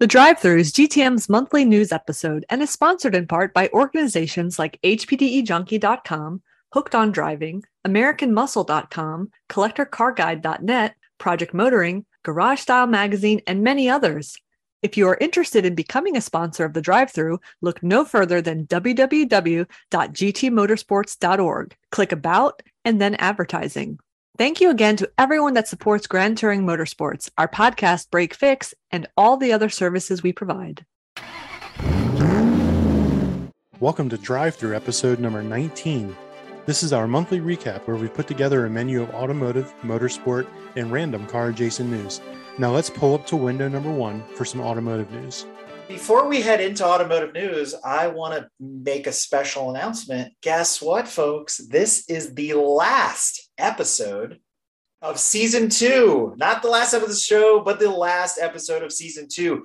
The Drive Through is GTM's monthly news episode and is sponsored in part by organizations like HPDEJunkie.com, Hooked on Driving, AmericanMuscle.com, CollectorCarGuide.net, Project Motoring, Garage Style Magazine, and many others. If you are interested in becoming a sponsor of the drive through, look no further than www.gtmotorsports.org. Click About and then Advertising. Thank you again to everyone that supports Grand Touring Motorsports, our podcast Break Fix, and all the other services we provide. Welcome to Drive Through episode number 19. This is our monthly recap where we put together a menu of automotive, motorsport, and random car adjacent news. Now let's pull up to window number one for some automotive news. Before we head into automotive news, I want to make a special announcement. Guess what, folks? This is the last episode of season two. Not the last episode of the show, but the last episode of season two.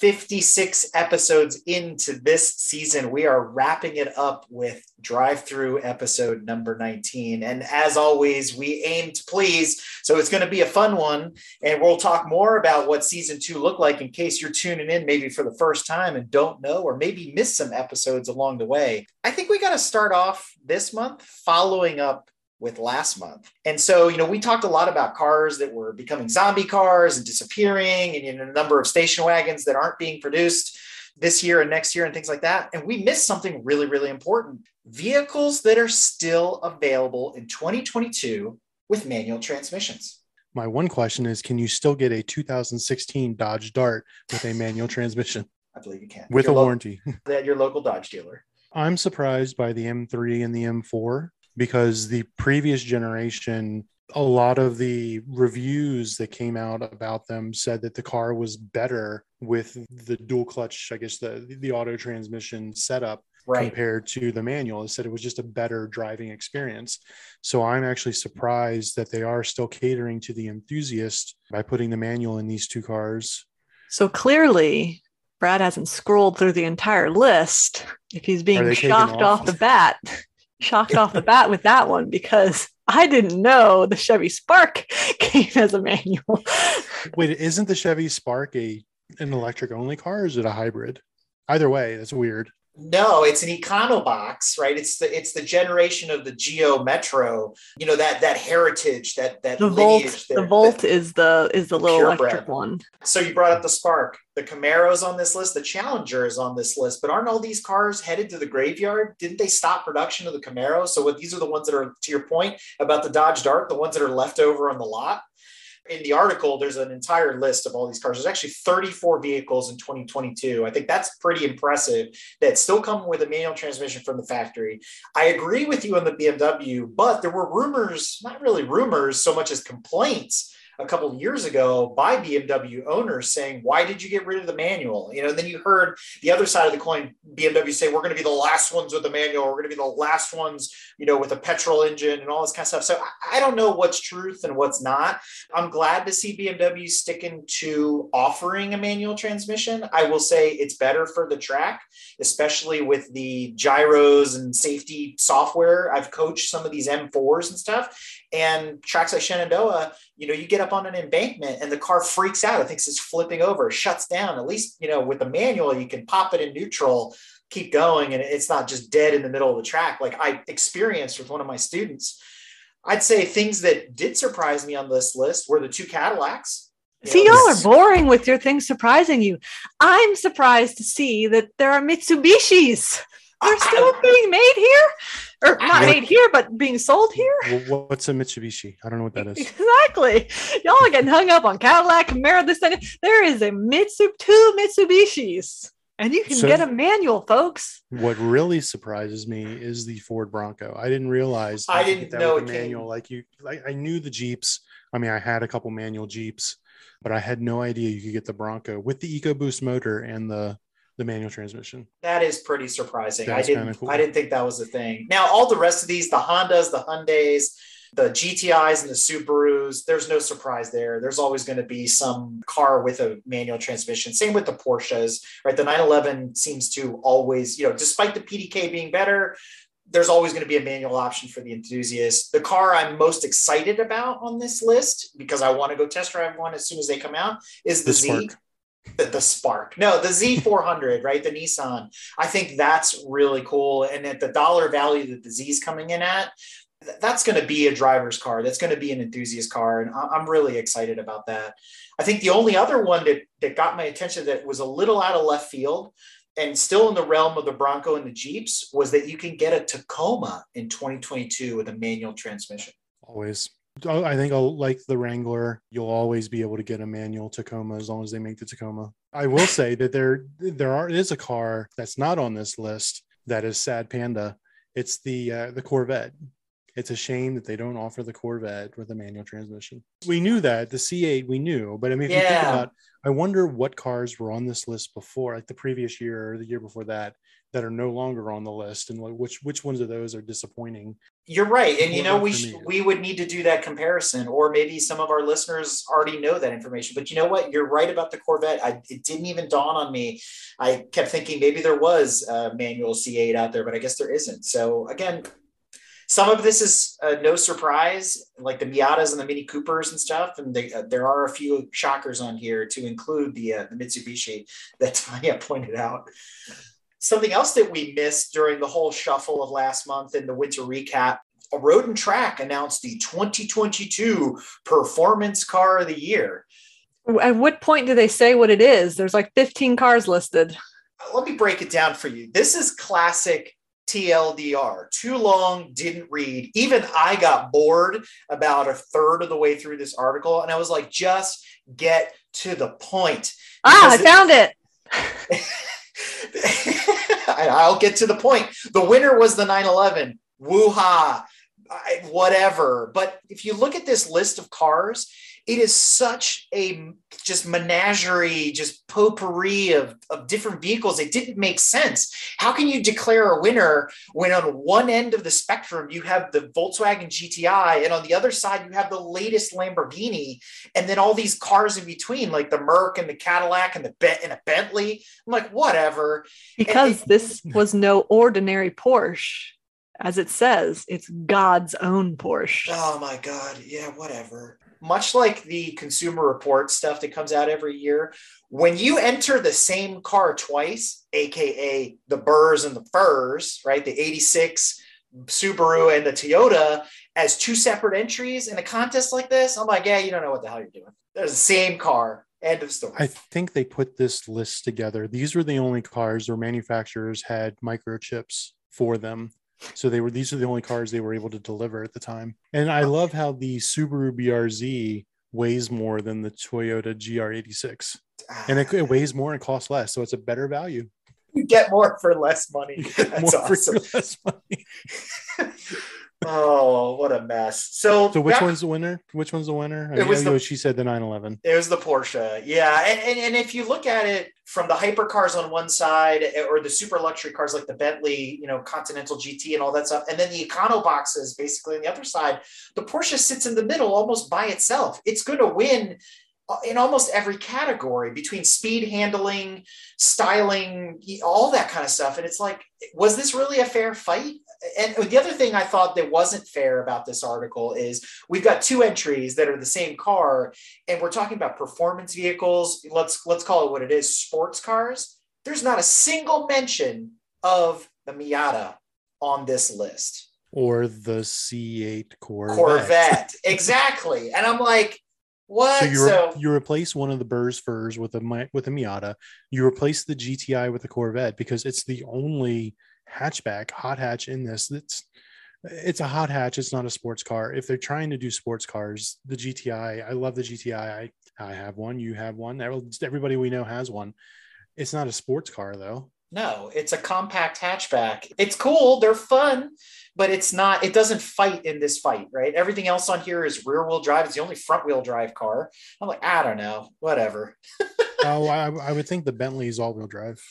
56 episodes into this season. We are wrapping it up with drive through episode number 19. And as always, we aim to please. So it's going to be a fun one. And we'll talk more about what season two looked like in case you're tuning in maybe for the first time and don't know, or maybe miss some episodes along the way. I think we got to start off this month following up with last month. And so, you know, we talked a lot about cars that were becoming zombie cars and disappearing, and you know, a number of station wagons that aren't being produced this year and next year and things like that. And we missed something really, really important vehicles that are still available in 2022 with manual transmissions. My one question is Can you still get a 2016 Dodge Dart with a manual transmission? I believe you can. With a lo- warranty. At your local Dodge dealer. I'm surprised by the M3 and the M4 because the previous generation a lot of the reviews that came out about them said that the car was better with the dual clutch i guess the the auto transmission setup right. compared to the manual it said it was just a better driving experience so i'm actually surprised that they are still catering to the enthusiast by putting the manual in these two cars so clearly brad hasn't scrolled through the entire list if he's being shocked off? off the bat shocked off the bat with that one because I didn't know the Chevy Spark came as a manual. Wait, isn't the Chevy Spark a an electric only car or is it a hybrid? Either way, that's weird. No, it's an Econobox, right? It's the it's the generation of the Geo Metro. You know that that heritage, that that the Volt. There, the Volt that, is the is the little electric one. So you brought up the Spark. The Camaro's on this list. The Challenger is on this list. But aren't all these cars headed to the graveyard? Didn't they stop production of the Camaro? So what these are the ones that are to your point about the Dodge Dart, the ones that are left over on the lot in the article, there's an entire list of all these cars. There's actually 34 vehicles in 2022. I think that's pretty impressive that still come with a manual transmission from the factory. I agree with you on the BMW, but there were rumors, not really rumors so much as complaints a couple of years ago by BMW owners saying, "Why did you get rid of the manual?" You know, and then you heard the other side of the coin, BMW say, "We're going to be the last ones with the manual. We're going to be the last ones, you know, with a petrol engine and all this kind of stuff." So I don't know what's truth and what's not. I'm glad to see BMW sticking to offering a manual transmission. I will say it's better for the track, especially with the gyros and safety software. I've coached some of these M4s and stuff, and tracks like Shenandoah, you know, you get up on an embankment and the car freaks out. It thinks it's flipping over, shuts down. At least, you know, with the manual, you can pop it in neutral, keep going, and it's not just dead in the middle of the track. Like I experienced with one of my students. I'd say things that did surprise me on this list were the two Cadillacs. See, y'all are boring with your things surprising you. I'm surprised to see that there are Mitsubishis. They're still being made here, or not made here, but being sold here. What's a Mitsubishi? I don't know what that is. Exactly. Y'all are getting hung up on Cadillac, Camaro, this thing. There is a Mitsu two Mitsubishis, and you can so, get a manual, folks. What really surprises me is the Ford Bronco. I didn't realize. I didn't know it manual. Came. Like you, like I knew the Jeeps. I mean, I had a couple manual Jeeps, but I had no idea you could get the Bronco with the EcoBoost motor and the the manual transmission. That is pretty surprising. That's I didn't cool. I didn't think that was a thing. Now all the rest of these, the Hondas, the Hyundais, the GTIs and the Subarus, there's no surprise there. There's always going to be some car with a manual transmission. Same with the Porsches, right? The 911 seems to always, you know, despite the PDK being better, there's always going to be a manual option for the enthusiast. The car I'm most excited about on this list because I want to go test drive one as soon as they come out is the, the Z. The, the Spark. No, the Z400, right? The Nissan. I think that's really cool. And at the dollar value that the Z is coming in at, that's going to be a driver's car. That's going to be an enthusiast car. And I'm really excited about that. I think the only other one that, that got my attention that was a little out of left field and still in the realm of the Bronco and the Jeeps was that you can get a Tacoma in 2022 with a manual transmission. Always. Oh, I think I'll like the Wrangler. You'll always be able to get a manual Tacoma as long as they make the Tacoma. I will say that there there are is a car that's not on this list that is sad panda. It's the uh, the Corvette. It's a shame that they don't offer the Corvette with a manual transmission. We knew that the C8 we knew, but I mean, if yeah. you think about, I wonder what cars were on this list before, like the previous year or the year before that, that are no longer on the list, and like which which ones of those are disappointing. You're right, and you know we sh- we would need to do that comparison, or maybe some of our listeners already know that information. But you know what? You're right about the Corvette. I, it didn't even dawn on me. I kept thinking maybe there was a manual C8 out there, but I guess there isn't. So again, some of this is uh, no surprise, like the Miatas and the Mini Coopers and stuff. And they, uh, there are a few shockers on here to include the, uh, the Mitsubishi that Tanya pointed out. Something else that we missed during the whole shuffle of last month in the winter recap a road and track announced the 2022 performance car of the year. At what point do they say what it is? There's like 15 cars listed. Let me break it down for you. This is classic TLDR. Too long, didn't read. Even I got bored about a third of the way through this article. And I was like, just get to the point. Ah, I found it. I'll get to the point. The winner was the 911. Woo ha. Whatever. But if you look at this list of cars, it is such a just menagerie, just potpourri of, of different vehicles. It didn't make sense. How can you declare a winner when on one end of the spectrum you have the Volkswagen GTI and on the other side you have the latest Lamborghini and then all these cars in between, like the Merc and the Cadillac and the and a Bentley? I'm like, whatever. Because it, this was no ordinary Porsche as it says, it's God's own Porsche. Oh my God. Yeah, whatever much like the consumer report stuff that comes out every year, when you enter the same car twice, aka the burrs and the furs, right? The 86 Subaru and the Toyota as two separate entries in a contest like this, I'm like, yeah, you don't know what the hell you're doing. They're the same car. End of story. I think they put this list together. These were the only cars where manufacturers had microchips for them so they were these are the only cars they were able to deliver at the time. And I love how the Subaru BRZ weighs more than the Toyota GR86. And it, it weighs more and costs less, so it's a better value. You get more for less money. That's awesome. less money. oh, what a mess. So, so which one's the winner? Which one's the winner? I it was the, she said the 911. It was the Porsche. Yeah. And, and, and if you look at it from the hypercars on one side or the super luxury cars like the Bentley, you know, Continental GT and all that stuff, and then the econo boxes basically on the other side, the Porsche sits in the middle almost by itself. It's going to win uh, in almost every category between speed handling, styling, all that kind of stuff. And it's like, was this really a fair fight? And the other thing I thought that wasn't fair about this article is we've got two entries that are the same car, and we're talking about performance vehicles. Let's let's call it what it is: sports cars. There's not a single mention of the Miata on this list or the C8 Corvette. Corvette, exactly. And I'm like, what? So you, so you replace one of the Burrs furs with a with a Miata. You replace the GTI with a Corvette because it's the only hatchback hot hatch in this. It's it's a hot hatch. It's not a sports car. If they're trying to do sports cars, the GTI. I love the GTI. I I have one. You have one. Everybody we know has one. It's not a sports car though. No, it's a compact hatchback. It's cool. They're fun but it's not it doesn't fight in this fight right? Everything else on here is rear wheel drive it's the only front wheel drive car. I'm like i don't know whatever. Oh I, I, would think the bentley is all wheel drive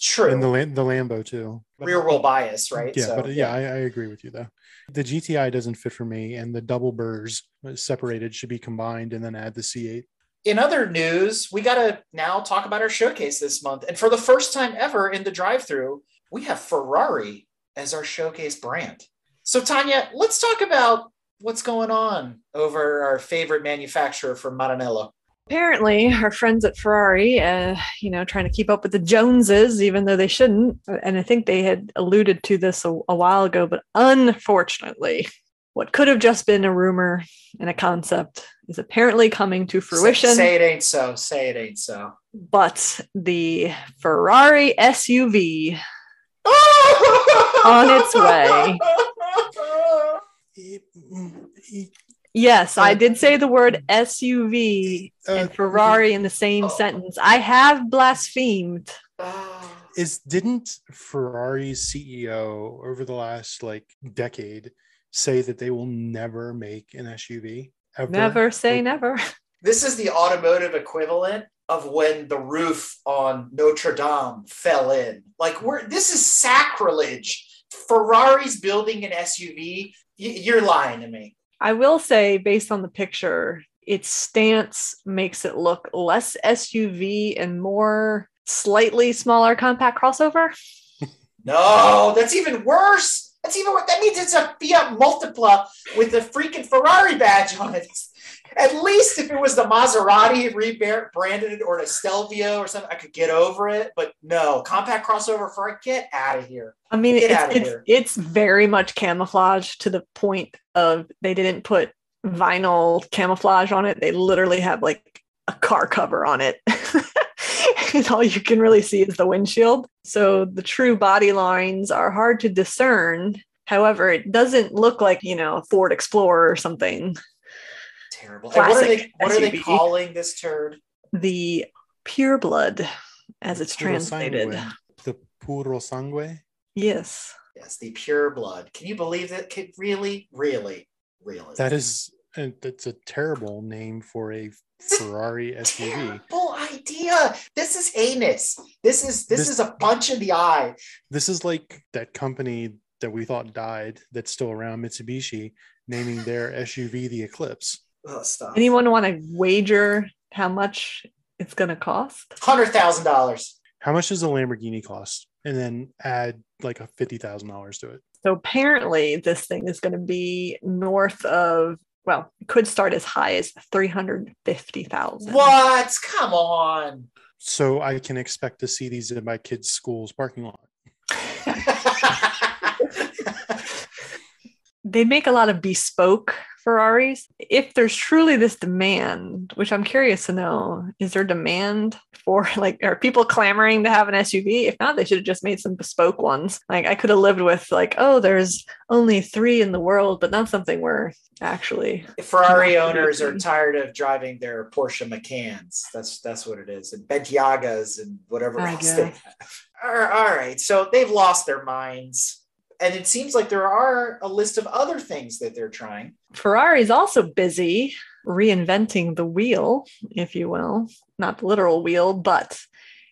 true. And the the lambo too. Rear wheel bias right? Yeah so, but yeah, yeah. I, I, agree with you though. The gti doesn't fit for me and the double burrs separated should be combined and then add the c8 in other news we got to now talk about our showcase this month and for the first time ever in the drive through we have ferrari as our showcase brand. So, Tanya, let's talk about what's going on over our favorite manufacturer from Maranello. apparently our friends at ferrari uh, you know trying to keep up with the joneses even though they shouldn't and i think they had alluded to this a, a while ago but unfortunately what could have just been a rumor and a concept is apparently coming to fruition Say, say it ain't so. Say it ain't so. but the ferrari suv On its way. yes i did say the word suv Uh, and ferrari in the same sentence i have blasphemed is didn't Ferrari's CEO over the last like decade say that they will never make an SUV? Ever? never say Or- never This is the automotive equivalent of when the roof on Notre Dame fell in. Like we're this is sacrilege. Ferrari's building an SUV. Y- you're lying to me. I will say, based on the picture, its stance makes it look less SUV and more slightly smaller compact crossover. No, that's even worse. That's even worse. That means it's a Fiat Multipla with a freaking Ferrari badge on it. At least if it was the Maserati rebranded or the Stelvio or something, I could get over it. But no, compact crossover for Ferrari, get out of here. I mean, Get it's, it's, here. it's very much camouflage to the point of they didn't put vinyl camouflage on it. They literally have like a car cover on it. and all you can really see is the windshield. So the true body lines are hard to discern. However, it doesn't look like, you know, a Ford Explorer or something. Terrible. And what are they? What are they calling this turd? The pure blood, as it's translated. sangue. The puro sangue. Yes. Yes, the pure blood. Can you believe that? Can, really, really, really. That is, and that's a terrible name for a Ferrari SUV. terrible idea. This is heinous. This is this, This- is a punch in the eye. This is like that company that we thought died that's still around, Mitsubishi, naming their SUV the Eclipse. Oh, stop. Anyone want to wager how much it's going to cost? Hundred thousand dollars. How much does a Lamborghini cost? And then add like a fifty thousand dollars to it. So apparently, this thing is going to be north of, well, it could start as high as 350,000. What? Come on. So I can expect to see these in my kids' school's parking lot. They make a lot of bespoke Ferraris. If there's truly this demand, which I'm curious to know, is there demand for like, are people clamoring to have an SUV? If not, they should have just made some bespoke ones. Like, I could have lived with, like, oh, there's only three in the world, but not something we're actually Ferrari owners are tired of driving their Porsche Macans. That's that's what it is, and Bentaygas and whatever I else they have. All right, so they've lost their minds, and it seems like there are a list of other things that they're trying. Ferrari's also busy reinventing the wheel, if you will, not the literal wheel, but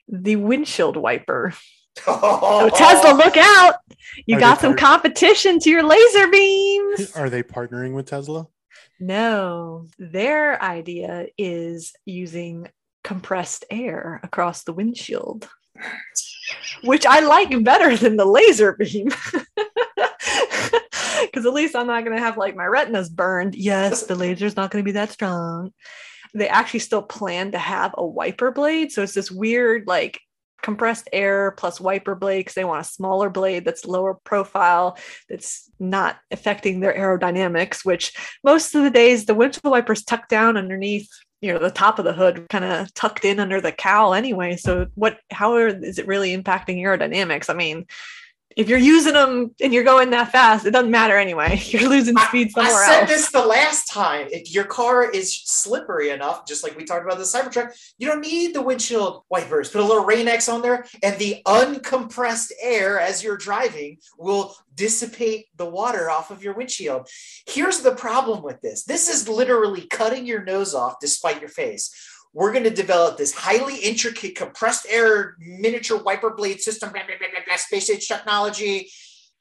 the windshield wiper. So Tesla, look out! You Are got some part- competition to your laser beams. Are they partnering with Tesla? No, their idea is using compressed air across the windshield, which I like better than the laser beam. Because at least I'm not going to have like my retinas burned. Yes, the laser's not going to be that strong. They actually still plan to have a wiper blade. So it's this weird, like, compressed air plus wiper blade because they want a smaller blade that's lower profile that's not affecting their aerodynamics which most of the days the windshield wipers tuck down underneath you know the top of the hood kind of tucked in under the cowl anyway so what how are, is it really impacting aerodynamics? I mean if you're using them and you're going that fast it doesn't matter anyway you're losing speed somewhere else. I said else this the last time. If your car is slippery enough, just like we talked about the Cybertruck, you don't need the windshield wipers. Put a little Rain-X on there, and the uncompressed air as you're driving will dissipate the water off of your windshield. Here's the problem with this this is literally cutting your nose off despite your face. We're going to develop this highly intricate compressed air miniature wiper blade system, blah, blah, blah, blah, blah, space age technology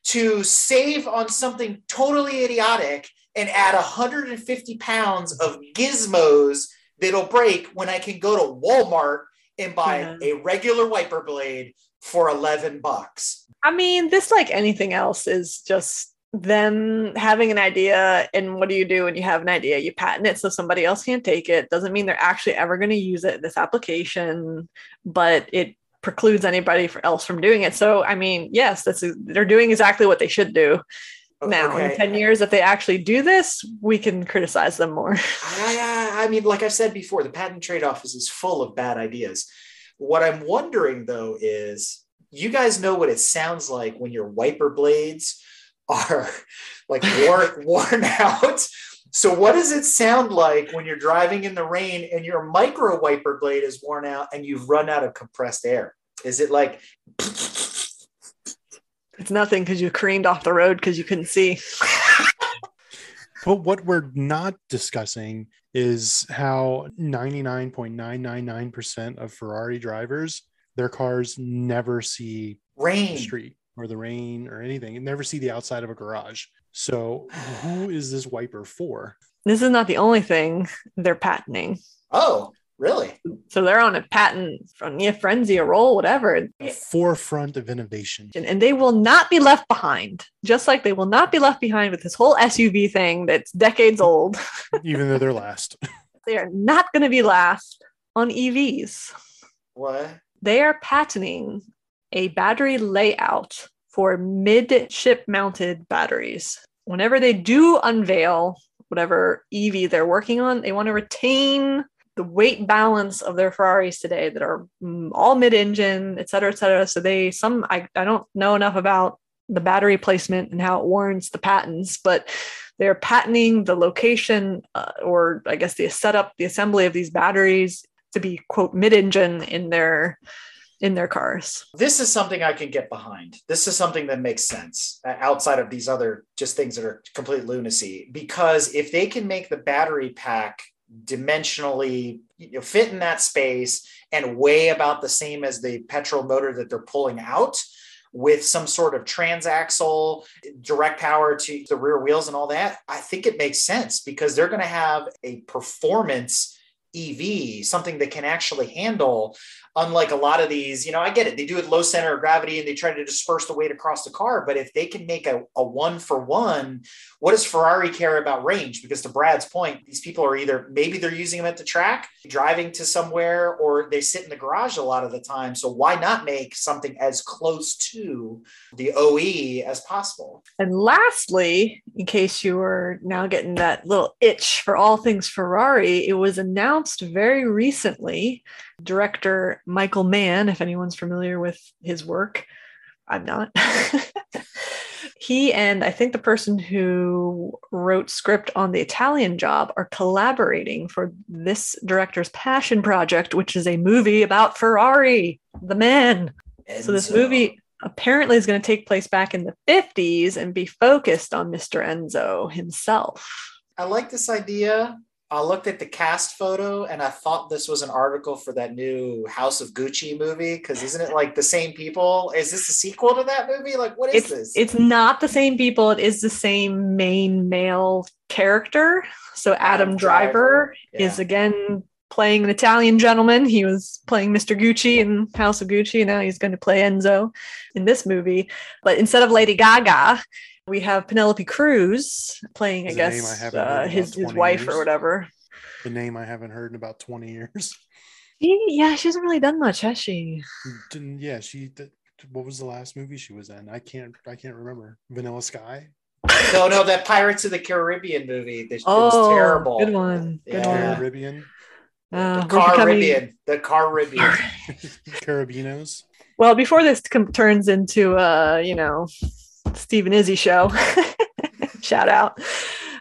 to save on something totally idiotic and add 150 pounds of gizmos that'll break when I can go to Walmart and buy Yeah. a regular wiper blade for 11 bucks. i mean this like anything else is just them having an idea and what do you do when you have an idea? You patent it so somebody else can't take it. Doesn't mean they're actually ever going to use it this application but it precludes anybody else from doing it. So i mean yes this is they're doing exactly what they should do now. Okay. in 10 years if they actually do this we can criticize them more. I, I I mean, like I've said before, the patent trade office is full of bad ideas. What I'm wondering though is you guys know what it sounds like when your wiper blades are like worn, worn out. So, what does it sound like when you're driving in the rain and your micro wiper blade is worn out and you've run out of compressed air? Is it like, it's nothing because you careened off the road because you couldn't see But what we're not discussing is how 99.999% of Ferrari drivers, their cars never see the rain? street or the rain or anything, and never see the outside of a garage. So, who is this wiper for? this is not the only thing they're patenting Oh, really? so they're on a patent from yeah, frenzy a roll whatever The forefront of innovation. and, and they will not be left behind just like they will not be left behind with this whole suv thing that's decades old even though they're last. they are not going to be last on evs What? they are patenting a battery layout for mid-ship mounted batteries. Whenever they do unveil whatever ev they're working on they want to retain the weight balance of their ferraris today that are mm, all mid-engine et cetera et cetera. So they some I, I don't know enough about the battery placement and how it warrants the patents but they're patenting the location uh, or i guess the setup the assembly of these batteries to be quote mid-engine in their in their cars this is something I can get behind. This is something that makes sense uh, outside of these other just things that are complete lunacy. Because if they can make the battery pack dimensionally you know, fit in that space and weigh about the same as the petrol motor that they're pulling out with some sort of transaxle direct power to the rear wheels and all that, I think it makes sense because they're going to have a performance EV, something that can actually handle unlike a lot of these, you know, I get it. They do it low center of gravity and they try to disperse the weight across the car. But if they can make a, a one for one, what does Ferrari care about range? Because to Brad's point, these people are either maybe they're using them at the track, driving to somewhere, or they sit in the garage a lot of the time. So why not make something as close to the OE as possible? and lastly in case you were now getting that little itch for all things ferrari it was announced very recently director michael mann if anyone's familiar with his work i'm not he and i think the person who wrote script on the italian job are collaborating for this director's passion project which is a movie about ferrari the man so this movie apparently is going to take place back in the 50s and be focused on Mr. Enzo himself. I like this idea. I looked at the cast photo and I thought this was an article for that new House of Gucci movie because isn't it like the same people? Is this a sequel to that movie? Like, what is It's this? it's not the same people, it is the same main male character. So Adam, Adam Driver, Driver, is again playing an Italian gentleman. He was playing Mr. Gucci in House of Gucci. Now he's going to play Enzo in this movie. But instead of Lady Gaga, we have Penelope Cruz playing, I Is I guess, haven't uh, his, his wife years. or whatever. The name I haven't heard in about 20 years. She- yeah, she hasn't really done much, has she? Didn't- yeah, she did. What was the last movie she was in? I can't. I can't remember. Vanilla Sky. no, no, that Pirates of the Caribbean movie. That, Oh, was terrible. good one, good Yeah. one. Caribbean. Uh, the we're becoming- Caribbean. The Caribbean. Carabinos. Well, before this com- turns into a, you know, Steve and Izzy show, shout out.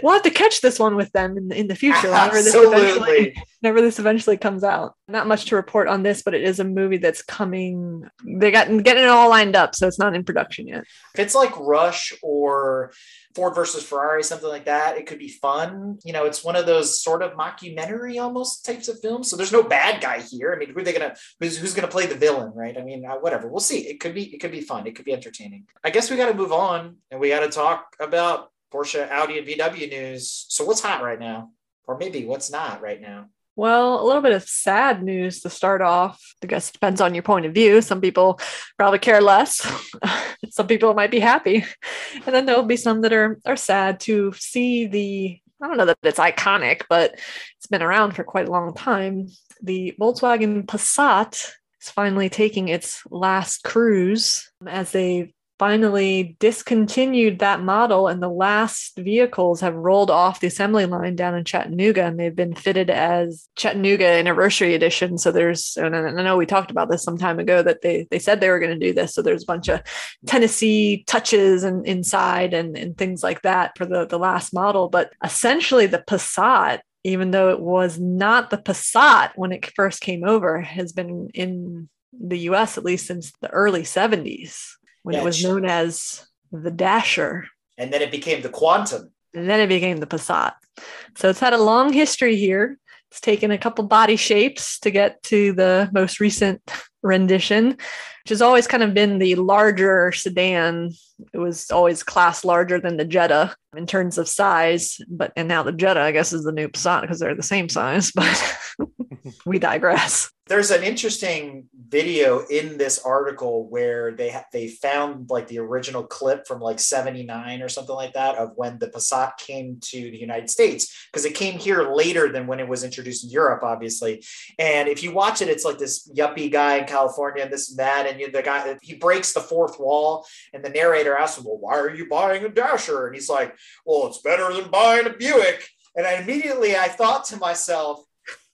We'll have to catch this one with them in the, in the future. Whenever this, eventually, Absolutely. whenever this eventually comes out. Not much to report on this, but it is a movie that's coming. They got getting it all lined up, so it's not in production yet. If it's like Rush or Ford versus Ferrari, something like that, it could be fun. You know, it's one of those sort of mockumentary almost types of films. So there's no bad guy here. I mean, who are they gonna who's who's gonna play the villain, right? I mean, uh, whatever. We'll see. It could be it could be fun. It could be entertaining. I guess we got to move on and we got to talk about Porsche, Audi, and VW news. So what's hot right now, or maybe what's not right now? Well, a little bit of sad news to start off. I guess it depends on your point of view. Some people probably care less. some people might be happy. And then there'll be some that are are sad to see the I don't know that it's iconic, but it's been around for quite a long time. The Volkswagen Passat is finally taking its last cruise as they finally discontinued that model and the last vehicles have rolled off the assembly line down in Chattanooga and they've been fitted as Chattanooga anniversary edition. So there's and I know we talked about this some time ago that they they said they were going to do this. So there's a bunch of Tennessee touches and inside and, and things like that for the the last model. But essentially the Passat even though it was not the Passat when it first came over has been in the US at least since the early 70s when it was known as the Dasher. And then it became the Quantum. And then it became the Passat. So it's had a long history here. It's taken a couple body shapes to get to the most recent rendition, which has always kind of been the larger sedan. It was always class larger than the Jetta in terms of size, but and now the Jetta, I guess, is the new Passat because they're the same size. But we digress. There's an interesting video in this article where they they found like the original clip from like 79 or something like that of when the Passat came to the United States because it came here later than when it was introduced in Europe obviously. And if you watch it it's like this yuppie guy in California and this and that and you, the guy he breaks the fourth wall and the narrator asks him well why are you buying a Dasher? And he's like well it's better than buying a Buick. And I immediately I thought to myself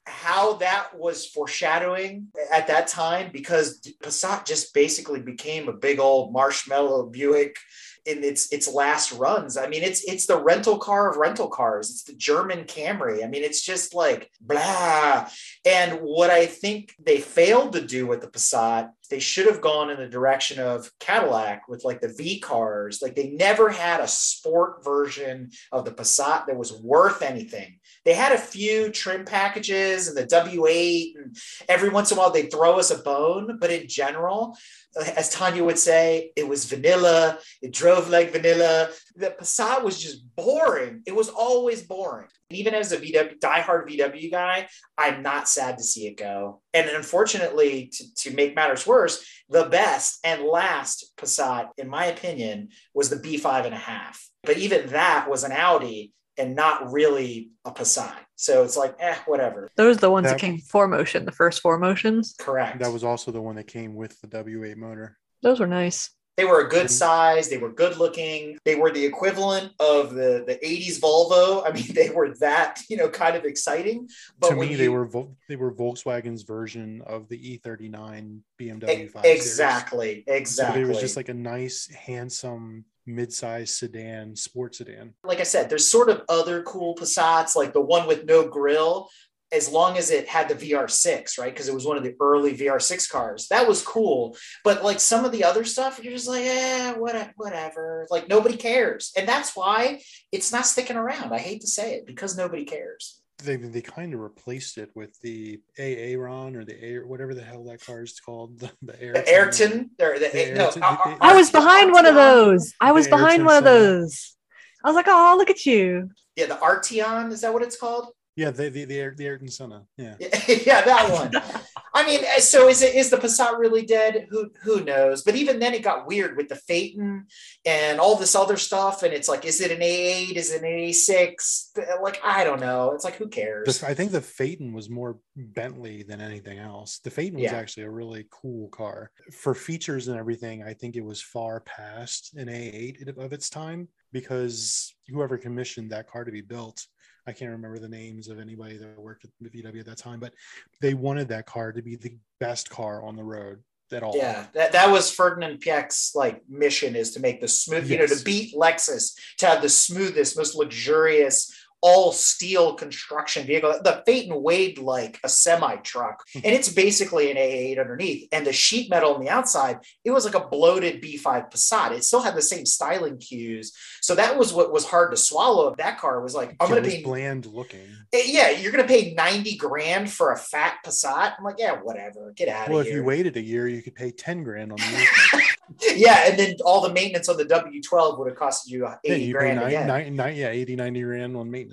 how that was foreshadowing at that time because Passat just basically became a big old marshmallow Buick in its its last runs. I mean, it's it's the rental car of rental cars. It's the German Camry. I mean, it's just like blah. And what I think they failed to do with the Passat, they should have gone in the direction of Cadillac with like the V cars. Like they never had a sport version of the Passat that was worth anything. They had a few trim packages and the W8, and every once in a while they throw us a bone. But in general, uh, as Tanya would say, it was vanilla. It drove like vanilla. The Passat was just boring. It was always boring. Even as a VW diehard VW guy, I'm not sad to see it go. And unfortunately, to, to make matters worse, the best and last Passat, in my opinion, was the B5 and a half. But even that was an Audi and not really a Passat. So it's like, eh, whatever. Those are the ones that, that came 4Motion, the first 4Motions. Correct. That was also the one that came with the W8 motor. Those were nice. They were a good size. They were good looking. They were the equivalent of the, the 80s Volvo. I mean, they were that, you know, kind of exciting. But to me, you, they were they were Volkswagen's version of the E39 BMW 5 Exactly. Series. Exactly. So it was just like a nice, handsome mid-size sedan, sports sedan. Like I said, there's sort of other cool Passats, like the one with no grill, as long as it had the VR6, right? Because it was one of the early VR6 cars. That was cool. But like some of the other stuff, you're just like, eh, whatever. Like nobody cares. And that's why it's not sticking around. I hate to say it because nobody cares they they kind of replaced it with the Aaron or the Air whatever the hell that car is called the, the Ayrton. The Ayrton or the, the no, Ayrton, uh, I, uh, I was behind one of those. I was behind one of those. I was like, oh, look at you. Yeah, the Arteon is that what it's called? Yeah, the the the, the Ayrton Senna. Yeah, yeah, that one. I mean, uh, so is it is the Passat really dead? Who who knows? But even then, it got weird with the Phaeton and all this other stuff. And it's like, is it an A8? Is it an A6? Like, I don't know. It's like, who cares? I think the Phaeton was more Bentley than anything else. The Phaeton was yeah. actually a really cool car for features and everything. I think it was far past an A8 of its time because whoever commissioned that car to be built I can't remember the names of anybody that worked at VW at that time, but they wanted that car to be the best car on the road at all. Yeah, that, that was Ferdinand Piëch's like mission is to make the smooth, yes. you know, to beat Lexus, to have the smoothest, most luxurious, all steel construction vehicle. The Phaeton weighed like a semi truck, hmm. and it's basically an A8 underneath. And the sheet metal on the outside, it was like a bloated B5 Passat. It still had the same styling cues. So that was what was hard to swallow. That car was like, I'm going to be bland looking. Eh, yeah, you're going to pay 90 grand for a fat Passat. I'm like, yeah, whatever. Get out well, of here. Well, if you waited a year, you could pay 10 grand on the yeah, and then all the maintenance on the W12 would have cost you 80 yeah, you grand. Nine, nine, nine, yeah, 80, 90 grand on maintenance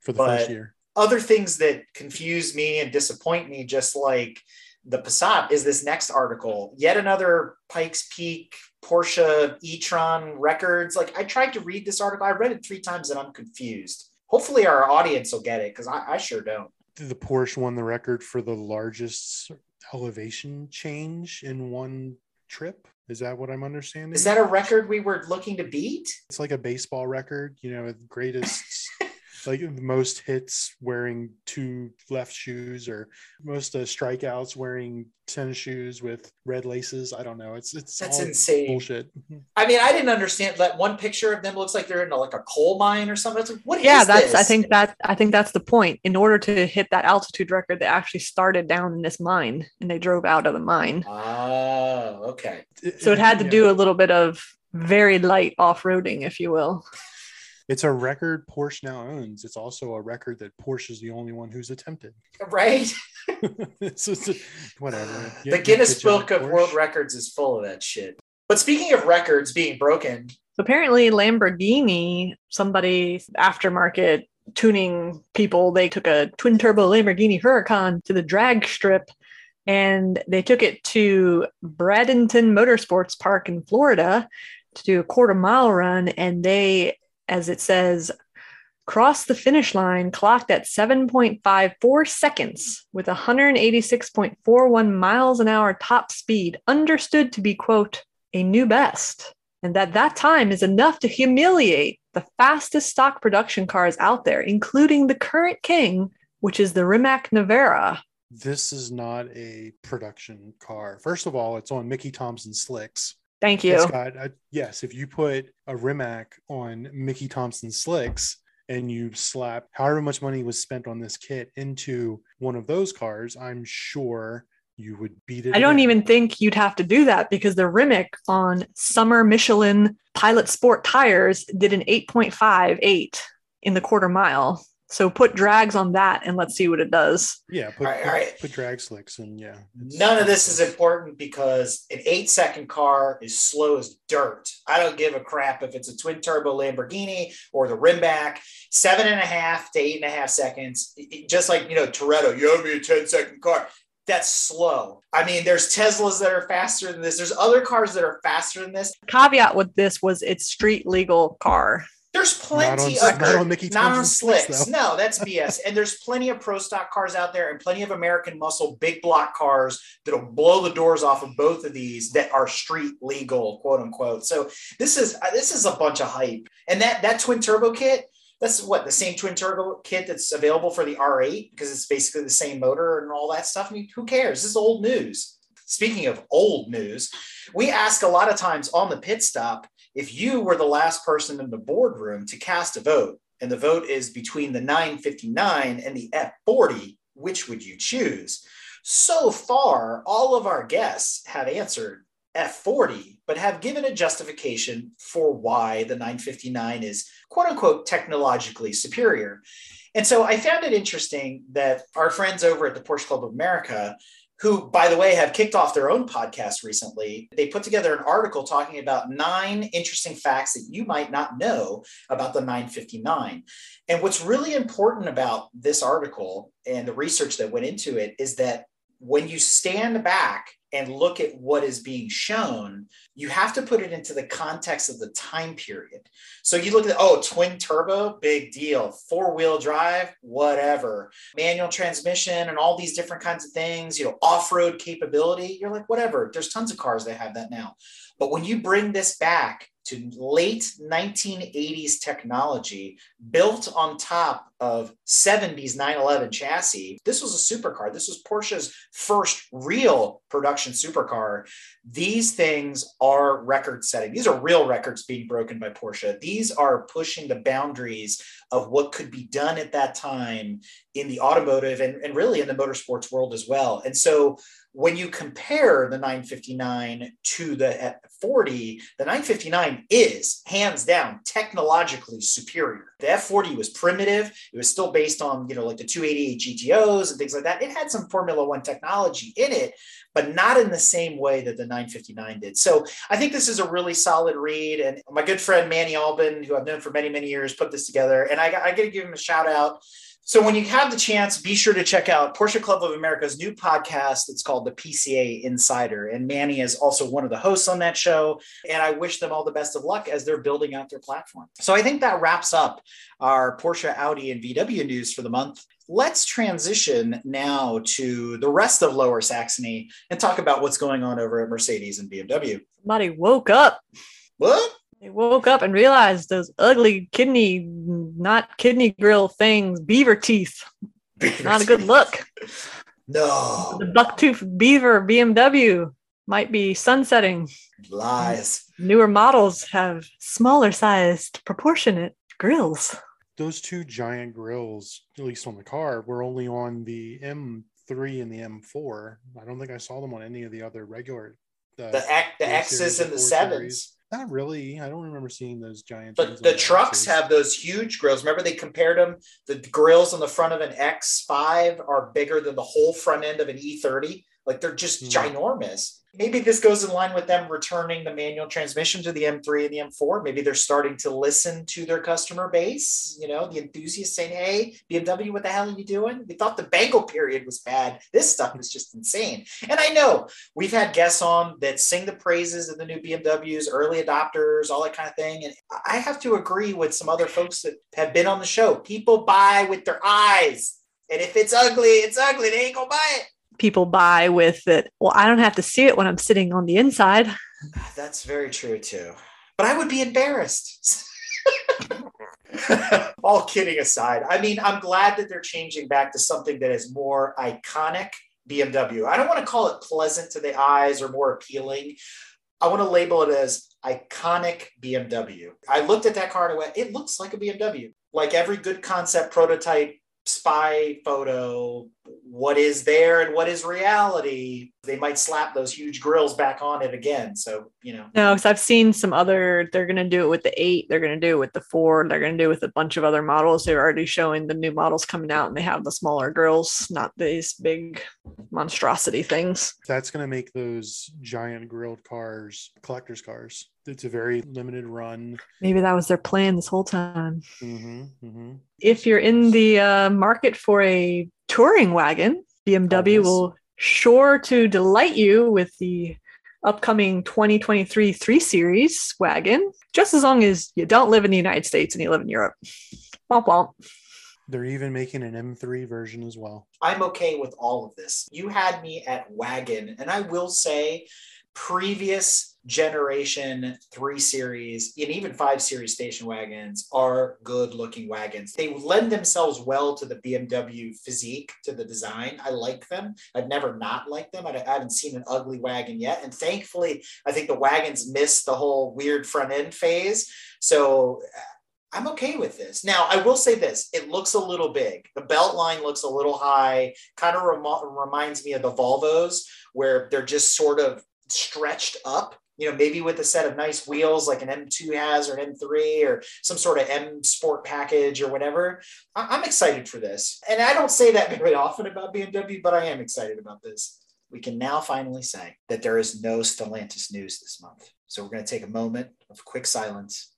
for the but first year. Other things that confuse me and disappoint me, just like the Passat is this next article. Yet another Pikes Peak Porsche e-tron records. Like I tried to read this article. I read it three times and I'm confused. Hopefully our audience will get it because I, I sure don't. The Porsche won the record for the largest elevation change in one trip. Is that what I'm understanding? Is that a record we were looking to beat? It's like a baseball record, you know, greatest like the most hits wearing two left shoes or most uh, strikeouts wearing tennis shoes with red laces. I don't know. It's it's that's insane bullshit. I mean, I didn't understand that one picture of them looks like they're in a, like a coal mine or something. It's like, what yeah, that's this? I think that I think that's the point. In order to hit that altitude record, they actually started down in this mine and they drove out of the mine. Oh, okay. So it had to do a little bit of very light off-roading, if you will. It's a record Porsche now owns. It's also a record that Porsche is the only one who's attempted. Right. it's just, whatever. the Guinness Book of Porsche. World Records is full of that shit. But speaking of records being broken, apparently Lamborghini, somebody aftermarket tuning people, they took a twin turbo Lamborghini Huracan to the drag strip and they took it to Bradenton Motorsports Park in Florida to do a quarter mile run and they as it says, crossed the finish line clocked at 7.54 seconds with 186.41 miles an hour top speed, understood to be, quote, a new best. And that that time is enough to humiliate the fastest stock production cars out there, including the current king, which is the Rimac Nevera. This is not a production car. First of all, it's on Mickey Thompson slicks. Thank you. Got, uh, yes, if you put a Rimac on Mickey Thompson slicks and you slap however much money was spent on this kit into one of those cars, I'm sure you would beat it. I don't even think you'd have to do that because the Rimac on summer Michelin Pilot Sport tires did an 8.58 in the quarter mile. So put drags on that and let's see what it does. Yeah, put, all right, put, all right. put drag slicks and yeah. None of this is important because an eight second car is slow as dirt. I don't give a crap if it's a twin turbo Lamborghini or the Rimac. Seven and a half to eight and a half seconds. It, just like you know, Toretto, you owe me a 10 second car. That's slow. I mean, there's Teslas that are faster than this. There's other cars that are faster than this. Caveat with this was it's street legal car. There's plenty not on, of not on, Mickey not on slicks. no, that's BS. and there's plenty of pro stock cars out there and plenty of American muscle big block cars that'll blow the doors off of both of these that are street legal, quote unquote. So this is uh, this is a bunch of hype. And that that twin turbo kit, that's what the same twin turbo kit that's available for the R8 because it's basically the same motor and all that stuff. I mean, who cares? This is old news. Speaking of old news, we ask a lot of times on the pit stop if you were the last person in the boardroom to cast a vote, and the vote is between the 959 and the F40, which would you choose? So far, all of our guests have answered F40, but have given a justification for why the 959 is quote unquote technologically superior. And so I found it interesting that our friends over at the Porsche Club of America who, by the way, have kicked off their own podcast recently. They put together an article talking about nine interesting facts that you might not know about the 959. And what's really important about this article and the research that went into it is that when you stand back and look at what is being shown, you have to put it into the context of the time period. So you look at, oh, twin turbo, big deal. Four wheel drive, whatever. Manual transmission and all these different kinds of things, you know, off road capability. You're like, whatever. There's tons of cars that have that now. But when you bring this back to late 1980s technology built on top of 70s 911 chassis. This was a supercar. This was Porsche's first real production supercar. These things are record setting. These are real records being broken by Porsche. These are pushing the boundaries of what could be done at that time in the automotive and, and really in the motorsports world as well. And so when you compare the 959 to the 40, the 959 is hands down technologically superior. The F40 was primitive. It was still based on, you know, like the 288 GTOs and things like that. It had some Formula One technology in it, but not in the same way that the 959 did. So I think this is a really solid read. And my good friend Manny Alban, who I've known for many, many years, put this together. And I, I got to give him a shout out So when you have the chance, be sure to check out Porsche Club of America's new podcast. It's called the PCA Insider. And Manny is also one of the hosts on that show. And I wish them all the best of luck as they're building out their platform. So I think that wraps up our Porsche, Audi, and VW news for the month. Let's transition now to the rest of Lower Saxony and talk about what's going on over at Mercedes and BMW. Somebody woke up. What? They woke up and realized those ugly kidney, not kidney grill things, beaver teeth. Not a good look. No. The bucktooth beaver BMW might be sunsetting. Lies. Newer models have smaller sized, proportionate grills. Those two giant grills, at least on the car, were only on the M3 and the M4. I don't think I saw them on any of the other regular. uh, The, X, the X's and the four sevens. Not really. I don't remember seeing those giant. But the trucks X's. have those huge grills. Remember, they compared them. The grills on the front of an X5 are bigger than the whole front end of an E30. Like they're just Hmm. ginormous. Maybe this goes in line with them returning the manual transmission to the M3 and the M4. Maybe they're starting to listen to their customer base. You know, the enthusiasts saying, "Hey, BMW, what the hell are you doing? We thought the Bangle period was bad. This stuff is just insane." And I know we've had guests on that sing the praises of the new BMWs, early adopters, all that kind of thing. And I have to agree with some other folks that have been on the show. People buy with their eyes. And if it's ugly, it's ugly. They ain't gonna buy it. People buy with it. Well, I don't have to see it when I'm sitting on the inside. That's very true too. But I would be embarrassed. All kidding aside, I mean, I'm glad that they're changing back to something that is more iconic BMW. I don't want to call it pleasant to the eyes or more appealing. I want to label it as iconic BMW. I looked at that car and went, it looks like a BMW. Like every good concept prototype spy photo, what is there and what is reality, they might slap those huge grills back on it again. So, you know, No, because I've seen some other, they're going to do it with the eight, they're going to do it with the four, they're going to do it with a bunch of other models. They're already showing the new models coming out and they have the smaller grills, not these big monstrosity things. That's going to make those giant grilled cars collectors' cars. It's a very limited run. Maybe that was their plan this whole time. hmm hmm If you're in the uh, market for a touring wagon, BMW Always. Oh, will sure to delight you with the upcoming 2023 3 Series wagon, just as long as you don't live in the United States and you live in Europe. Womp womp. They're even making an M3 version as well. I'm okay with all of this. You had me at wagon, and I will say, previous generation three series and even five series station wagons are good looking wagons. They lend themselves well to the BMW physique, to the design. I like them. I've never not liked them. I haven't seen an ugly wagon yet. And thankfully, I think the wagons missed the whole weird front end phase. So uh, I'm okay with this. Now, I will say this it looks a little big. The belt line looks a little high, kind of rem- reminds me of the Volvos, where they're just sort of stretched up. You know, maybe with a set of nice wheels like an M2 has or an M3 or some sort of M Sport package or whatever. I- I'm excited for this. And I don't say that very often about BMW, but I am excited about this. We can now finally say that there is no Stellantis news this month. So we're going to take a moment of quick silence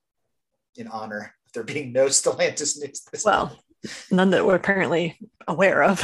in honor of there being no Stellantis news this Well, month. none that we're apparently aware of.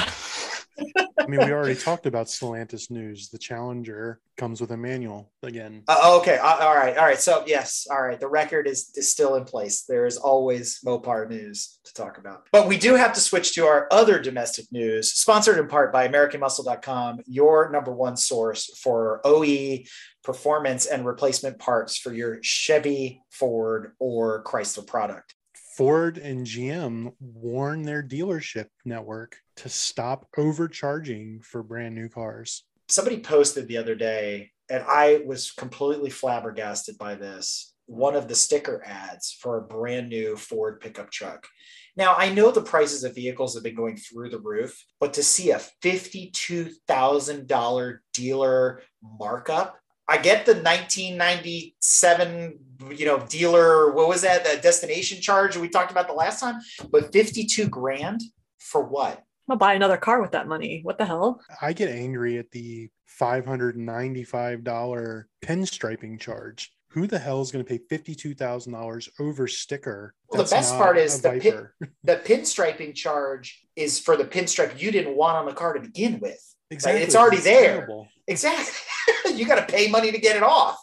I mean, we already talked about Stellantis news. The Challenger comes with a manual again. Uh, okay. Uh, all right. All right. So yes. All right. The record is, is still in place. There is always Mopar news to talk about. But we do have to switch to our other domestic news, sponsored in part by AmericanMuscle.com, your number one source for OE performance and replacement parts for your Chevy, Ford, or Chrysler product. Ford and GM warn their dealership network to stop overcharging for brand new cars. somebody posted the other day, and I was completely flabbergasted by this. One of the sticker ads for a brand new Ford pickup truck. Now, I know the prices of vehicles have been going through the roof, but to see a $52,000 dealer markup, I get the 1997, you know, dealer, what was that, the destination charge we talked about the last time, but 52 grand for what? I'll buy another car with that money. What the hell? I get angry at the $595 pinstriping charge. who the hell is going to pay $52,000 over sticker? Well, the best part is the pin, the pinstriping charge is for the pinstripe you didn't want on the car to begin with. Exactly. Like, it's already it's there. Terrible. Exactly. you got to pay money to get it off.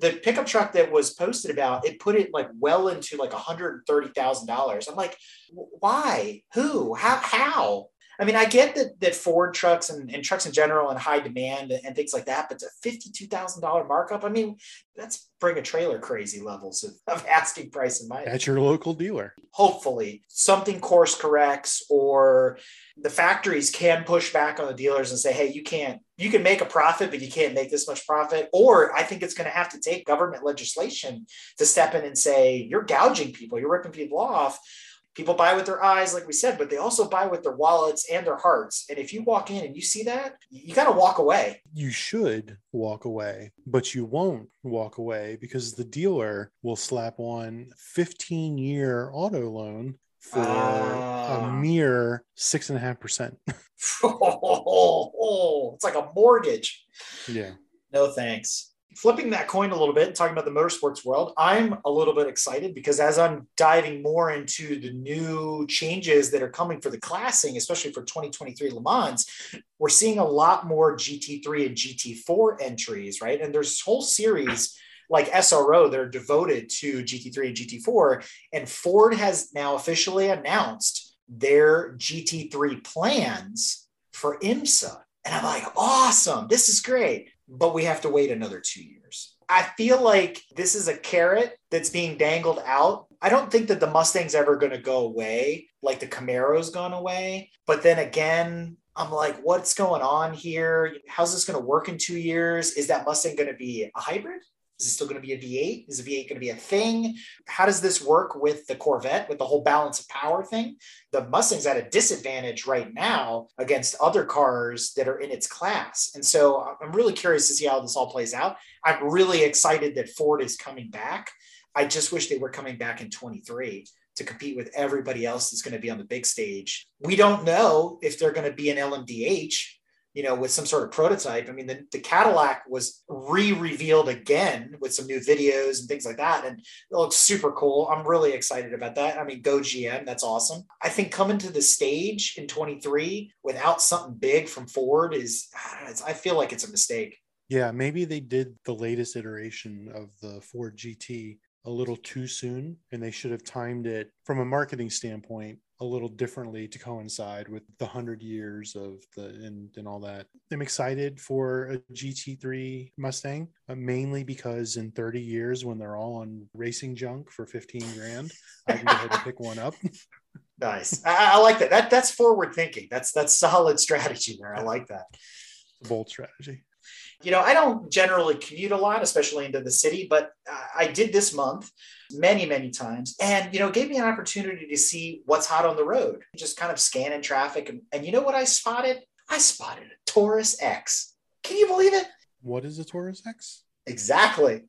The pickup truck that was posted about, it put it like well into like $130,000. I'm like, why? Who? How? How? I mean, I get that that Ford trucks and, and trucks in general and high demand and, and things like that, but it's a fifty-two thousand dollar markup. I mean, that's bring a trailer crazy levels of, of asking price in my at your local dealer. Hopefully, something course corrects, or the factories can push back on the dealers and say, "Hey, you can't. You can make a profit, but you can't make this much profit." Or I think it's going to have to take government legislation to step in and say, "You're gouging people. You're ripping people off." People buy with their eyes like we said but they also buy with their wallets and their hearts. And if you walk in and you see that you got to walk away. You should walk away but you won't walk away because the dealer will slap on 15 year auto loan for uh, a ah. mere six and a half percent. It's like a mortgage. Yeah. No thanks flipping that coin a little bit and talking about the motorsports world, I'm a little bit excited because as I'm diving more into the new changes that are coming for the classing, especially for 2023 Le Mans, we're seeing a lot more GT3 and GT4 entries, right? And there's whole series like SRO that are devoted to GT3 and GT4. And Ford has now officially announced their GT3 plans for IMSA. And I'm like, awesome, this is great but we have to wait another two years. I feel like this is a carrot that's being dangled out. I don't think that the Mustang's ever going to go away like the Camaro's gone away. But then again, I'm like, what's going on here? How's this going to work in two years? Is that Mustang going to be a hybrid? Is it still going to be a V8? Is a V8 going to be a thing? How does this work with the Corvette, with the whole balance of power thing? The Mustang's at a disadvantage right now against other cars that are in its class. And so uh, I'm really curious to see how this all plays out. I'm really excited that Ford is coming back. I just wish they were coming back in 23 to compete with everybody else that's going to be on the big stage. We don't know if they're going to be an LMDH you know, with some sort of prototype. I mean, the, the Cadillac was re-revealed again with some new videos and things like that. And it looks super cool. I'm really excited about that. I mean, go GM, that's awesome. I think coming to the stage in 23 without something big from Ford is, ah, I, know, I feel like it's a mistake. Yeah, maybe they did the latest iteration of the Ford GT a little too soon and they should have timed it from a marketing standpoint a little differently to coincide with the 100 years of the and, and all that. I'm excited for a gt3 mustang uh, mainly because in 30 years when they're all on racing junk for 15 grand i can go ahead and pick one up. Nice. I, I, like that. that that's forward thinking. That's that's solid strategy there. I like that. Bold strategy you know, I don't generally commute a lot, especially into the city, but uh, I did this month many, many times. And, you know, gave me an opportunity to see what's hot on the road, just kind of scanning traffic. And, and you know what I spotted? I spotted a Taurus X. Can you believe it? What is a Taurus X? Exactly.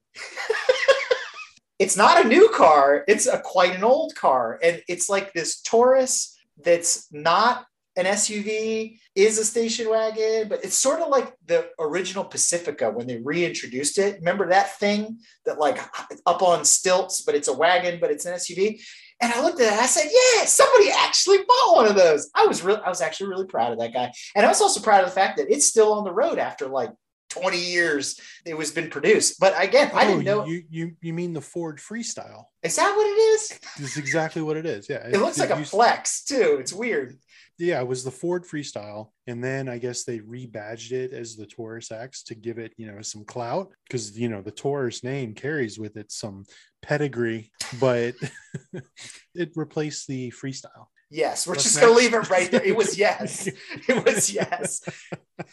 it's not a new car, it's a quite an old car. And it's like this Taurus that's not an SUV, is a station wagon, but it's sort of like the original Pacifica when they reintroduced it. Remember that thing that like up on stilts, but it's a wagon, but it's an SUV. And I looked at it, I said, "Yeah, somebody actually bought one of those." I was really, I was actually really proud of that guy, and I was also proud of the fact that it's still on the road after like 20 years it was been produced. But again, oh, I didn't oh, know. You, you you mean the Ford Freestyle? Is that what it is? This is exactly what it is. Yeah, it, it looks like a flex too. It's weird yeah, it was the Ford Freestyle, and then I guess they rebadged it as the Taurus X to give it, you know, some clout because you know the Taurus name carries with it some pedigree, but it replaced the Freestyle. Yes, we're What's just gonna leave it right there. It was yes, it was yes.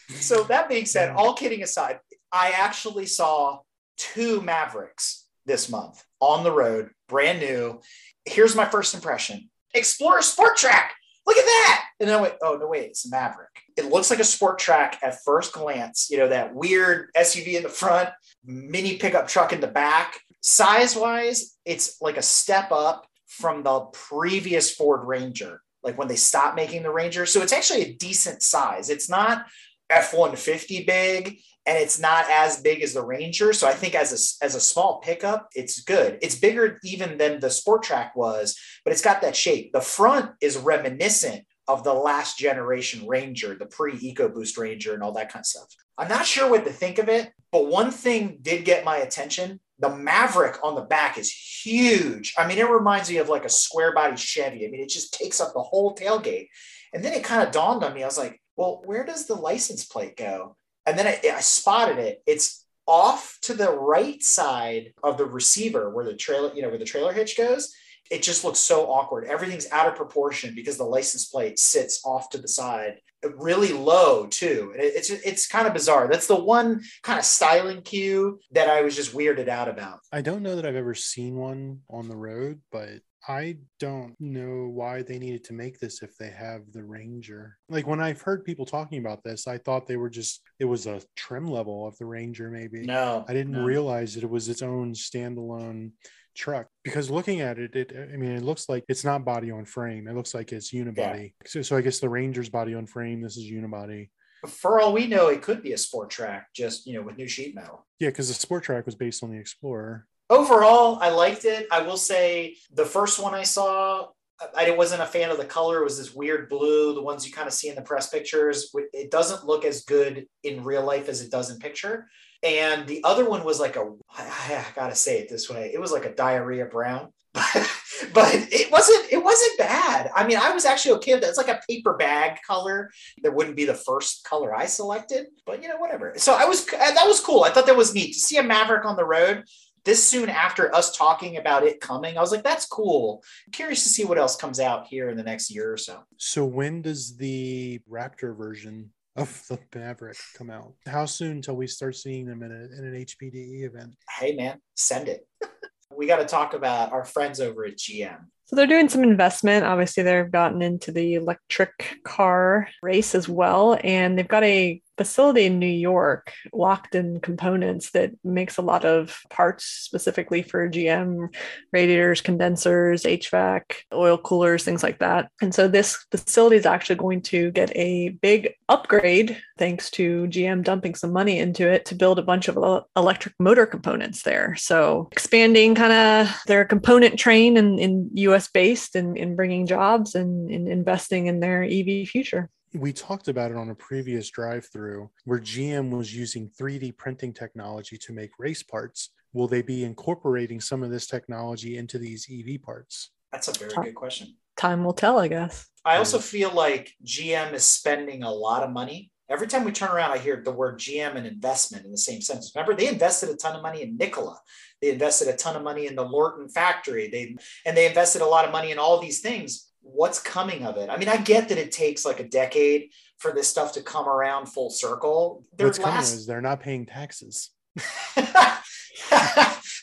So that being said, all kidding aside, I actually saw two Mavericks this month on the road, brand new. Here's my first impression: Explorer Sport Track look at that. And then I went, oh, no, wait, it's a Maverick. It looks like a sport track at first glance, you know, that weird SUV in the front, mini pickup truck in the back. Size wise, it's like a step up from the previous Ford Ranger, like when they stopped making the Ranger. So it's actually a decent size. It's not F 150 big. and it's not as big as the Ranger. So I think as a, as a small pickup, it's good. It's bigger even than the Sport Track was, but it's got that shape. The front is reminiscent of the last generation Ranger, the pre EcoBoost Ranger, and all that kind of stuff. I'm not sure what to think of it, but one thing did get my attention. The Maverick on the back is huge. I mean, it reminds me of like a square body Chevy. I mean, it just takes up the whole tailgate. And then it kind of dawned on me. I was like, well, where does the license plate go? And then I, I spotted it. It's off to the right side of the receiver where the trailer, you know, where the trailer hitch goes. It just looks so awkward. Everything's out of proportion because the license plate sits off to the side, really low too. It's it's kind of bizarre. That's the one kind of styling cue that I was just weirded out about. I don't know that I've ever seen one on the road, but I don't know why they needed to make this if they have the Ranger. Like when I've heard people talking about this, I thought they were just it was a trim level of the Ranger maybe. No. I didn't no. realize that it was its own standalone truck because looking at it it i mean it looks like it's not body on frame it looks like it's unibody yeah. so, so i guess the ranger's body on frame this is unibody for all we know it could be a sport track just you know with new sheet metal yeah because the sport track was based on the explorer overall, I liked it. I will say the first one I saw, I wasn't a fan of the color. It was this weird blue, the ones you kind of see in the press pictures. It doesn't look as good in real life as it does in picture. And the other one was like a, I gotta say it this way, it was like a diarrhea brown. but it wasn't it wasn't bad. I mean, I was actually okay with that. It's like a paper bag color. That wouldn't be the first color I selected, but you know, whatever. So I was uh, that was cool. I thought that was neat to see a Maverick on the road this soon after us talking about it coming, I was like, that's cool. I'm curious to see what else comes out here in the next year or so. So when does the Raptor version of the Maverick come out? How soon till we start seeing them in, a, in an HPDE event? Hey man, send it. we got to talk about our friends over at GM. So they're doing some investment. Obviously, they've gotten into the electric car race as well. And they've got a facility in New York, Lockport Components, that makes a lot of parts specifically for GM radiators, condensers, HVAC, oil coolers, things like that. And so this facility is actually going to get a big upgrade thanks to GM dumping some money into it to build a bunch of electric motor components there. So expanding kind of their component train in, in US based and, in bringing jobs and, and investing in their EV future we talked about it on a previous drive through where GM was using 3D printing technology to make race parts. Will they be incorporating some of this technology into these EV parts? That's a very good question. Time will tell, I guess. I also feel like GM is spending a lot of money. Every time we turn around, I hear the word GM and investment in the same sentence. Remember, they invested a ton of money in Nikola. They invested a ton of money in the Lordstown factory. They and they invested a lot of money in all these things what's coming of it? I mean, I get that it takes like a decade for this stuff to come around full circle. Their what's last... coming is they're not paying taxes.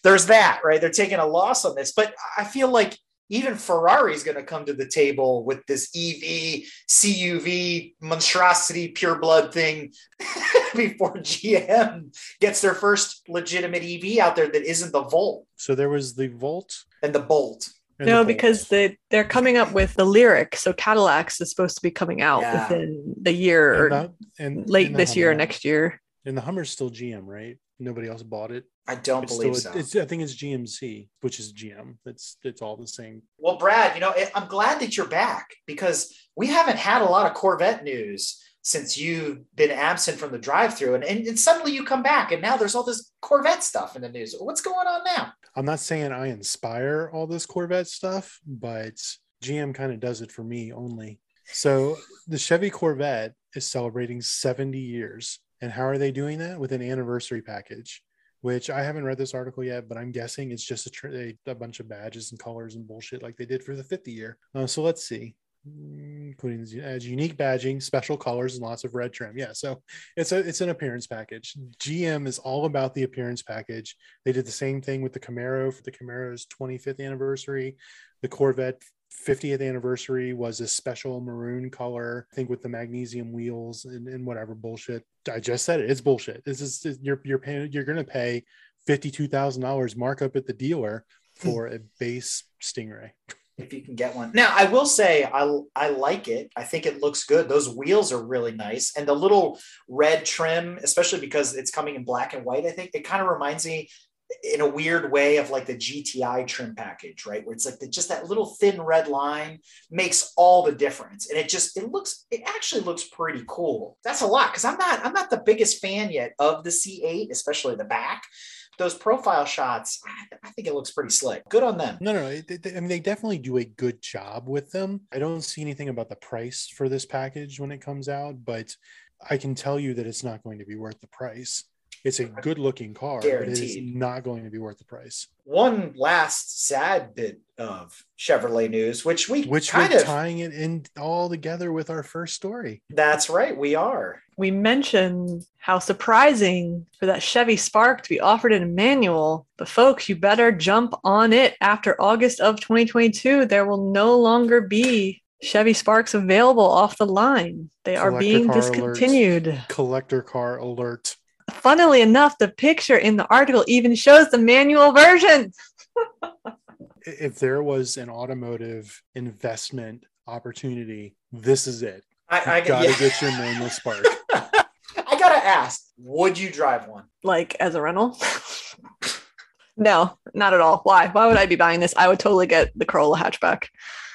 There's that, right? They're taking a loss on this, but I feel like even Ferrari is going to come to the table with this EV, CUV monstrosity, pure blood thing before GM gets their first legitimate EV out there that isn't the Volt. So there was the Volt and the Bolt no, because they they're coming up with the Lyriq. So Cadillacs is supposed to be coming out yeah. within the year and or and, late this Hummer, year or next year. And the Hummer's still GM, right? Nobody else bought it. I don't it's believe still, so. I think it's GMC, which is GM. It's it's all the same. Well, Brad, you know, I'm glad that you're back because we haven't had a lot of Corvette news since you've been absent from the drive-through, and, and, and suddenly you come back, and now there's all this Corvette stuff in the news. What's going on now? I'm not saying I inspire all this Corvette stuff, but GM kind of does it for me only. So the Chevy Corvette is celebrating 70 years. And how are they doing that? With an anniversary package, which I haven't read this article yet, but I'm guessing it's just a, a bunch of badges and colors and bullshit like they did for the 50 year. Uh, so let's see including as unique badging, special colors, and lots of red trim. Yeah, so it's a it's an appearance package. GM is all about the appearance package. They did the same thing with the Camaro for the Camaro's 25th anniversary. The Corvette 50th anniversary was a special maroon color, I think with the magnesium wheels and, and whatever bullshit. I just said it. It's bullshit. This is you're you're paying you're gonna pay fifty two thousand dollars markup at the dealer hmm. for a base Stingray. if you can get one. Now, I will say I I like it. I think it looks good. Those wheels are really nice, and the little red trim, especially because it's coming in black and white. I think it kind of reminds me in a weird way of like the GTI trim package, right? Where it's like the, just that little thin red line makes all the difference. And it just, it looks, it actually looks pretty cool. That's a lot. Cause I'm not, I'm not the biggest fan yet of the C8, especially the back. Those profile shots, I think it looks pretty slick. Good on them. No, no, no. I mean, they definitely do a good job with them. I don't see anything about the price for this package when it comes out, but I can tell you that it's not going to be worth the price. It's a good looking car, Guaranteed. but it is not going to be worth the price. One last sad bit of Chevrolet news, which we which kind we're of tying it in all together with our first story. That's right, we are. We mentioned how surprising for that Chevy Spark to be offered in a manual, but folks, you better jump on it. After August of 2022, there will no longer be Chevy Sparks available off the line. They Collector are being discontinued. Alert. Collector car alert funnily enough, the picture in the article even shows the manual version. if there was an automotive investment opportunity, this is it. I, I gotta yeah. get your manual spark. I gotta ask, would you drive one? Like as a rental? no, not at all. Why? Why would I be buying this? I would totally get the Corolla hatchback.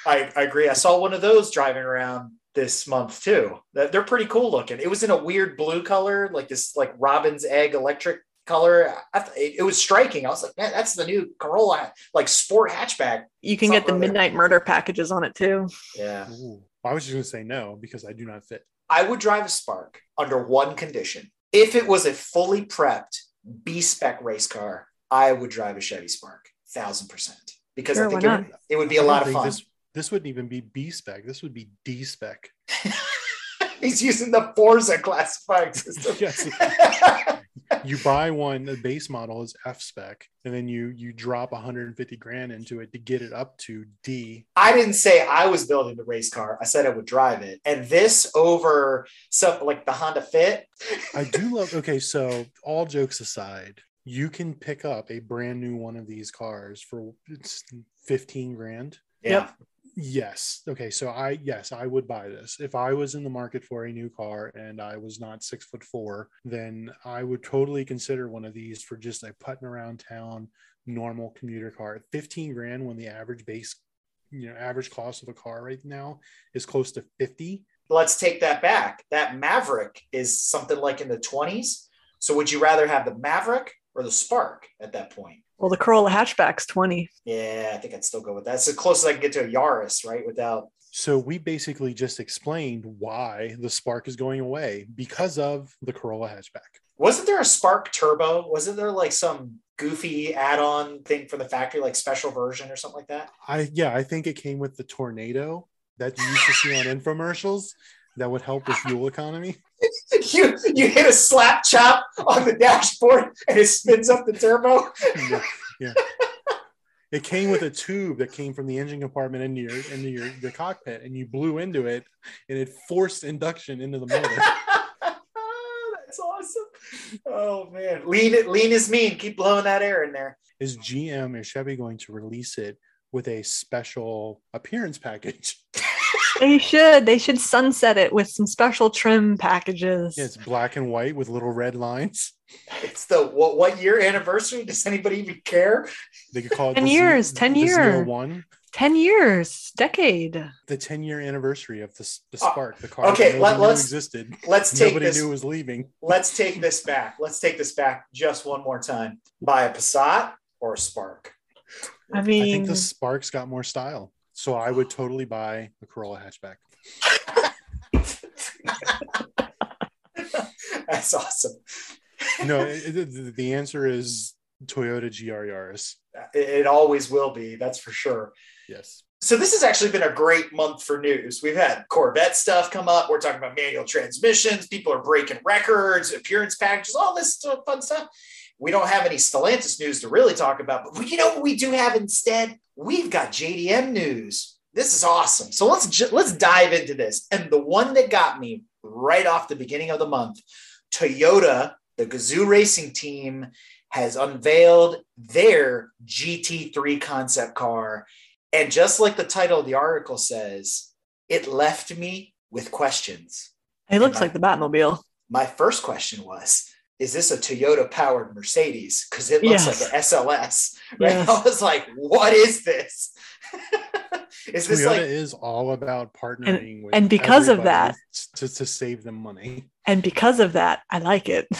I, I agree. I saw one of those driving around this month too. They're pretty cool looking. It was in a weird blue color, like this like robin's egg electric color. it, was striking. I was like, man, that's the new Corolla like sport hatchback. You can get the midnight murder packages on it too. Yeah. Ooh. I was just going to say no because I do not fit. I would drive a Spark under one condition. If it was a fully prepped B spec race car, I would drive a Chevy Spark, thousand percent, because sure, I think it would, it would, be a lot of fun. This, this wouldn't even be B spec. This would be D spec. He's using the Forza classifying system. yes. you buy one, the base model is F spec, and then you you drop 150 grand into it to get it up to D. I didn't say I was building the race car. I said I would drive it. And this over something like the Honda Fit. I do love okay, so all jokes aside, you can pick up a brand new one of these cars for it's 15 grand. Yeah. Yes. Okay. So I yes, I would buy this. If I was in the market for a new car and I was not six foot four, then I would totally consider one of these for just a putting around town normal commuter car. 15 grand when the average base, you know, average cost of a car right now is close to 50. Let's take that back. That Maverick is something like in the 20s. So would you rather have the Maverick or the Spark at that point? Well, the Corolla hatchback's 20. Yeah, I think I'd still go with that. It's the closest I can get to a Yaris, right? Without. So we basically just explained why the Spark is going away because of the Corolla hatchback. Wasn't there a Spark Turbo? Wasn't there like some goofy add-on thing for the factory, like special version or something like that? I yeah, I think it came with the Tornado that you used to see on infomercials that would help with fuel economy. you you hit a slap chop on the dashboard and it spins up the turbo. yeah, yeah. It came with a tube that came from the engine compartment into your into your the cockpit, and you blew into it, and it forced induction into the motor. That's awesome. Oh man, lean it, lean is mean. Keep blowing that air in there. Is GM is Chevy going to release it with a special appearance package? They should. They should sunset it with some special trim packages. Yeah, it's black and white with little red lines. It's the what, what year anniversary? Does anybody even care? They could call it 10 years, Z, 10 years. One. 10 years, decade. The 10 year anniversary of the, the uh, Spark, the car okay, let, us existed. Let's take nobody this, knew was leaving. Let's take this back. Let's take this back just one more time. Buy a Passat or a Spark. I mean, I think the Spark's got more style. So I would totally buy a Corolla hatchback. That's awesome. no, it, the answer is Toyota GR Yaris. It always will be. That's for sure. Yes. So this has actually been a great month for news. We've had Corvette stuff come up. We're talking about manual transmissions. People are breaking records, appearance packages, all this fun stuff. We don't have any Stellantis news to really talk about, but we, you know what we do have instead? We've got JDM news. This is awesome. So let's ju- let's dive into this. And the one that got me right off the beginning of the month, Toyota, the Gazoo Racing team, has unveiled their GT3 concept car, And just like the title of the article says, it left me with questions. It looks my- like the Batmobile. My first question was, is this a Toyota powered Mercedes? Because it looks Yes. like an SLS. Right? Yes. I was like, what is this? is this Toyota like is all about partnering with and because of that- to, to save them money. And because of that, I like it.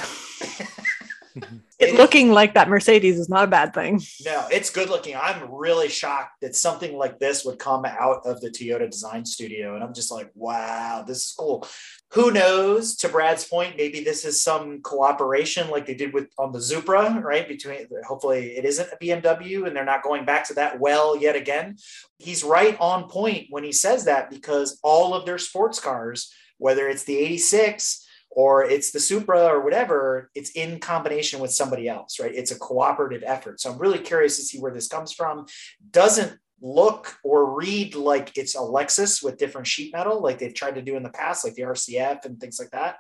It looking like that Mercedes is not a bad thing. No, it's good looking. I'm really shocked that something like this would come out of the Toyota design studio. And I'm just like, wow, this is cool. Who knows? To Brad's point, maybe this is some cooperation like they did with on the Supra, right? Between hopefully it isn't a BMW and they're not going back to that well yet again. He's right on point when he says that because all of their sports cars, whether it's the 86 or it's the Supra or whatever, it's in combination with somebody else, right? It's a cooperative effort. So I'm really curious to see where this comes from. Doesn't look or read like it's a Lexus with different sheet metal, like they've tried to do in the past, like the RCF and things like that,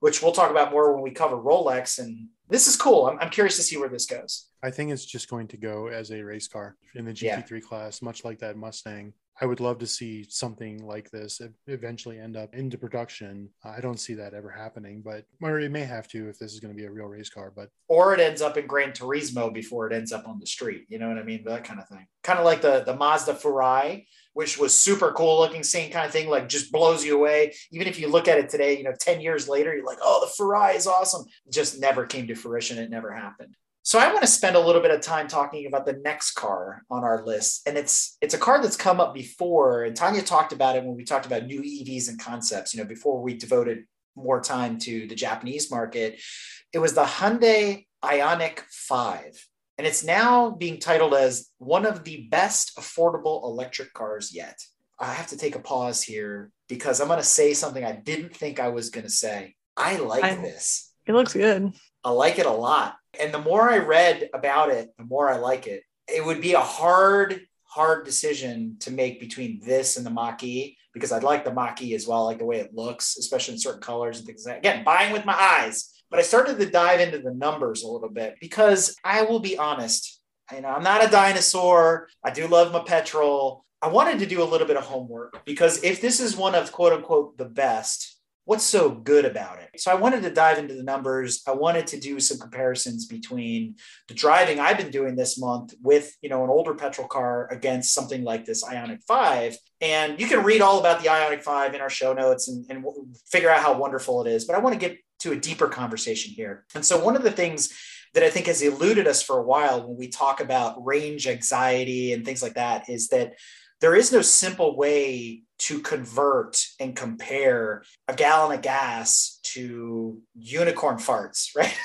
which we'll talk about more when we cover Rolex. And this is cool. I'm, I'm curious to see where this goes. I think it's just going to go as a race car in the GT3 class, much like that Mustang. I would love to see something like this eventually end up into production. I don't see that ever happening, but or it may have to if this is going to be a real race car. But Or it ends up in Gran Turismo before it ends up on the street. You know what I mean? That kind of thing. Kind of like the, the Mazda Furai, which was super cool looking, same kind of thing, like just blows you away. Even if you look at it today, you know, 10 years later, you're like, oh, the Furai is awesome. Just never came to fruition. It never happened. So I want to spend a little bit of time talking about the next car on our list. And it's it's a car that's come up before. And Tanya talked about it when we talked about new EVs and concepts, you know, before we devoted more time to the Japanese market. It was the Hyundai Ioniq 5. And it's now being titled as one of the best affordable electric cars yet. I have to take a pause here because I'm going to say something I didn't think I was going to say. I like I- this. It looks good. I like it a lot. And the more I read about it, the more I like it. It would be a hard, hard decision to make between this and the Mach E because I'd like the Mach E as well, I like the way it looks, especially in certain colors and things like that. Again, buying with my eyes. But I started to dive into the numbers a little bit because I will be honest. You know, I'm not a dinosaur. I do love my petrol. I wanted to do a little bit of homework because if this is one of quote unquote the best, what's so good about it? So I wanted to dive into the numbers. I wanted to do some comparisons between the driving I've been doing this month with, you know, an older petrol car against something like this Ioniq 5. And you can read all about the Ioniq 5 in our show notes and, and figure out how wonderful it is. But I want to get to a deeper conversation here. And so one of the things that I think has eluded us for a while when we talk about range anxiety and things like that is that there is no simple way to convert and compare a gallon of gas to unicorn farts, right?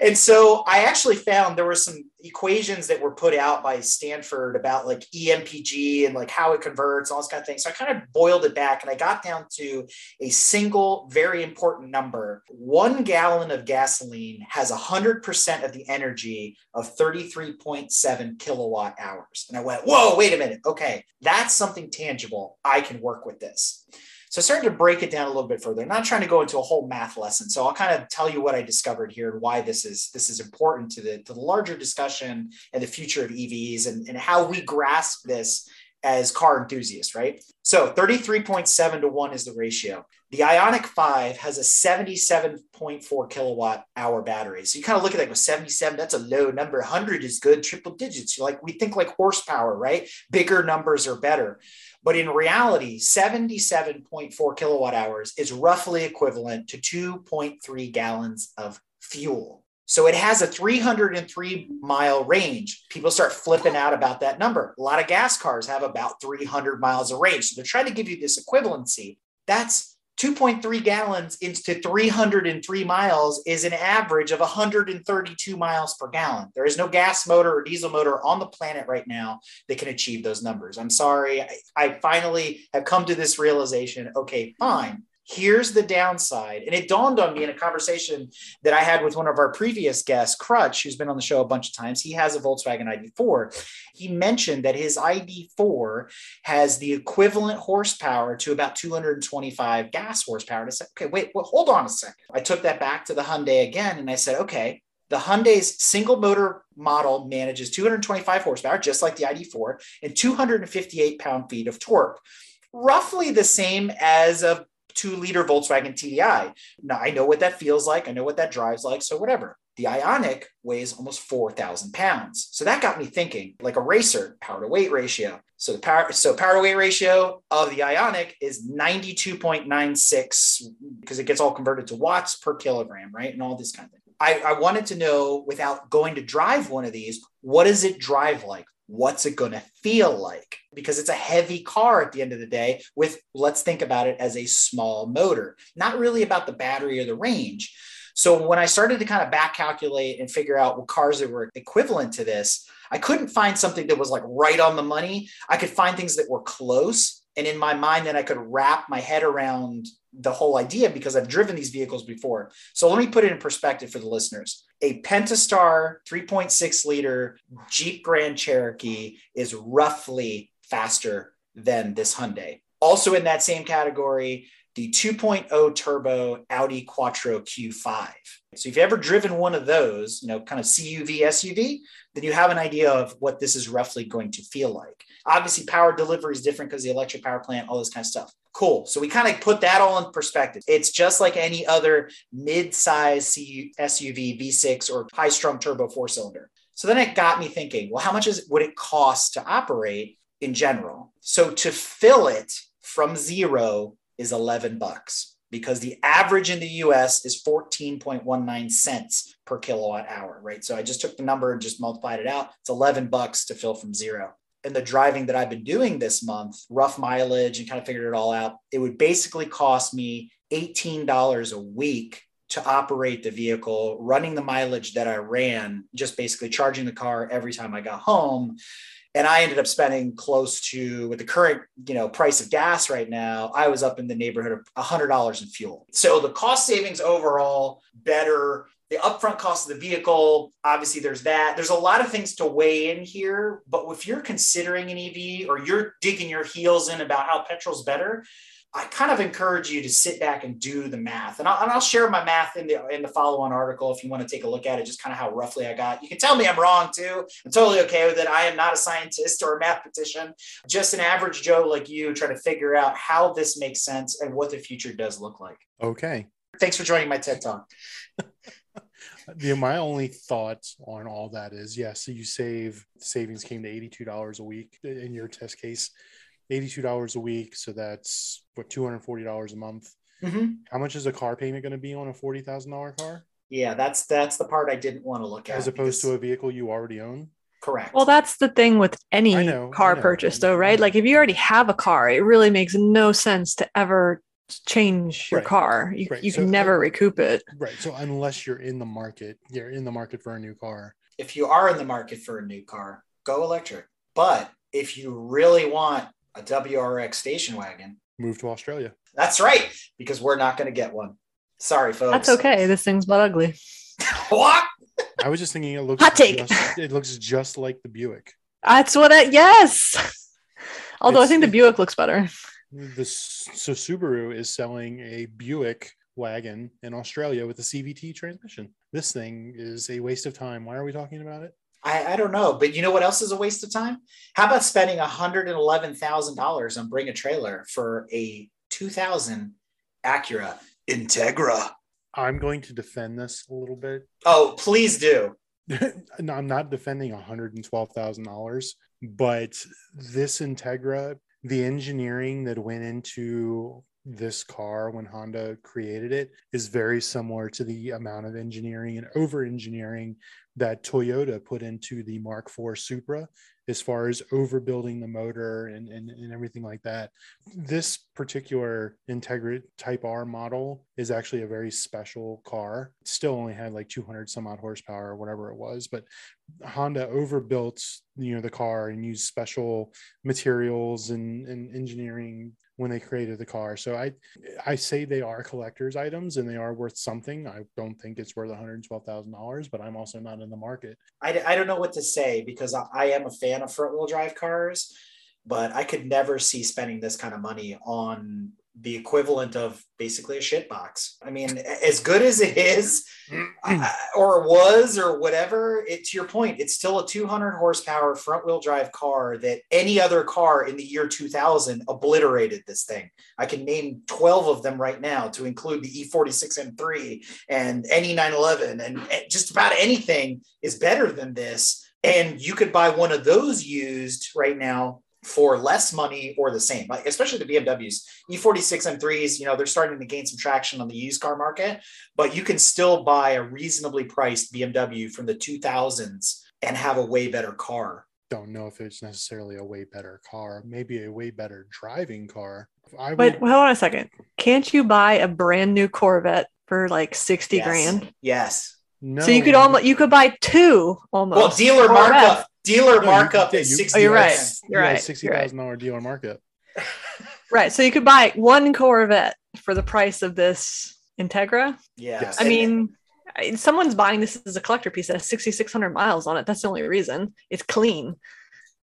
and so I actually found there were some equations that were put out by Stanford about like EMPG and like how it converts, all this kind of thing. So I kind of boiled it back and I got down to a single very important number. One gallon of gasoline has 100% of the energy of 33.7 kilowatt hours. And I went, whoa, wait a minute. Okay, that's something tangible. I can work with this. So I started to break it down a little bit further. I'm not trying to go into a whole math lesson. So I'll kind of tell you what I discovered here and why this is this is important to the to the larger discussion and the future of EVs and, and how we grasp this as car enthusiasts, right? So 33.7 to 1 is the ratio. The Ioniq 5 has a 77.4 kilowatt hour battery. So you kind of look at that with 77, that's a low number. 100 is good, triple digits. You're like we think like horsepower, right? Bigger numbers are better. But in reality, 77.4 kilowatt hours is roughly equivalent to 2.3 gallons of fuel. So it has a 303 mile range. People start flipping out about that number. A lot of gas cars have about 300 miles of range. So they're trying to give you this equivalency. That's 2.3 gallons into 303 miles is an average of 132 miles per gallon. There is no gas motor or diesel motor on the planet right now that can achieve those numbers. I'm sorry. I, I finally have come to this realization. Okay, fine. Here's the downside. And it dawned on me in a conversation that I had with one of our previous guests, Crutch, who's been on the show a bunch of times. He has a Volkswagen ID4. He mentioned that his ID4 has the equivalent horsepower to about 225 gas horsepower. And I said, okay, wait, well, hold on a second. I took that back to the Hyundai again and I said, okay, The Hyundai's single motor model manages 225 horsepower, just like the ID4, and 258 pound feet of torque, roughly the same as a two liter Volkswagen TDI. Now, I know what that feels like. I know what that drives like. So, whatever. The Ioniq weighs almost 4,000 pounds. So that got me thinking like a racer power to weight ratio. So the power, so power to weight ratio of the Ioniq is 92.96 because it gets all converted to watts per kilogram, right? And all this kind of thing. I, I wanted to know without going to drive one of these, what does it drive like? What's it going to feel like? Because it's a heavy car at the end of the day, with let's think about it as a small motor, not really about the battery or the range. So when I started to kind of back calculate and figure out what cars that were equivalent to this, I couldn't find something that was like right on the money. I could find things that were close. And in my mind, then I could wrap my head around the whole idea because I've driven these vehicles before. So let me put it in perspective for the listeners. A Pentastar 3.6 liter Jeep Grand Cherokee is roughly faster than this Hyundai. Also in that same category, the 2.0 turbo Audi Quattro Q5. So if you've ever driven one of those, you know, kind of CUV SUV, then you have an idea of what this is roughly going to feel like. Obviously, power delivery is different because the electric power plant, all this kind of stuff. Cool. So we kind of put that all in perspective. It's just like any other mid-size SUV V6 or high-strung turbo four-cylinder. So then it got me thinking, well, how much is would it cost to operate in general? So to fill it from zero is 11 bucks because the average in the US is 14.19 cents per kilowatt hour, right? So I just took the number and just multiplied it out. It's 11 bucks to fill from zero. And the driving that I've been doing this month, rough mileage and kind of figured it all out, it would basically cost me $18 a week to operate the vehicle, running the mileage that I ran, just basically charging the car every time I got home and I ended up spending close to with the current you know price of gas right now. I was up in the neighborhood of a hundred dollars in fuel. So the cost savings overall better. The upfront cost of the vehicle, obviously, there's that. There's a lot of things to weigh in here, but if you're considering an EV or you're digging your heels in about how petrol's better, I kind of encourage you to sit back and do the math. And I'll, and I'll, share my math in the in the follow-on article if you want to take a look at it, just kind of how roughly I got. You can tell me I'm wrong too. I'm totally okay with it. I am not a scientist or a mathematician, just an average Joe like you trying to figure out how this makes sense and what the future does look like. Okay. Thanks for joining my TED Talk. Yeah, my only thoughts on all that is yes, so you save savings came to $82 a week in your test case $82 a week. So that's what, $240 a month. Mm-hmm. How much is a car payment going to be on a $40,000 car? Yeah, that's that's the part I didn't want to look at. As opposed because... to a vehicle you already own? Correct. Well, that's the thing with any know, car purchase, though, right? Like if you already have a car, it really makes no sense to ever change your right. car. You, right. you can so, never recoup it. Right. So unless you're in the market, you're in the market for a new car. If you are in the market for a new car, go electric. But if you really want a WRX station wagon. Move to Australia. That's right, because we're not going to get one. Sorry, folks. That's okay. This thing's but ugly. what? I was just thinking it looks hot take. Just, it looks just like the Buick. That's what I yes. Although it's, I think the Buick looks better. This so Subaru is selling a Buick wagon in Australia with a CVT transmission. This thing is a waste of time. Why are we talking about it? I, I don't know, but you know what else is a waste of time? How about spending $111,000 on Bring a Trailer for a 2000 Acura Integra? I'm going to defend this a little bit. Oh, please do. no, I'm not defending $112,000, but this Integra, the engineering that went into this car when Honda created it is very similar to the amount of engineering and over engineering that Toyota put into the Mark IV Supra as far as overbuilding the motor and, and, and everything like that. This particular Integra Type R model is actually a very special car. It still only had like 200 some odd horsepower or whatever it was, but Honda overbuilt you know the car and used special materials and, and engineering when they created the car. So I I say they are collector's items and they are worth something. I don't think it's worth $112,000, but I'm also not in the market. I, I don't know what to say because I, I am a fan of front wheel drive cars, but I could never see spending this kind of money on the equivalent of basically a shit box. I mean, as good as it is, uh, or was, or whatever, it, to your point, it's still a 200 horsepower front wheel drive car that any other car in the year 2000 obliterated this thing. I can name 12 of them right now to include the E46 M3 and any 911, and, and just about anything is better than this. And you could buy one of those used right now for less money or the same, like especially the BMWs. E46 M3s, you know, they're starting to gain some traction on the used car market, but you can still buy a reasonably priced BMW from the 2000s and have a way better car. Don't know if it's necessarily a way better car, maybe a way better driving car. I but hold on a second. Can't you buy a brand new Corvette for like 60 yes. grand? Yes. No. So you could almost you could buy two almost. Well, dealer markup dealer no, markup is 60 oh, you're right. you're right. Sixty thousand dollar dealer markup. Right. So you could buy one corvette for the price of this integra? Yeah. I mean someone's buying this as a collector piece that has 6600 miles on it. That's the only reason. It's clean.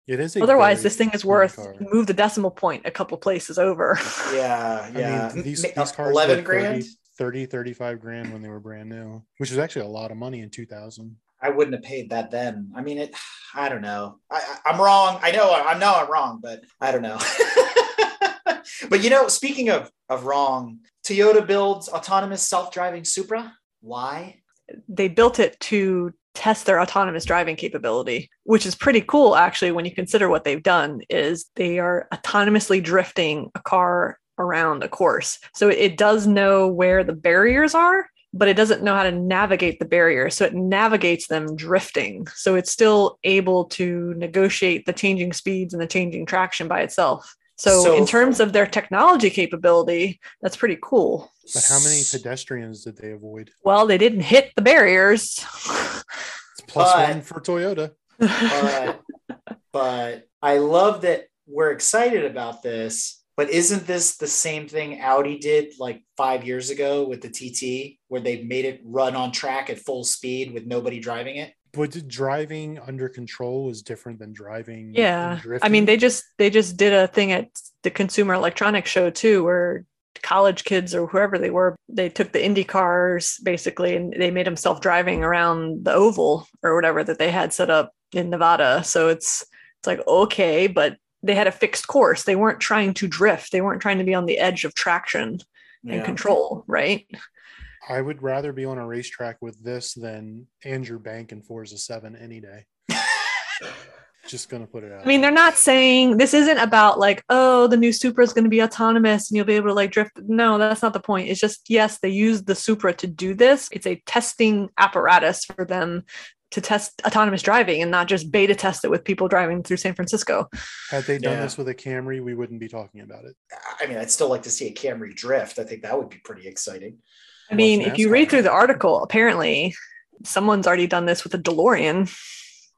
It is otherwise this thing is worth car. move the decimal point a couple places over. Yeah yeah. I mean, these, these uh, cars 11 grand? 30 35 grand when they were brand new which was actually a lot of money in 2000 I wouldn't have paid that then. I mean, it. I don't know. I, I'm wrong. I know. I know I'm wrong, but I don't know. but you know, speaking of of wrong, Toyota builds autonomous self-driving Supra. Why? They built it to test their autonomous driving capability, which is pretty cool actually when you consider what they've done is they are autonomously drifting a car around a course. So it does know where the barriers are but it doesn't know how to navigate the barrier. So it navigates them drifting. So it's still able to negotiate the changing speeds and the changing traction by itself. So, so in terms of their technology capability, that's pretty cool. But how many pedestrians did they avoid? Well, they didn't hit the barriers. It's plus but, one for Toyota. But, but I love that we're excited about this but isn't this the same thing Audi did like five years ago with the TT, where they made it run on track at full speed with nobody driving it? But driving under control was different than driving. Yeah, I mean they just they just did a thing at the Consumer Electronics Show too, where college kids or whoever they were, they took the Indy cars basically and they made them self driving around the oval or whatever that they had set up in Nevada. So it's it's like okay, but they had a fixed course. They weren't trying to drift. They weren't trying to be on the edge of traction yeah. and control, right? I would rather be on a racetrack with this than Andrew Bank and Forza 7 any day. Just gonna put it out. I mean, they're not saying this isn't about like, oh, the new Supra is gonna be autonomous and you'll be able to like drift. No, that's not the point. It's just yes, they use the Supra to do this. It's a testing apparatus for them to test autonomous driving and not just beta test it with people driving through San Francisco. Had they done yeah. this with a Camry, we wouldn't be talking about it. I mean, I'd still like to see a Camry drift. I think that would be pretty exciting. I mean, if you read through the article, apparently someone's already done this with a DeLorean.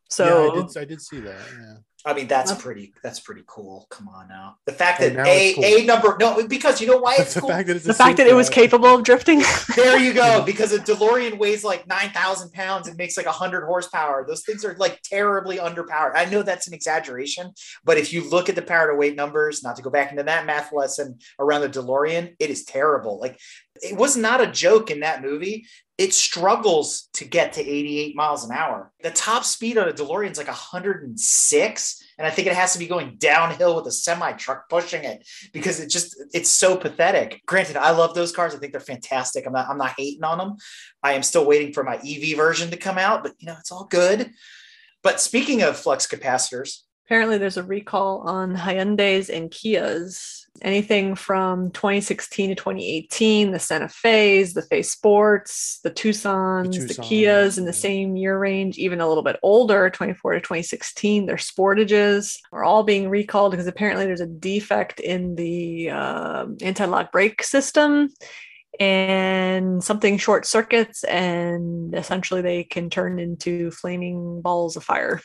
So yeah, I did, I did see that. Yeah. I mean, that's pretty. That's pretty cool. Come on now. The fact that a cool. a number no because you know why it's the cool? fact that, the fact that it was capable of drifting. there you go. Because a DeLorean weighs like nine thousand pounds and makes like hundred horsepower. Those things are like terribly underpowered. I know that's an exaggeration, but if you look at the power to weight numbers, not to go back into that math lesson around the DeLorean, it is terrible. Like it was not a joke in that movie it struggles to get to 88 miles an hour. The top speed on a DeLorean is like 106. And I think it has to be going downhill with a semi truck pushing it because it just, it's so pathetic. Granted, I love those cars. I think they're fantastic. I'm not, I'm not hating on them. I am still waiting for my EV version to come out, but you know, it's all good. But speaking of flux capacitors, apparently there's a recall on Hyundai's and Kias anything from 2016 to 2018, the Santa Fe's, the Fe Sports, the Tucsons, the, Tucson, the Kias in the same year range, even a little bit older, 24 to 2016, their Sportages are all being recalled because apparently there's a defect in the uh, anti-lock brake system and something short circuits and essentially they can turn into flaming balls of fire.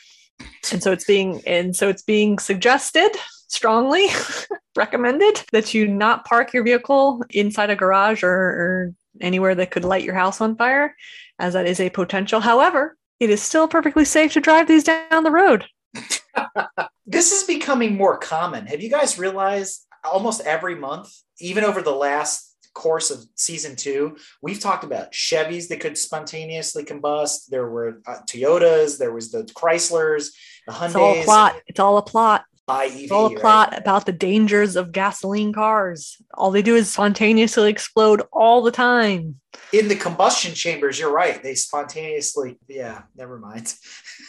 And so it's being and so it's being suggested strongly recommended that you not park your vehicle inside a garage or, or anywhere that could light your house on fire, as that is a potential. However, it is still perfectly safe to drive these down the road. this is becoming more common. Have you guys realized almost every month even over the last course of season two, we've talked about Chevys that could spontaneously combust. There were uh, Toyotas, there was the Chryslers, the Hyundais. It's all a plot. It's all a plot. IEV, a right? plot about the dangers of gasoline cars. All they do is spontaneously explode all the time. in the combustion chambers you're right they spontaneously yeah never mind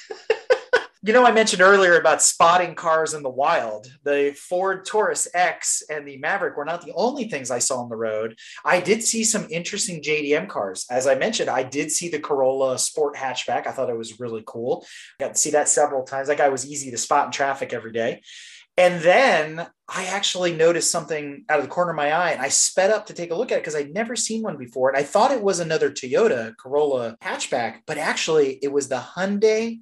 you know i mentioned earlier about spotting cars in the wild. The ford taurus x and the maverick were not the only things i saw on the road. I did see some interesting jdm cars. As i mentioned i did see the corolla sport hatchback. I thought it was really cool. I got to see that several times. That guy was easy to spot in traffic every day. And then I actually noticed something out of the corner of my eye and I sped up to take a look at it because I'd never seen one before. And I thought it was another Toyota Corolla hatchback, but actually it was the Hyundai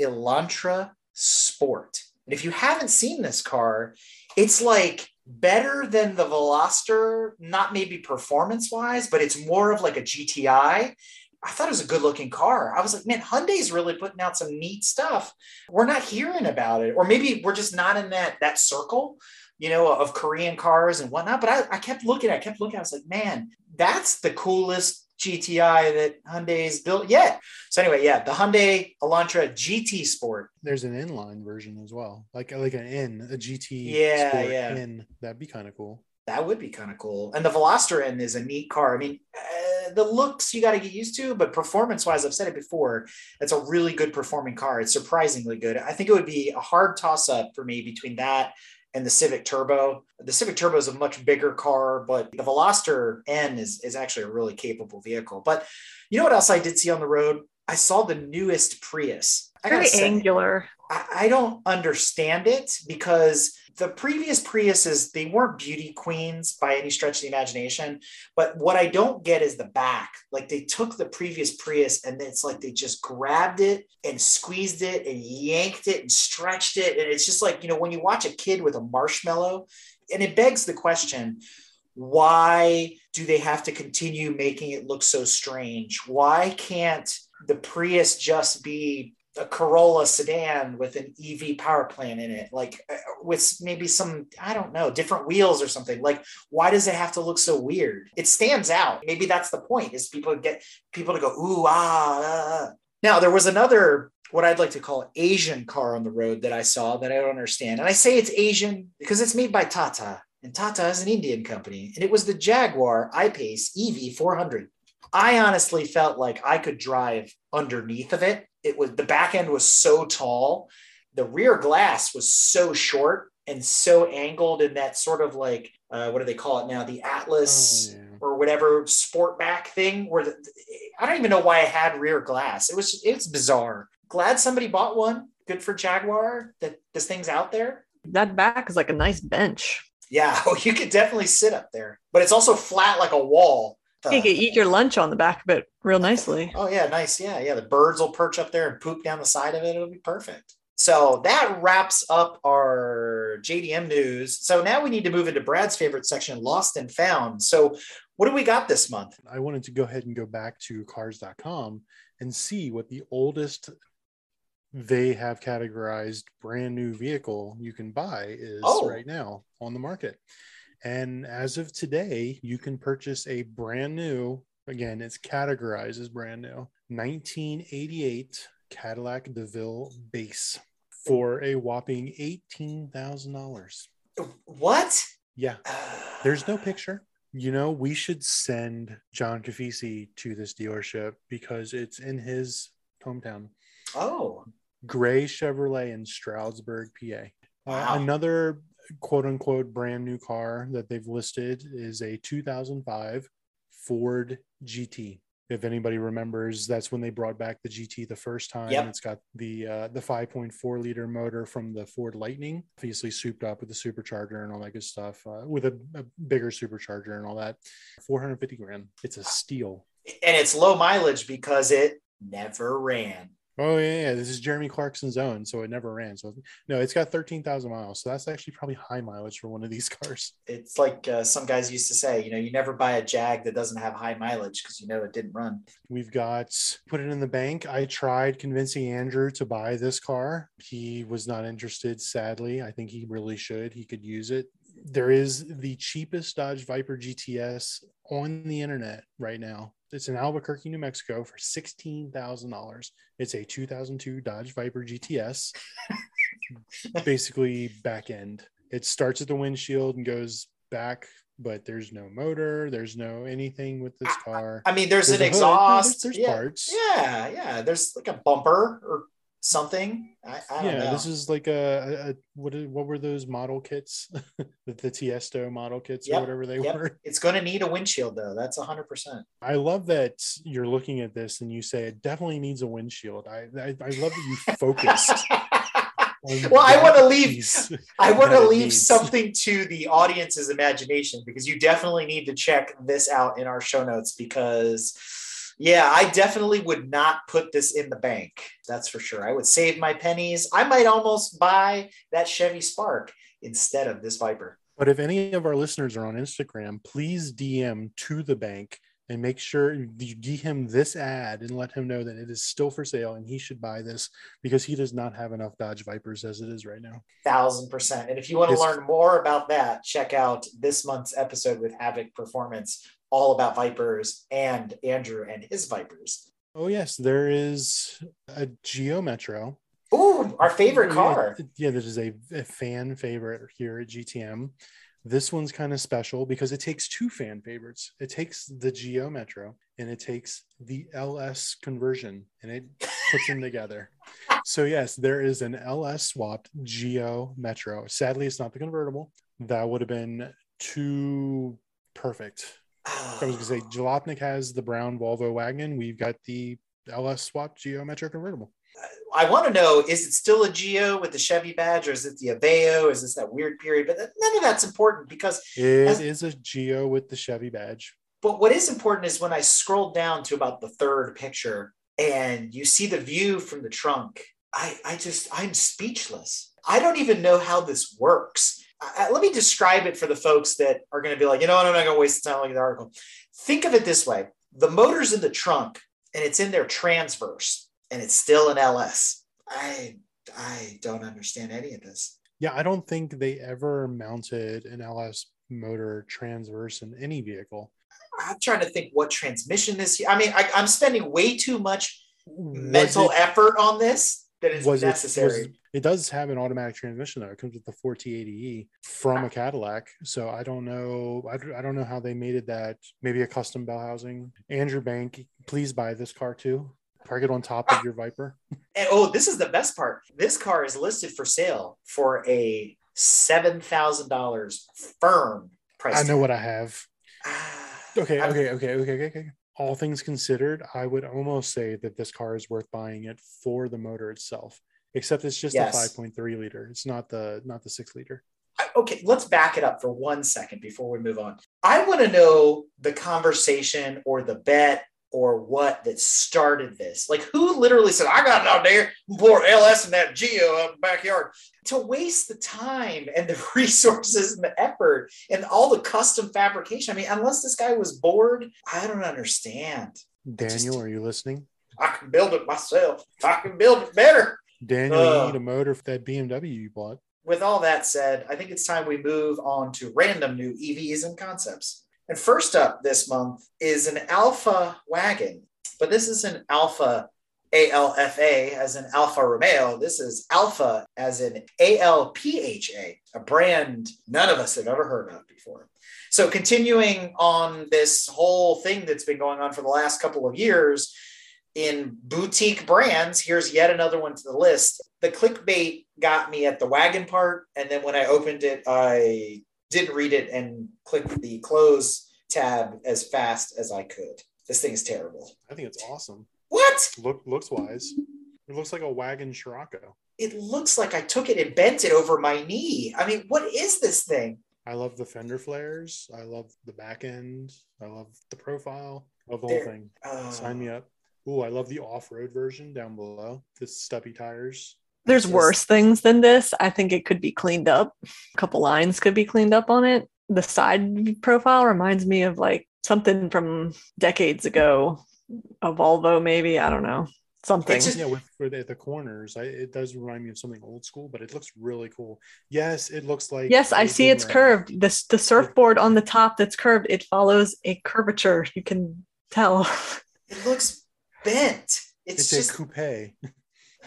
Elantra Sport. And if you haven't seen this car, it's like better than the Veloster, not maybe performance wise, but it's more of like a GTI. I thought it was a good looking car. I was like, man, Hyundai's really putting out some neat stuff. We're not hearing about it, or maybe we're just not in that that circle, you know, of Korean cars and whatnot. But I, I kept looking, I kept looking. I was like, man, that's the coolest GTI that Hyundai's built yet. So anyway, yeah, the Hyundai Elantra GT Sport. There's an N Line version as well, like like an N, a GT. Yeah, Sport yeah. N. That'd be kind of cool. That would be kind of cool. And the Veloster N is a neat car. I mean, uh, the looks you got to get used to, but performance wise, I've said it before, it's a really good performing car. It's surprisingly good. I think it would be a hard toss up for me between that and the Civic Turbo. The Civic Turbo is a much bigger car, but the Veloster N is, is actually a really capable vehicle. But you know what else I did see on the road? I saw the newest Prius. Very say- angular. I, I don't understand it because the previous Priuses, they weren't beauty queens by any stretch of the imagination. But what I don't get is the back. Like they took the previous Prius and it's like they just grabbed it and squeezed it and yanked it and stretched it. And it's just like, you know, when you watch a kid with a marshmallow, and it begs the question why do they have to continue making it look so strange? Why can't the Prius just be a Corolla sedan with an EV power plant in it, like uh, with maybe some, I don't know, different wheels or something. Like, why does it have to look so weird? It stands out. Maybe that's the point is people get people to go, ooh, ah, ah. Now, there was another, what I'd like to call Asian car on the road that I saw that I don't understand. And I say it's Asian because it's made by Tata, and Tata is an Indian company, and it was the Jaguar I-Pace EV 400. I honestly felt like I could drive underneath of it. It was the back end was so tall, the rear glass was so short and so angled in that sort of like uh, what do they call it now? The Atlas Oh, yeah. or whatever sport back thing. Where the, I don't even know why I had rear glass. It was it's bizarre. Glad somebody bought one. Good for Jaguar that this thing's out there. That back is like a nice bench. Yeah, you could definitely sit up there, but it's also flat like a wall. Uh, You can eat your lunch on the back of it real nicely. Oh yeah, nice. Yeah, yeah. The birds will perch up there and poop down the side of it. It'll be perfect. So that wraps up our JDM news. So now we need to move into Brad's favorite section, Lost and Found. So what do we got this month? I wanted to go ahead and go back to cars.com and see what the oldest they have categorized brand new vehicle you can buy is Oh. right now on the market. And as of today, you can purchase a brand new, again, it's categorized as brand new, 1988 Cadillac DeVille base for a whopping $18,000. What? Yeah. There's no picture. You know, we should send John Cafisi to this dealership because it's in his hometown. Oh, Gray Chevrolet in Stroudsburg, PA. Uh, another quote unquote brand new car that they've listed is a 2005 Ford GT. If anybody remembers, that's when they brought back the GT the first time. Yep. It's got the uh, the 5.4 liter motor from the Ford Lightning, obviously souped up with the supercharger and all that good stuff, uh, with a, a bigger supercharger and all that. 450 grand. It's a steal. and it's low mileage because it never ran. Oh yeah, yeah, this is Jeremy Clarkson's own, so it never ran. So no, it's got thirteen thousand miles. So that's actually probably high mileage for one of these cars. It's like uh, some guys used to say, you know, you never buy a Jag that doesn't have high mileage because you know it didn't run. We've got put it in the bank. I tried convincing Andrew to buy this car. He was not interested. Sadly, I think he really should. He could use it. there is the cheapest Dodge Viper GTS on the internet right now. It's in Albuquerque, New Mexico for $16,000. It's a 2002 Dodge Viper GTS, basically back end. It starts at the windshield and goes back, but there's no motor, there's no anything with this car. I mean, there's, There's an a hood. No, exhaust. there's- there's yeah. parts. Yeah, yeah. There's like a bumper or something. I, I don't yeah, know. this is like a, a, what is- what were those model kits? the, the Testors model kits Yep, or whatever they yep. were. it's going to need a windshield though. That's hundred percent. I love that you're looking at this and you say it definitely needs a windshield. I I, I love that you focused. Well, I wanna leave- I want to leave needs. something to the audience's imagination because you definitely need to check this out in our show notes because yeah, I definitely would not put this in the bank. That's for sure. I would save my pennies. I might almost buy that Chevy Spark instead of this Viper. But if any of our listeners are on Instagram, please DM to the bank and make sure you DM this ad and let him know that it is still for sale and he should buy this because he does not have enough Dodge Vipers as it is right now. Thousand percent. And if you want to Yes. learn more about that, check out this month's episode with Havoc Performance, all about Vipers and Andrew and his Vipers. Oh yes, there is a Geo Metro. Ooh, our favorite car. Yeah, yeah, this is a, a fan favorite here at GTM. This one's kind of special because it takes two fan favorites. It takes the Geo Metro and it takes the LS conversion and it puts them together. So yes, there is an LS swapped Geo Metro. Sadly, it's not the convertible. That would have been too perfect. I was gonna say Jalopnik has the brown Volvo wagon. We've got the LS swap Geo Metro convertible. I want to know is it still a Geo with the Chevy badge or is it the Aveo? Is this that weird period? But none of that's important because, It As- is a Geo with the Chevy badge. but what is important is when I scroll down to about the third picture and you see the view from the trunk, I, I just, I'm speechless. I don't even know how this works. Let me describe it for the folks that are going to be like, you know what, I'm not going to waste the time looking at the article. Think of it this way the motor's in the trunk and it's in their transverse and it's still an LS. I, I don't understand any of this. Yeah, I don't think they ever mounted an LS motor transverse in any vehicle. I'm trying to think what transmission this. I mean, I, I'm spending way too much Was mental it- effort on this that is was it- was- it does have an automatic transmission though. It comes with the 4T80E from a Cadillac. So I don't know. I, don't- I don't know how they made it that. Maybe a custom bell housing. Andrew Bank, please buy this car too. Park it on top of your Viper. And oh, this is the best part. This car is listed for sale for a seven thousand dollars firm price. I know tag. what I have. Ah, Okay, okay, okay, okay, okay, okay. All things considered, I would almost say that this car is worth buying it for the motor itself. Except it's just Yes. a 5.3 liter. It's not the not the six liter. Okay, let's back it up for one second before we move on. I want to know the conversation or the bet or what that started this. Like, who literally said, I got it out there, pour LS in that Geo out in the backyard to waste the time and the resources and the effort and all the custom fabrication? I mean, unless this guy was bored, I don't understand. Daniel, Just- are you listening? I can build it myself. I can build it better. Daniel, you uh, need a motor for that BMW you bought. with all that said, I think it's time we move on to random new EVs and concepts. And first up this month is an Alpha wagon, but this is an Alpha ALFA as in Alfa Romeo. This is Alpha as in A L P H A, a brand none of us have ever heard of before. So, continuing on this whole thing that's been going on for the last couple of years, in boutique brands, here's yet another one to the list. The clickbait got me at the wagon part, and then when I opened it, I didn't read it and clicked the close tab as fast as I could. This thing is terrible. I think it's awesome. What? Look looks wise. It looks like a wagon Scirocco. It looks like I took it and bent it over my knee. I mean, what is this thing? I love the fender flares. I love the back end. I love the profile. I love the whole thing. Uh, Sign me up. Ooh, I love the off-road version down below. The stubby tires. There's Just- worse things than this. I think it could be cleaned up. A couple lines could be cleaned up on it. The side profile reminds me of like something from decades ago, a Volvo maybe. I don't know. something. It's just- yeah, with for the, the corners, I, it does remind me of something old school, but it looks really cool. Yes, it looks like yes, I see it's boomerang. curved. This the surfboard on the top that's curved. It follows a curvature. You can tell. It looks bent. It's, It's, just a coupe.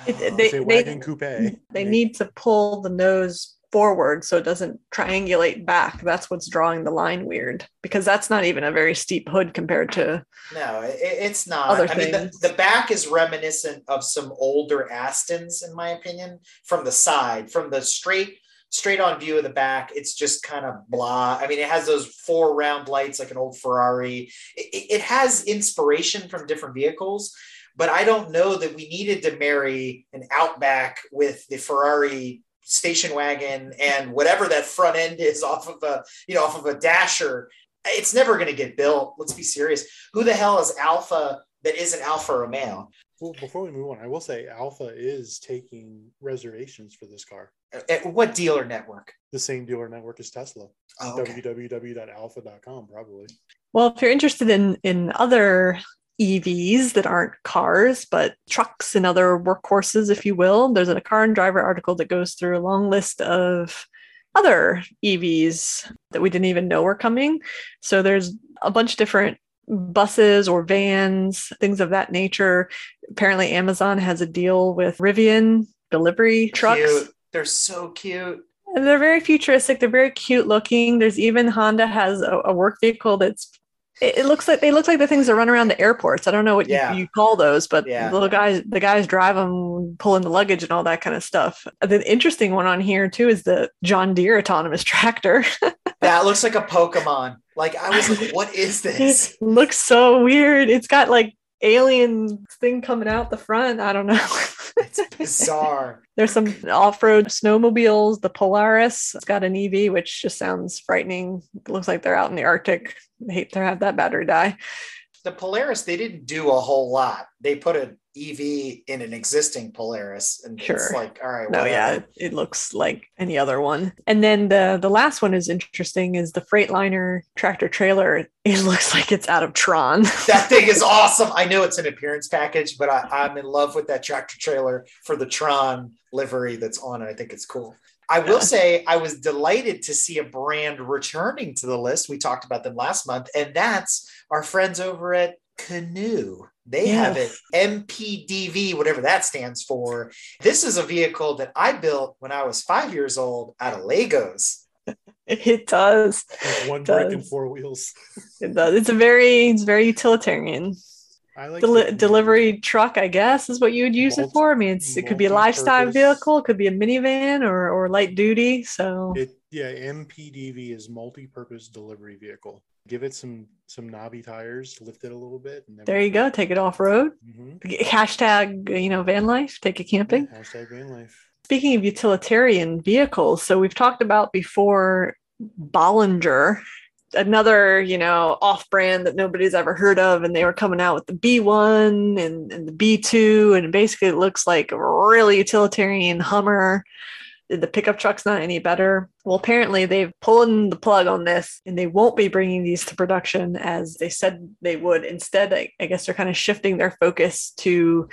It- they- It's a wagon coupe. They need to pull the nose forward so it doesn't triangulate back. That's what's drawing the line weird because that's not even a very steep hood compared to no, it, it's not. Other I mean, the, the back is reminiscent of some older Astons, in my opinion, from the side, from the straight straight on view of the back. It's just kind of blah. I mean, it has those four round lights like an old Ferrari. It, it- it has inspiration from different vehicles, but I don't know that we needed to marry an Outback with the Ferrari station wagon and whatever that front end is off of a you know off of a dasher it's never going to get built let's be serious who the hell is alpha that isn't alfa romeo Well, before we move on, I will say Alpha is taking reservations for this car. At what dealer network The same dealer network as Tesla. oh, okay. www.alpha.com, probably. well, if you're interested in in other EVs that aren't cars but trucks and other workhorses, if you will, there's a car and driver article that goes through a long list of other EVs that we didn't even know were coming. So there's a bunch of different buses or vans, things of that nature. Apparently, Amazon has a deal with Rivian delivery trucks. Cute. they're so cute And they're very futuristic. They're very cute looking. There's even Honda has a, a work vehicle that's. It, it looks like they look like the things that run around the airports. I don't know what you- you, call those, but Yeah. the little guys, the guys drive them, pulling the luggage and all that kind of stuff. The interesting one on here too is the John Deere autonomous tractor. that looks like a pokemon like i was like what is this it looks so weird. It's got like alien thing coming out the front. I don't know. it's bizarre There's some off-road snowmobiles. The Polaris it's got an EV, which just sounds frightening. It looks like they're out in the Arctic. I hate to have that battery die. the polaris they didn't do a whole lot they put an ev in an existing polaris and it's like all right No, whatever. yeah, it, it looks like any other one. And then the the last one is interesting. Is the Freightliner tractor trailer? It looks like it's out of Tron. that thing is awesome. I know it's an appearance package, but I, I'm in love with that tractor trailer for the Tron livery that's on it. I think it's cool. I will say I was delighted to see a brand returning to the list. We talked about them last month, and that's our friends over at Canoo. They have it MPDV, whatever that stands for. This is a vehicle that I built when I was five years old out of Legos. it does. With one It brick and four wheels. It does. It's a very it's very utilitarian. I like Deli- the- delivery truck, I guess, is what you would use it for. I mean, it's, it could be a lifestyle vehicle, it could be a minivan or, or light duty. So It yeah, MPDV is multi-purpose delivery vehicle. Give it some some knobby tires, lift it a little bit, and there you go. Take it off road. Mhm. Hashtag, you know, van life. Take it camping. Yeah, hashtag van life. Speaking of utilitarian vehicles, so we've talked about before Bollinger, another, you know, off brand that nobody's ever heard of. And they were coming out with the B1 and, and the B2. And basically, it looks like a really utilitarian Hummer. The pickup truck's not any better. Well, apparently, they've pulled the plug on this and they won't be bringing these to production as they said they would. Instead, I, I guess they're kind of shifting their focus to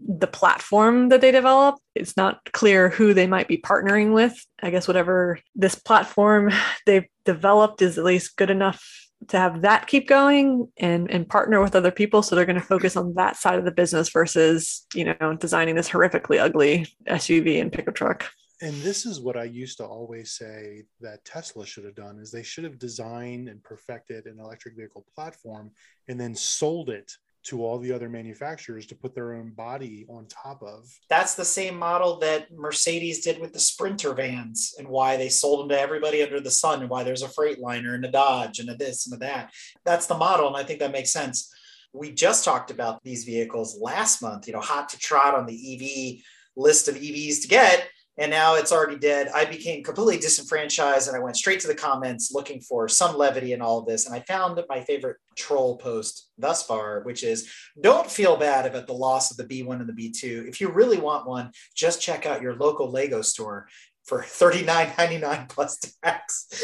the platform that they develop. It's not clear who they might be partnering with. I guess whatever this platform they've developed is at least good enough to have that keep going and and partner with other people so they're going to focus on that side of the business versus you know designing this horrifically ugly SUV and pickup truck. And this is what I used to always say that Tesla should have done is they should have designed and perfected an electric vehicle platform and then sold it to all the other manufacturers to put their own body on top of. That's the same model that Mercedes did with the Sprinter vans and why they sold them to everybody under the sun and why there's a Freightliner and a Dodge and a this and a that. That's the model. And I think that makes sense. We just talked about these vehicles last month, you know, hot to trot on the EV list of EVs to get. And now it's already dead. I became completely disenfranchised and I went straight to the comments looking for some levity in all of this. And I found my favorite troll post thus far, which is don't feel bad about the loss of the B1 and the B2. If you really want one, just check out your local Lego store for $39.99 plus tax.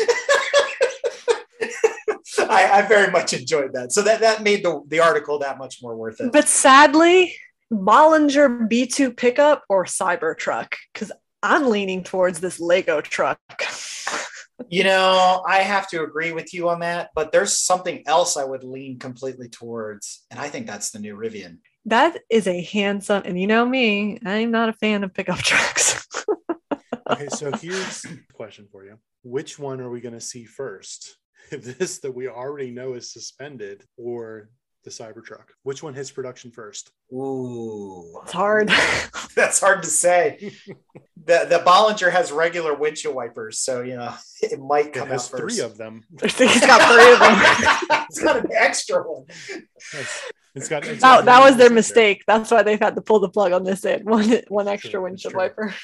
I, I very much enjoyed that. So that, that made the, the article that much more worth it. But sadly, Bollinger B2 pickup or Cybertruck? Because I'm leaning towards this Lego truck. You know, I have to agree with you on that, but there's something else I would lean completely towards, and I think that's the new Rivian. that is a handsome, and you know me, I'm not a fan of pickup trucks. Okay, so here's a question for you. Which one are we going to see first? This that we already know is suspended or the Cybertruck? Which one hits production first? Ooh, it's hard. that's hard to say. the The Bollinger has regular windshield wipers, so you know it might It come has out first. three of them. He's got three of them. it's got an extra one. Yes. It's got, it's That, that was one their there. mistake. That's why they've had to pull the plug on this end. One one extra True, windshield wiper.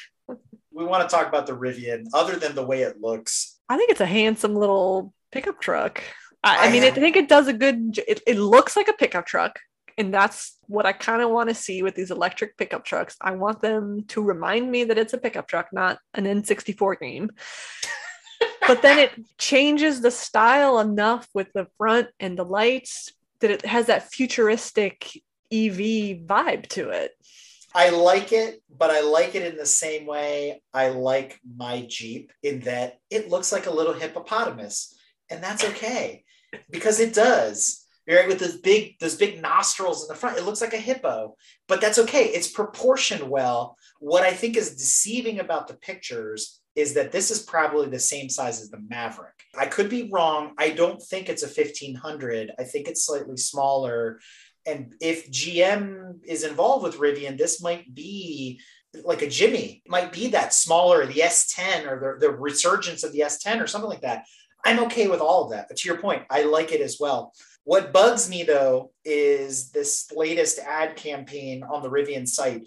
We want to talk about the Rivian, other than the way it looks. I think it's a handsome little pickup truck. I, I mean, I think it does a good. It, it looks like a pickup truck, and that's what I kind of want to see with these electric pickup trucks. I want them to remind me that it's a pickup truck, not an N64 game. but then it changes the style enough with the front and the lights that it has that futuristic EV vibe to it. I like it, but I like it in the same way I like my Jeep, in that it looks like a little hippopotamus, and that's okay because it does. Right with those big those big nostrils in the front, it looks like a hippo, but that's okay. It's proportioned well. What I think is deceiving about the pictures is that this is probably the same size as the Maverick. I could be wrong. I don't think it's a 1500. I think it's slightly smaller. And if GM is involved with Rivian, this might be like a Jimmy, it might be that smaller, the S10 or the, the resurgence of the S10 or something like that. I'm okay with all of that. But to your point, I like it as well. What bugs me though is this latest ad campaign on the Rivian site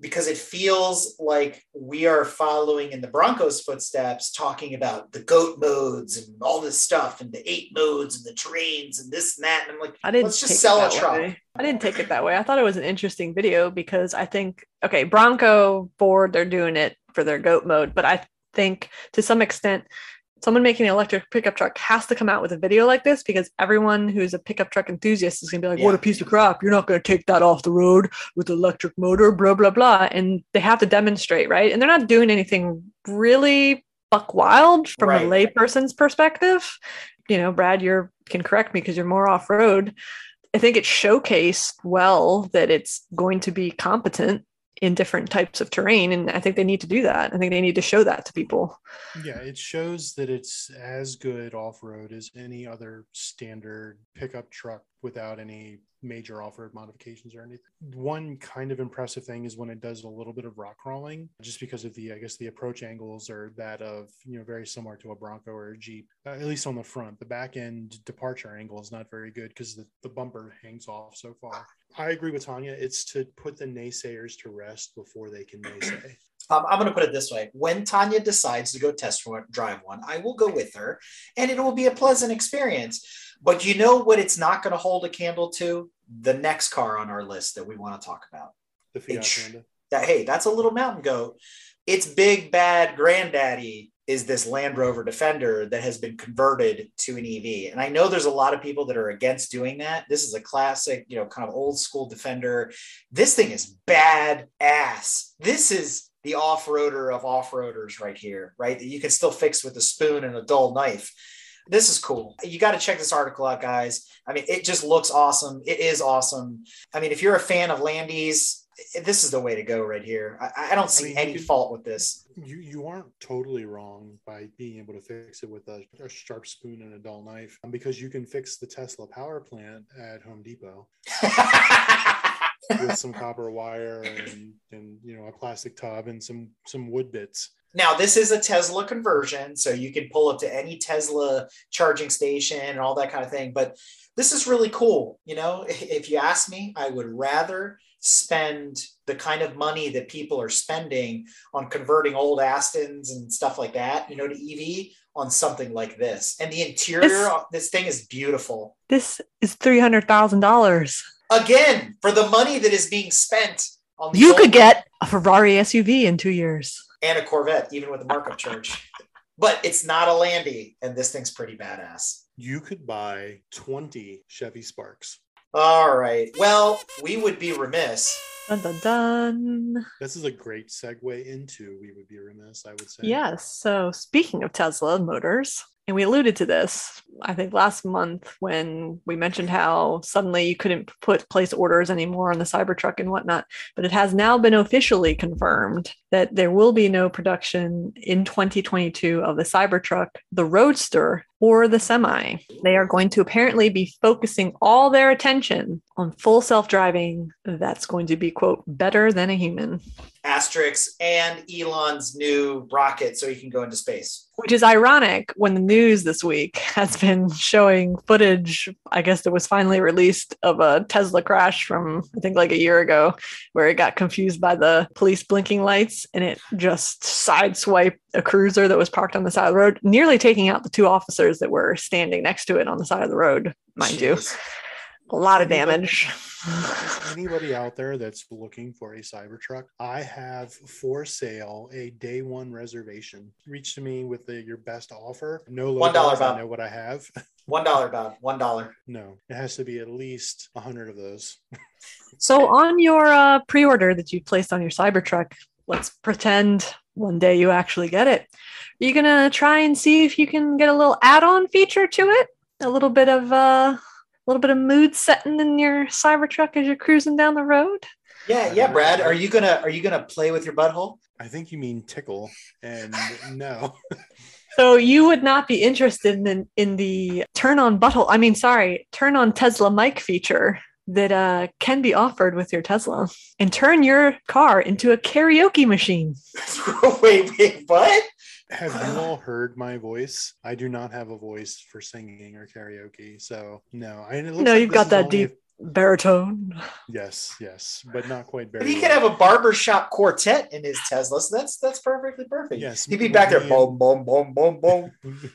because it feels like we are following in the Broncos footsteps, talking about the goat modes and all this stuff and the eight modes and the terrains and this and that. And I'm like, I didn't let's just sell a truck. way. I didn't take it that way. I thought it was an interesting video because I think okay, Bronco Ford they're doing it for their goat mode, but I think to some extent someone making an electric pickup truck has to come out with a video like this because everyone who's a pickup truck enthusiast is going to be like, "What a piece of crap! You're not going to take that off the road with electric motor, blah blah blah." And they have to demonstrate, right? And they're not doing anything really buck wild from Right. a layperson's perspective. You know, Brad, you can correct me because you're more off road. I think it showcased well that it's going to be competent in different types of terrain. And I think they need to do that. I think they need to show that to people. Yeah, it shows that it's as good off road as any other standard pickup truck without any major off road modifications or anything. One kind of impressive thing is when it does a little bit of rock crawling, just because of the, I guess, the approach angles are that of, you know, very similar to a Bronco or a Jeep, uh, at least on the front. The back end departure angle is not very good because the, the bumper hangs off so far. I agree with Tanya. It's to put the naysayers to rest before they can naysay. Um, I'm going to put it this way: when Tanya decides to go test one, drive one, I will go with her, and it will be a pleasant experience. But you know what? It's not going to hold a candle to the next car on our list that we want to talk about. The Fiat Panda. That hey, that's a little mountain goat. Its big bad granddaddy is this Land Rover Defender that has been converted to an EV. And I know there's a lot of people that are against doing that. This is a classic, you know, kind of old school Defender. This thing is bad ass. This is the off-roader of off-roaders right here, right? That you can still fix with a spoon and a dull knife. This is cool. You got to check this article out, guys. I mean, it just looks awesome. It is awesome. I mean, if you're a fan of Landy's, this is the way to go right here. I, I don't see mean, any could- fault with this. You you aren't totally wrong by being able to fix it with a, a sharp spoon and a dull knife um, because you can fix the Tesla power plant at Home Depot with some copper wire and and you know a plastic tub and some some wood bits. now, this is a Tesla conversion, so you can pull up to any Tesla charging station and all that kind of thing. But this is really cool. You know, if you ask me, I would rather spend the kind of money that people are spending on converting old Astons and stuff like that, you know, to EV on something like this. And the interior, This- of this thing is beautiful. This is $300,000. Again, for the money that is being spent on these You could get a Ferrari SUV in two years. and a Corvette, even with the markup charge. But it's not a Landy, and this thing's pretty badass. You could buy 20 Chevy Sparks. All right. Well, we would be remiss Dun dun dun. This is a great segue into We Would Be Remiss, I would say. Yes. So speaking of Tesla motors, and we alluded to this, I think last month when we mentioned how suddenly you couldn't put place orders anymore on the Cybertruck and whatnot. But it has now been officially confirmed that there will be no production in 2022 of the Cybertruck, the Roadster, or the Semi. They are going to apparently be focusing all their attention on full self driving that's going to be, quote, better than a human. Asterix and Elon's new rocket so he can go into space. Which is ironic when the news this week has been showing footage, I guess it was finally released, of a Tesla crash from, I think, like a year ago, where it got confused by the police blinking lights and it just sideswiped a cruiser that was parked on the side of the road, nearly taking out the two officers that were standing next to it on the side of the road, mind you. Jeez. A lot of damage. Anybody out there that's looking for a Cybertruck, I have for sale a day one reservation. Reach to me with the, your best offer. No One dollar I know what I have. One dollar, Bob. One dollar. No, it has to be at least a hundred of those. So on your uh, pre-order that you placed on your Cybertruck, let's pretend one day you actually get it. Are you gonna try and see if you can get a little add-on feature to it? A little bit of uh, a little bit of mood setting in your Cybertruck as you're cruising down the road. Yeah, yeah, Brad. Are you gonna are you gonna play with your butthole? I think you mean tickle, and no. So you would not be interested in in the turn on butthole. I mean, sorry, turn on Tesla mic feature that uh, can be offered with your Tesla and turn your car into a karaoke machine. wait, wait, what? Have you all heard my voice? I do not have a voice for singing or karaoke, so no. I, No, like you've got that deep baritone. Yes, yes, but not quite But very. he could have a barbershop quartet in his Tesla, so that's that's perfectly perfect. Yes, He'd be back there, boom, boom, boom, boom, boom.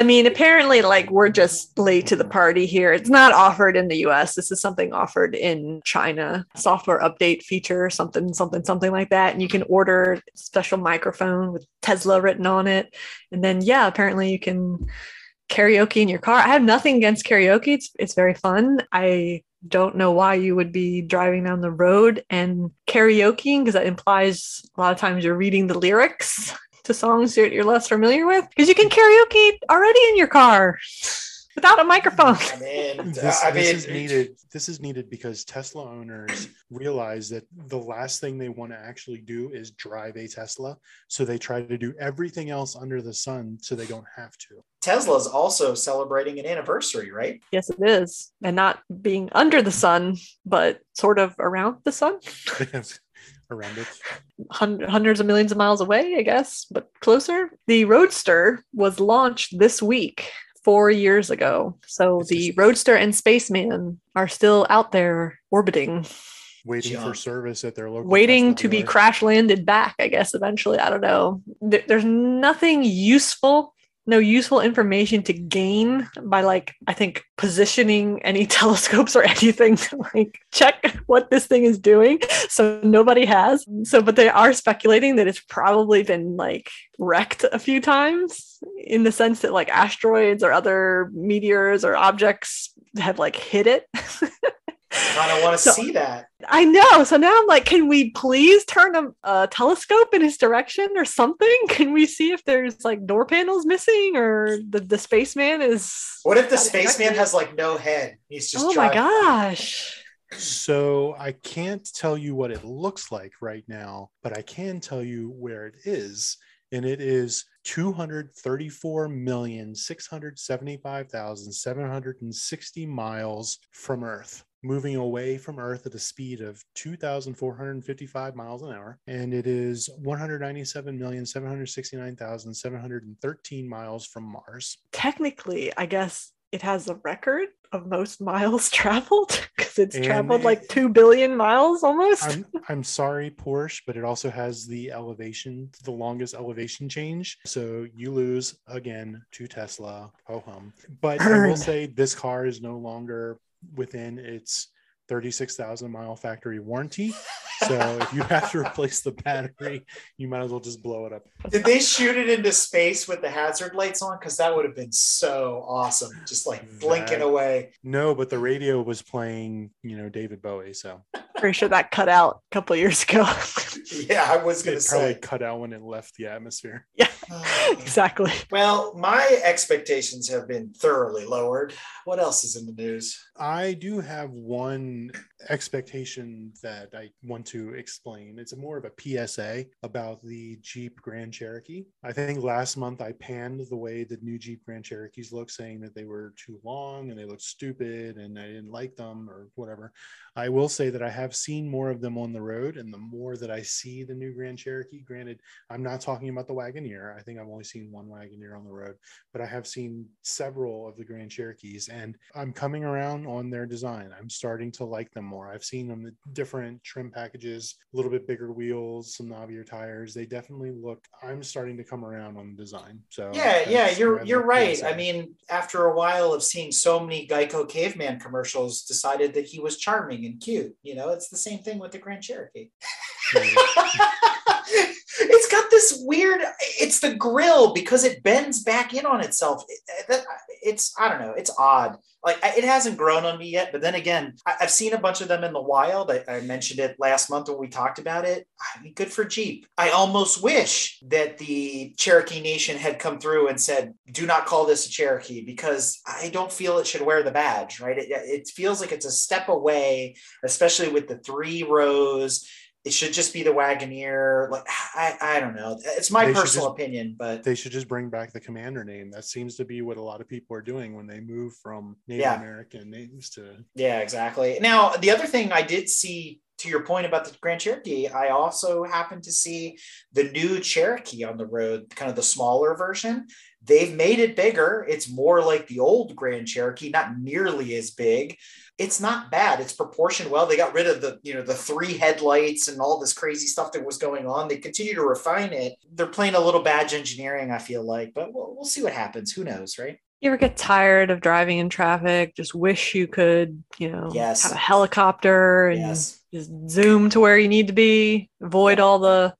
I mean, apparently, like we're just late to the party here. It's not offered in the US. This is something offered in China. Software update feature, something, something, something like that. And you can order a special microphone with Tesla written on it. And then, yeah, apparently you can karaoke in your car. I have nothing against karaoke. It's it's very fun. I don't know why you would be driving down the road and karaokeing because that implies a lot of times you're reading the lyrics to songs you're, you're less familiar with because you can karaoke already in your car without a microphone. I mean, this, I this is needed. This is needed because Tesla owners realize that the last thing they want to actually do is drive a Tesla. So they try to do everything else under the sun so they don't have to. Tesla is also celebrating an anniversary, right? Yes, it is. And not being under the sun, but sort of around the sun, Around it. Hundreds of millions of miles away, I guess, but closer. The Roadster was launched this week. Four years ago. So It's the just- Roadster and Spaceman are still out there orbiting, Waiting for service at their local. waiting to be crash landed back, I guess, eventually. I don't know. There's nothing useful, no useful information to gain by, like, I think positioning any telescopes or anything to, like, check what this thing is doing. So nobody has. So, but they are speculating that it's probably been, like, wrecked a few times in the sense that, like, asteroids or other meteors or objects have, like, hit it. I kind of want to So- see that. I know. So now I'm like, can we please turn a, a telescope in his direction or something? Can we see if there's like door panels missing or the, the spaceman is. What if the spaceman has like no head? He's just Oh my gosh. So I can't tell you what it looks like right now, but I can tell you where it is. And it is 234,675,760 miles from Earth, moving away from Earth at a speed of 2,455 miles an hour. And it is 197,769,713 miles from Mars. Technically, I guess it has a record of most miles traveled because it's And traveled like 2 billion miles almost. I'm I'm sorry, Porsche, but it also has the elevation, the longest elevation change. So you lose again to Tesla. Ho hum. But I will say this car is no longer within its 36,000 mile factory warranty. So if you have to replace the battery, you might as well just blow it up. Did they shoot it into space with the hazard lights on? Because that would have been so awesome. Just like blinking That- away. No, but the radio was playing, you know, David Bowie. So Pretty sure that cut out a couple years ago. yeah, I was going It to probably say. cut out when it left the atmosphere. exactly. Well, my expectations have been thoroughly lowered. What else is in the news? I do have one expectation that I want to explain. It's more of a PSA about the Jeep Grand Cherokee. I think last month I panned the way the new Jeep Grand Cherokees look, saying that they were too long and they looked stupid and I didn't like them or whatever. I will say that I have seen more of them on the road, and the more that I see the new Grand Cherokee, granted, I'm not talking about the Wagoneer. I think I've only seen one Wagoneer on the road, but I have seen several of the Grand Cherokees, and I'm coming around on their design. I'm starting to like them more. I've seen them different trim packages, a little bit bigger wheels, some knobbier tires. They definitely look. I'm starting to come around on the design. So Yeah, yeah, you're you're right. I mean, after a while of seeing so many Geico caveman commercials, decided that he was charming and cute. You know, it's the same thing with the Grand Cherokee. it's got this weird it's the grill because it bends back in on itself. It- it's i don't know it's odd. Like it hasn't grown on me yet but then again I- i've seen a bunch of them in the wild. I, I mentioned it last month when we talked about it. I mean good for jeep. I almost wish that the cherokee nation had come through and said do not call this a cherokee because i don't feel it should wear the badge right? It, it feels like it's a step away especially with the three rows it should just be the Wagoneer. Like I, I don't know. It's my They personal just- opinion, but they should just bring back the commander name. That seems to be what a lot of people are doing when they move from Native Yeah. American names to yeah, exactly. Now the other thing I did see to your point about the Grand Cherokee, I also happened to see the new Cherokee on the road, kind of the smaller version. They've made it bigger. It's more like the old Grand Cherokee, not nearly as big. It's not bad. It's proportioned well. They got rid of the, you know, the three headlights and all this crazy stuff that was going on. They continue to refine it. They're playing a little badge engineering, I feel like, but we'll, we'll see what happens. Who knows, right? You ever get tired of driving in traffic? Just wish you could, you know, Yes. have a helicopter and Yes. Just zoom to where you need to be, avoid all the,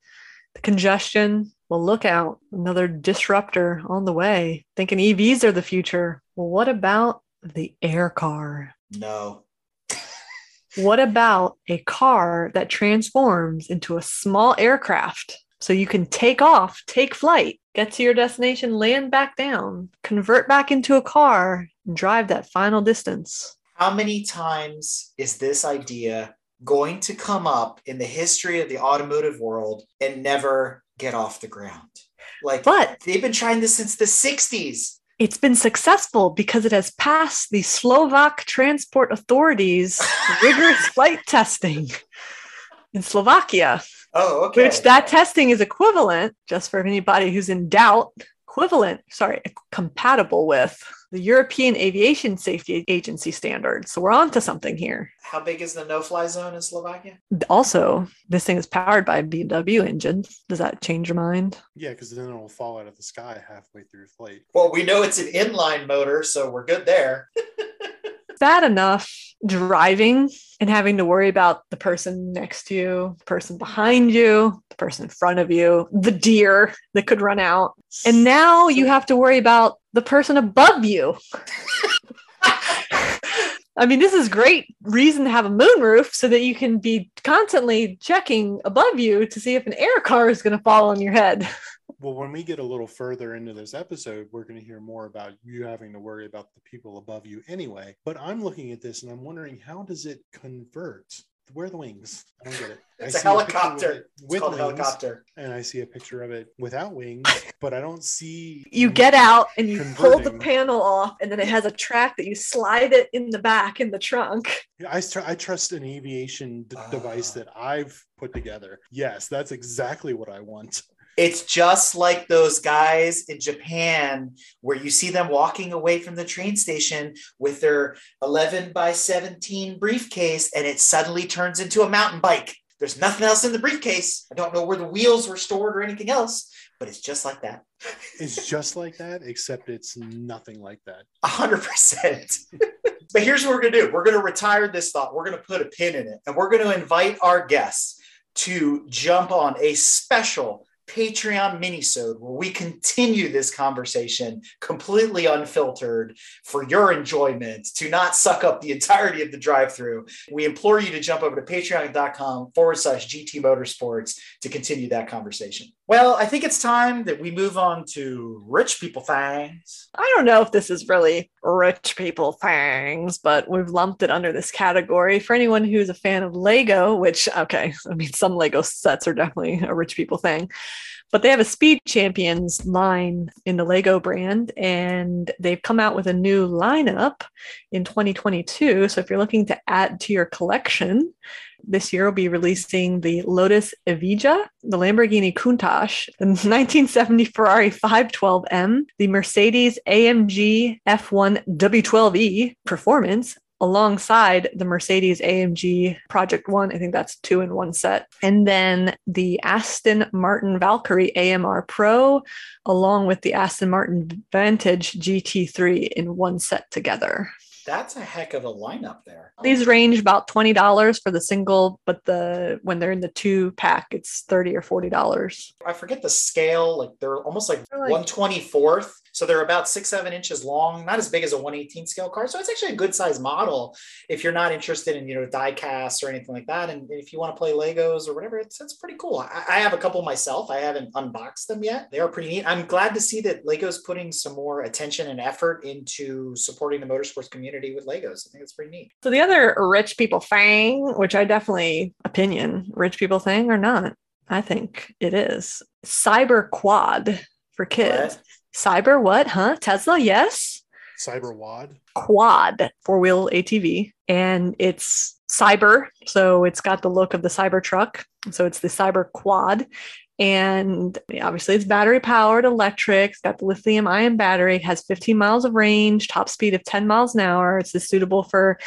the congestion. Well, look out, another disruptor on the way. Thinking EVs are the future. Well, what about the air car? No. What about a car that transforms into a small aircraft so you can take off, take flight, get to your destination, land back down, convert back into a car, and drive that final distance? How many times is this idea going to come up in the history of the automotive world and never get off the ground? Like, But they've been trying this since the 60s. it's been successful because it has passed the Slovak transport authorities rigorous flight testing in Slovakia. Oh, okay. which that testing is equivalent, just for anybody who's in doubt, equivalent, sorry, compatible with the European Aviation Safety Agency standards. So we're on to something here. How big is the no-fly zone in Slovakia? Also, this thing is powered by BMW engines. Does that change your mind? yeah, because then it'll fall out of the sky halfway through flight. Well, we know it's an inline motor, so we're good there. Bad enough driving and having to worry about the person next to you, the person behind you, the person in front of you, the deer that could run out. And now you have to worry about the person above you. I mean, this is great reason to have a moonroof so that you can be constantly checking above you to see if an air car is going to fall on your head. Well, when we get a little further into this episode, we're going to hear more about you having to worry about the people above you anyway. But I'm looking at this and I'm wondering how does it convert? Where are the wings? I don't get it. It's a see picture with helicopter. it It's with called a wings, helicopter. and I see a picture of it without wings, but I don't see. You get out and you pull the panel off, and then it has a track that you slide it in the back in the trunk. I, tr- I trust an aviation d- device Ah. that I've put together. Yes, that's exactly what I want. It's just like those guys in Japan where you see them walking away from the train station with their 11 by 17 briefcase and it suddenly turns into a mountain bike. There's nothing else in the briefcase. I don't know where the wheels were stored or anything else, but it's just like that. It's just like that, except it's nothing like that. A hundred percent. But here's what we're gonna do. We're gonna retire this thought. We're gonna put a pin in it, and we're gonna invite our guests to jump on a special Patreon minisode where we continue this conversation completely unfiltered for your enjoyment to not suck up the entirety of the drive-through. We implore you to jump over to patreon.com forward slash GT Motorsports to continue that conversation. Well, I think it's time that we move on to rich people things. I don't know if this is really rich people things, but we've lumped it under this category. For anyone who's a fan of Lego, which, okay, I mean, some Lego sets are definitely a rich people thing, but they have a Speed Champions line in the Lego brand, and they've come out with a new lineup in 2022. So if you're looking to add to your collection, this year, we'll be releasing the Lotus Evija, the Lamborghini Countach, the 1970 Ferrari 512M, the Mercedes AMG F1 W12E Performance, alongside the Mercedes AMG Project One. I think that's two in one set. And then the Aston Martin Valkyrie AMR Pro, along with the Aston Martin Vantage GT3 in one set together that's a heck of a lineup there. These range about twenty dollars for the single, but the when they're in the two pack, it's thirty or forty dollars. I forget the scale. Like they're almost like one twenty fourth so they're about six, seven inches long, not as big as a 118 scale car. So it's actually a good size model if you're not interested in, you know, die casts or anything like that. And if you want to play Legos or whatever, it's, it's pretty cool. I, I have a couple myself. I haven't unboxed them yet. They are pretty neat. I'm glad to see that Lego's putting some more attention and effort into supporting the motorsports community with Legos. I think it's pretty neat. So the other rich people thing, which I definitely opinion, rich people thing or not, I think it is cyber quad for kids. What? Cyber what? Huh? Tesla? Yes. Cyber Wad. Quad four wheel ATV, and it's cyber, so it's got the look of the cyber truck. So it's the Cyber Quad, and obviously it's battery powered, electric. It's got the lithium ion battery. Has 15 miles of range, top speed of 10 miles an hour. It's suitable for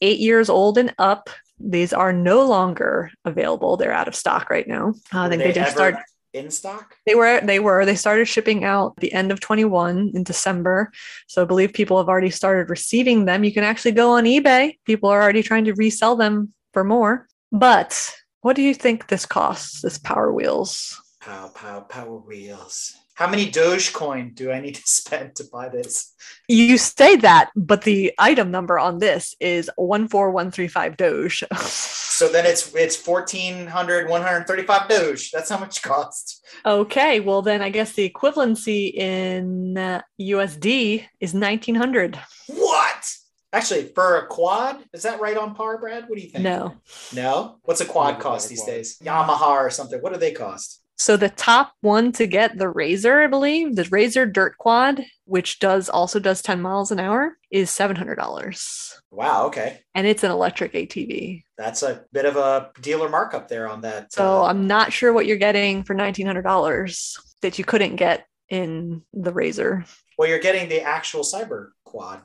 eight years old and up. These are no longer available. They're out of stock right now. Uh, I think they, they just start in stock? They were. They were. They started shipping out the end of 21 in December. So I believe people have already started receiving them. You can actually go on eBay. People are already trying to resell them for more. But what do you think this costs? This Power Wheels? Pow pow power wheels. How many Dogecoin do I need to spend to buy this? You say that, but the item number on this is 14135 Doge. so then it's it's 1400 135 Doge. That's how much it costs. Okay, well then I guess the equivalency in uh, USD is 1900. What? Actually, for a quad, is that right on par, Brad? What do you think? No. No? What's a quad cost these quad. days? Yamaha or something. What do they cost? So the top one to get the Razor, I believe, the Razor Dirt Quad, which does also does 10 miles an hour, is $700. Wow, okay. And it's an electric ATV. That's a bit of a dealer markup there on that. So uh, I'm not sure what you're getting for $1900 that you couldn't get in the Razor. Well, you're getting the actual Cyber Quad.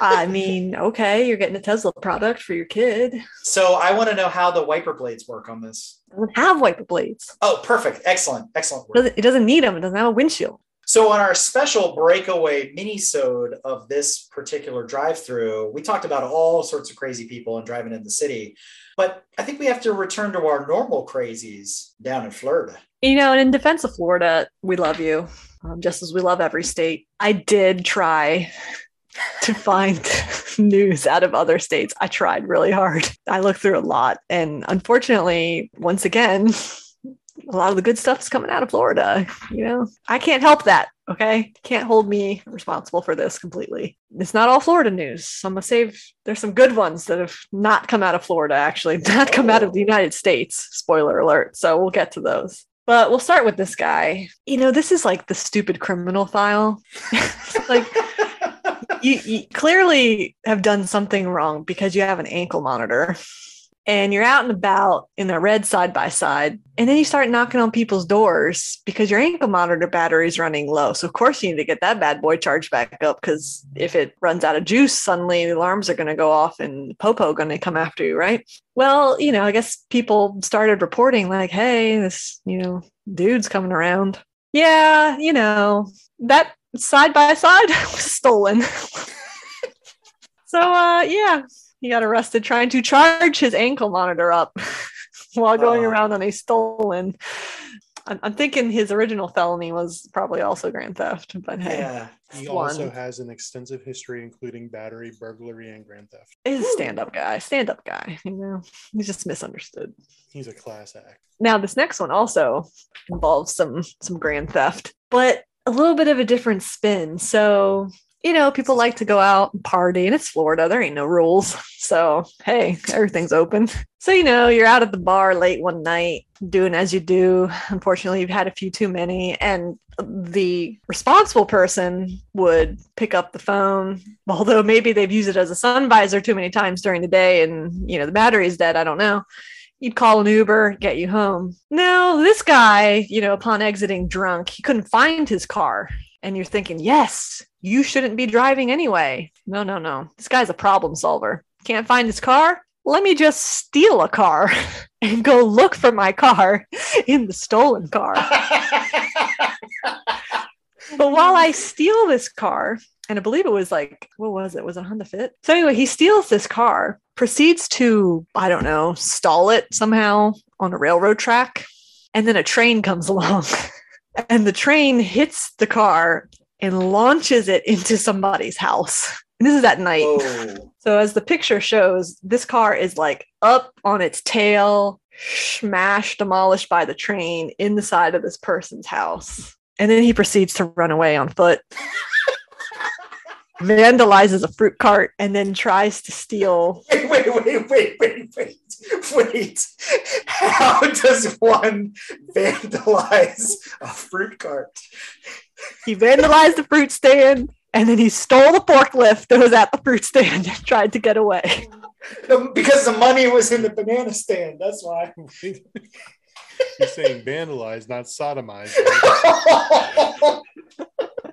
I mean, okay, you're getting a Tesla product for your kid. So I want to know how the wiper blades work on this. Doesn't have wiper blades. Oh, perfect. Excellent. Excellent. Work. It doesn't need them. It doesn't have a windshield. So on our special breakaway mini-sode of this particular drive-through, we talked about all sorts of crazy people and driving in the city. But I think we have to return to our normal crazies down in Florida. You know, and in defense of Florida, we love you, um, just as we love every state. I did try to find news out of other states. I tried really hard. I looked through a lot. And unfortunately, once again, a lot of the good stuff is coming out of Florida. You know, I can't help that. Okay. Can't hold me responsible for this completely. It's not all Florida news. I'm going to save, there's some good ones that have not come out of Florida, actually, not come out of the United States. Spoiler alert. So we'll get to those. But we'll start with this guy. You know, this is like the stupid criminal file. like, you, you clearly have done something wrong because you have an ankle monitor and you're out and about in a red side by side and then you start knocking on people's doors because your ankle monitor battery is running low. So of course you need to get that bad boy charged back up because if it runs out of juice suddenly the alarms are going to go off and popo going to come after you right? Well you know i guess people started reporting like hey this you know dude's coming around. Yeah you know that side by side was stolen. so uh yeah, he got arrested trying to charge his ankle monitor up while going around on a stolen I'm, I'm thinking his original felony was probably also grand theft, but hey, Yeah. He One. also has an extensive history, including battery, burglary, and grand theft. he's a stand-up guy. Stand-up guy. You know, he's just misunderstood. He's a class act. Now this next one also involves some some grand theft, but a little bit of a different spin. So you know, people like to go out and party, and it's Florida. There ain't no rules. So hey, everything's open. So you know, you're out at the bar late one night, doing as you do. Unfortunately, you've had a few too many, and the responsible person would pick up the phone although maybe they've used it as a sun visor too many times during the day and you know the battery's dead i don't know you'd call an uber get you home. No this guy you know upon exiting drunk he couldn't find his car. And you're thinking yes you shouldn't be driving anyway. No no no. This guy's a problem solver. Can't find his car? Let me just steal a car and go look for my car in the stolen car. But while I steal this car, and I believe it was like, what was it? Was it a Honda Fit? So anyway, he steals this car, proceeds to, I don't know, stall it somehow on a railroad track. And then a train comes along and the train hits the car and launches it into somebody's house. And this is at night. Whoa. So as the picture shows, this car is like up on its tail, smashed, demolished by the train in the side of this person's house. And then he proceeds to run away on foot, vandalizes a fruit cart, and then tries to steal. Wait, wait, wait, wait, wait, wait, wait. How does one vandalize a fruit cart? He vandalized the fruit stand, and then he stole the forklift that was at the fruit stand and tried to get away. Because the money was in the banana stand. That's why. He's saying vandalize, not sodomize. right?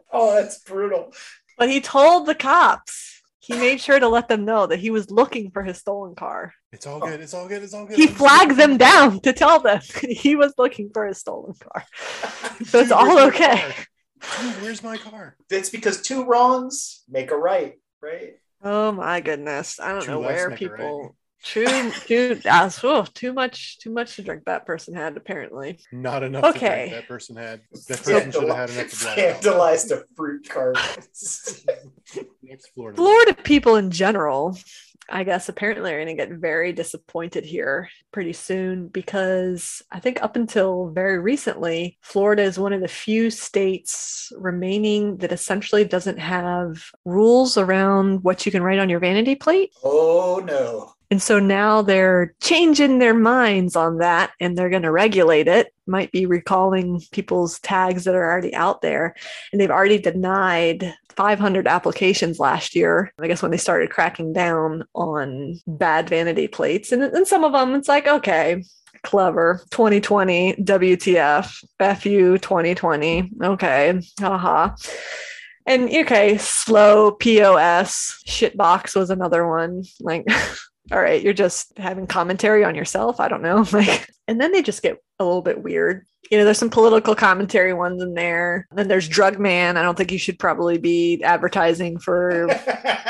oh, that's brutal. But he told the cops. He made sure to let them know that he was looking for his stolen car. It's all good. It's all good. It's all good. he I'm flagged looking them down to tell them he was looking for his stolen car. So it's all okay. Dude, where's my car? It's because two wrongs make a right, right? Oh my goodness. I don't Two know where people right. People too too uh, oh, too much too much to drink that person had apparently. Not enough. To Okay. drink that person had. That person should have had enough to black out. A fruit cart. Florida. Florida people in general, I guess apparently are going to get very disappointed here pretty soon because I think up until very recently, Florida is one of the few states remaining that essentially doesn't have rules around what you can write on your vanity plate. oh no. And so now they're changing their minds on that and they're going to regulate it. Might be recalling people's tags that are already out there. And they've already denied 500 applications last year. I guess when they started cracking down on bad vanity plates. And, and some of them, it's like, okay, clever 2020 WTF, FU 2020. Okay, haha. And okay, slow POS, shitbox was another one. Like, all right, you're just having commentary on yourself. I don't know. Like, and then they just get a little bit weird. You know, there's some political commentary ones in there. then there's Drug Man. I don't think you should probably be advertising for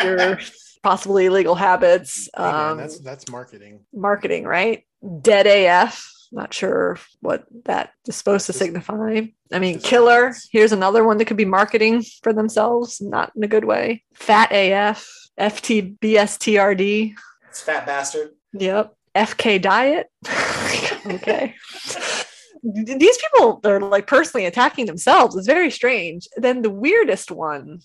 your possibly illegal habits. Hey, man, Um, that's that's marketing. marketing, right? Dead AF. Not sure what that is supposed to signify. I mean, killer. Here's another one that could be marketing for themselves, not in a good way. Fat AF, FTBSTRD. Fat bastard. Yep. FK diet. okay. These people are like personally attacking themselves. It's very strange. Then the weirdest one,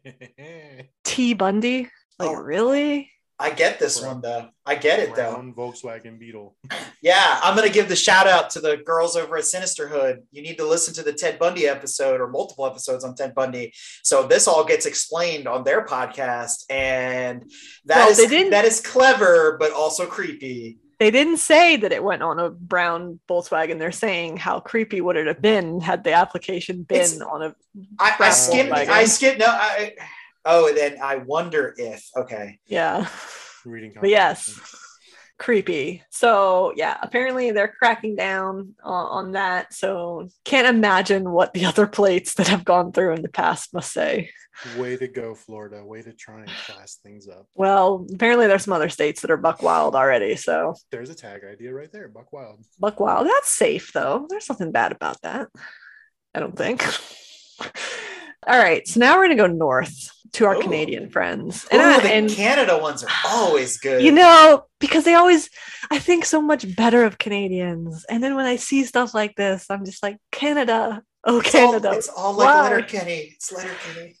T Bundy. Oh, like, Oh. really? I get this one though. I get it though. Brown Volkswagen Beetle. Yeah, I'm gonna give the shout out to the girls over at Sinisterhood. You need to listen to the Ted Bundy episode or multiple episodes on Ted Bundy. So this all gets explained on their podcast, and that Well, is they didn't- that is clever but also creepy. They didn't say that it went on a brown Volkswagen. They're saying how creepy would it have been had the application been It's- on a I, I Brown skimmed. Volkswagen. I skimmed. No, I. Oh, and then I wonder if. Okay. yeah. Reading But yes, creepy. So yeah, apparently they're cracking down on, on that. So can't imagine what the other plates that have gone through in the past must say. Way to go, Florida. Way to try and class things up. Well, apparently there's some other states that are buck wild already. So There's a tag idea right there, Buck Wild. buck wild, that's safe though. There's nothing bad about that. I don't think. All right, so now we're gonna go north to our Ooh. Canadian friends, Ooh, and, I- the and Canada ones are always good. you know because they always i think so much better of canadians and then when i see stuff like this i'm just like canada oh it's all, canada it's all like Why? Letterkenny. It's Letter Kenny.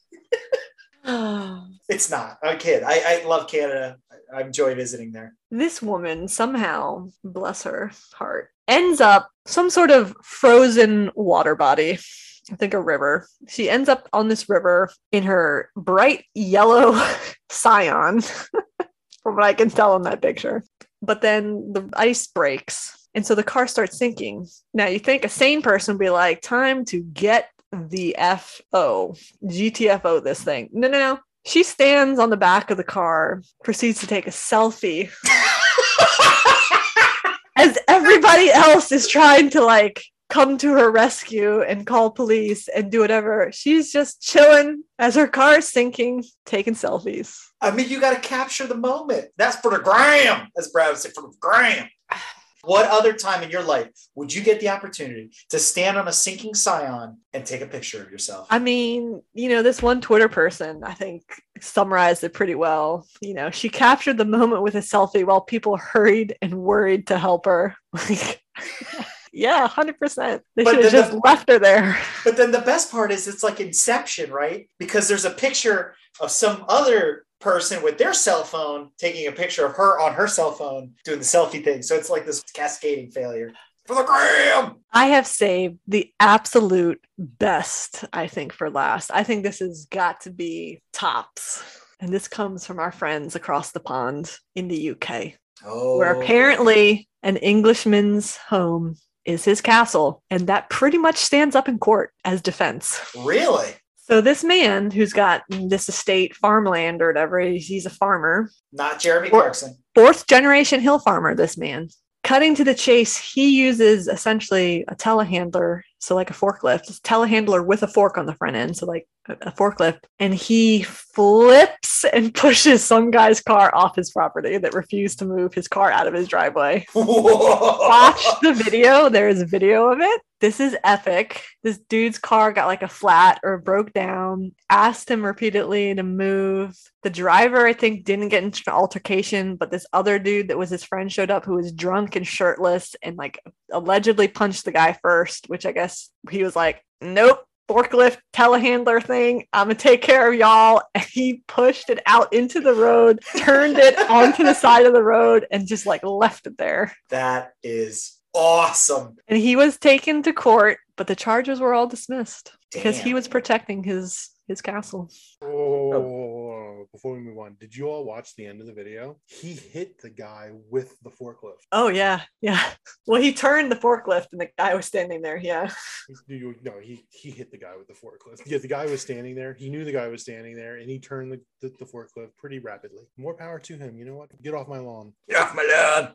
It's not. I'm kidding. I, I love Canada. I, I enjoy visiting there. this woman somehow bless her heart ends up some sort of frozen water body i think a river. She ends up on this river in her bright yellow scion from what i can tell in that picture. But then the ice breaks and so the car starts sinking. Now you think a sane person would be like time to get the fo gtfo this thing. No no no. She stands on the back of the car proceeds to take a selfie as everybody else is trying to like come to her rescue and call police and do whatever. She's just chilling as her car is sinking, taking selfies. I mean, you got to capture the moment. That's for the gram, as Brad would say, for the gram. What other time in your life would you get the opportunity to stand on a sinking scion and take a picture of yourself? I mean, you know, this one Twitter person, I think, summarized it pretty well. You know, she captured the moment with a selfie while people hurried and worried to help her. yeah, 100%. They But should have just the- left her there. But then the best part is it's like Inception, right? Because there's a picture of some other person with their cell phone taking a picture of her on her cell phone doing the selfie thing. So it's like this cascading failure for the gram. I have saved the absolute best, I think, for last. I think this has got to be tops. And this comes from our friends across the pond in the UK, Oh, where apparently an Englishman's home is his castle. And that pretty much stands up in court as defense. really So, this man who's got this estate, farmland or whatever, he's, a farmer, not Jeremy Clarkson. fourth generation hill farmer this man cutting to the chase he uses essentially a telehandler so like a forklift it's a telehandler with a fork on the front end. So like a, a forklift. And he flips and pushes some guy's car off his property that refused to move his car out of his driveway. Watch the video. There is a video of it this is epic. This dude's car got like a flat or broke down. Asked him repeatedly to move. The driver i think didn't get into an altercation but this other dude that was his friend showed up who was drunk and shirtless and like allegedly punched the guy first which i guess he was like nope forklift telehandler thing. I'm gonna take care of y'all. And he pushed it out into the road turned it onto the side of the road and just like left it there. That is awesome. and he was taken to court, but the charges were all dismissed because he was protecting his his castle. Oh, before we move on, did you all watch the end of the video? He hit the guy with the forklift. Oh yeah, yeah. Well, he turned the forklift, and the guy was standing there. Yeah. No, he he hit the guy with the forklift. Yeah, the guy was standing there. He knew the guy was standing there, and he turned the, the, the forklift pretty rapidly. More power to him. You know what? Get off my lawn. Yeah, my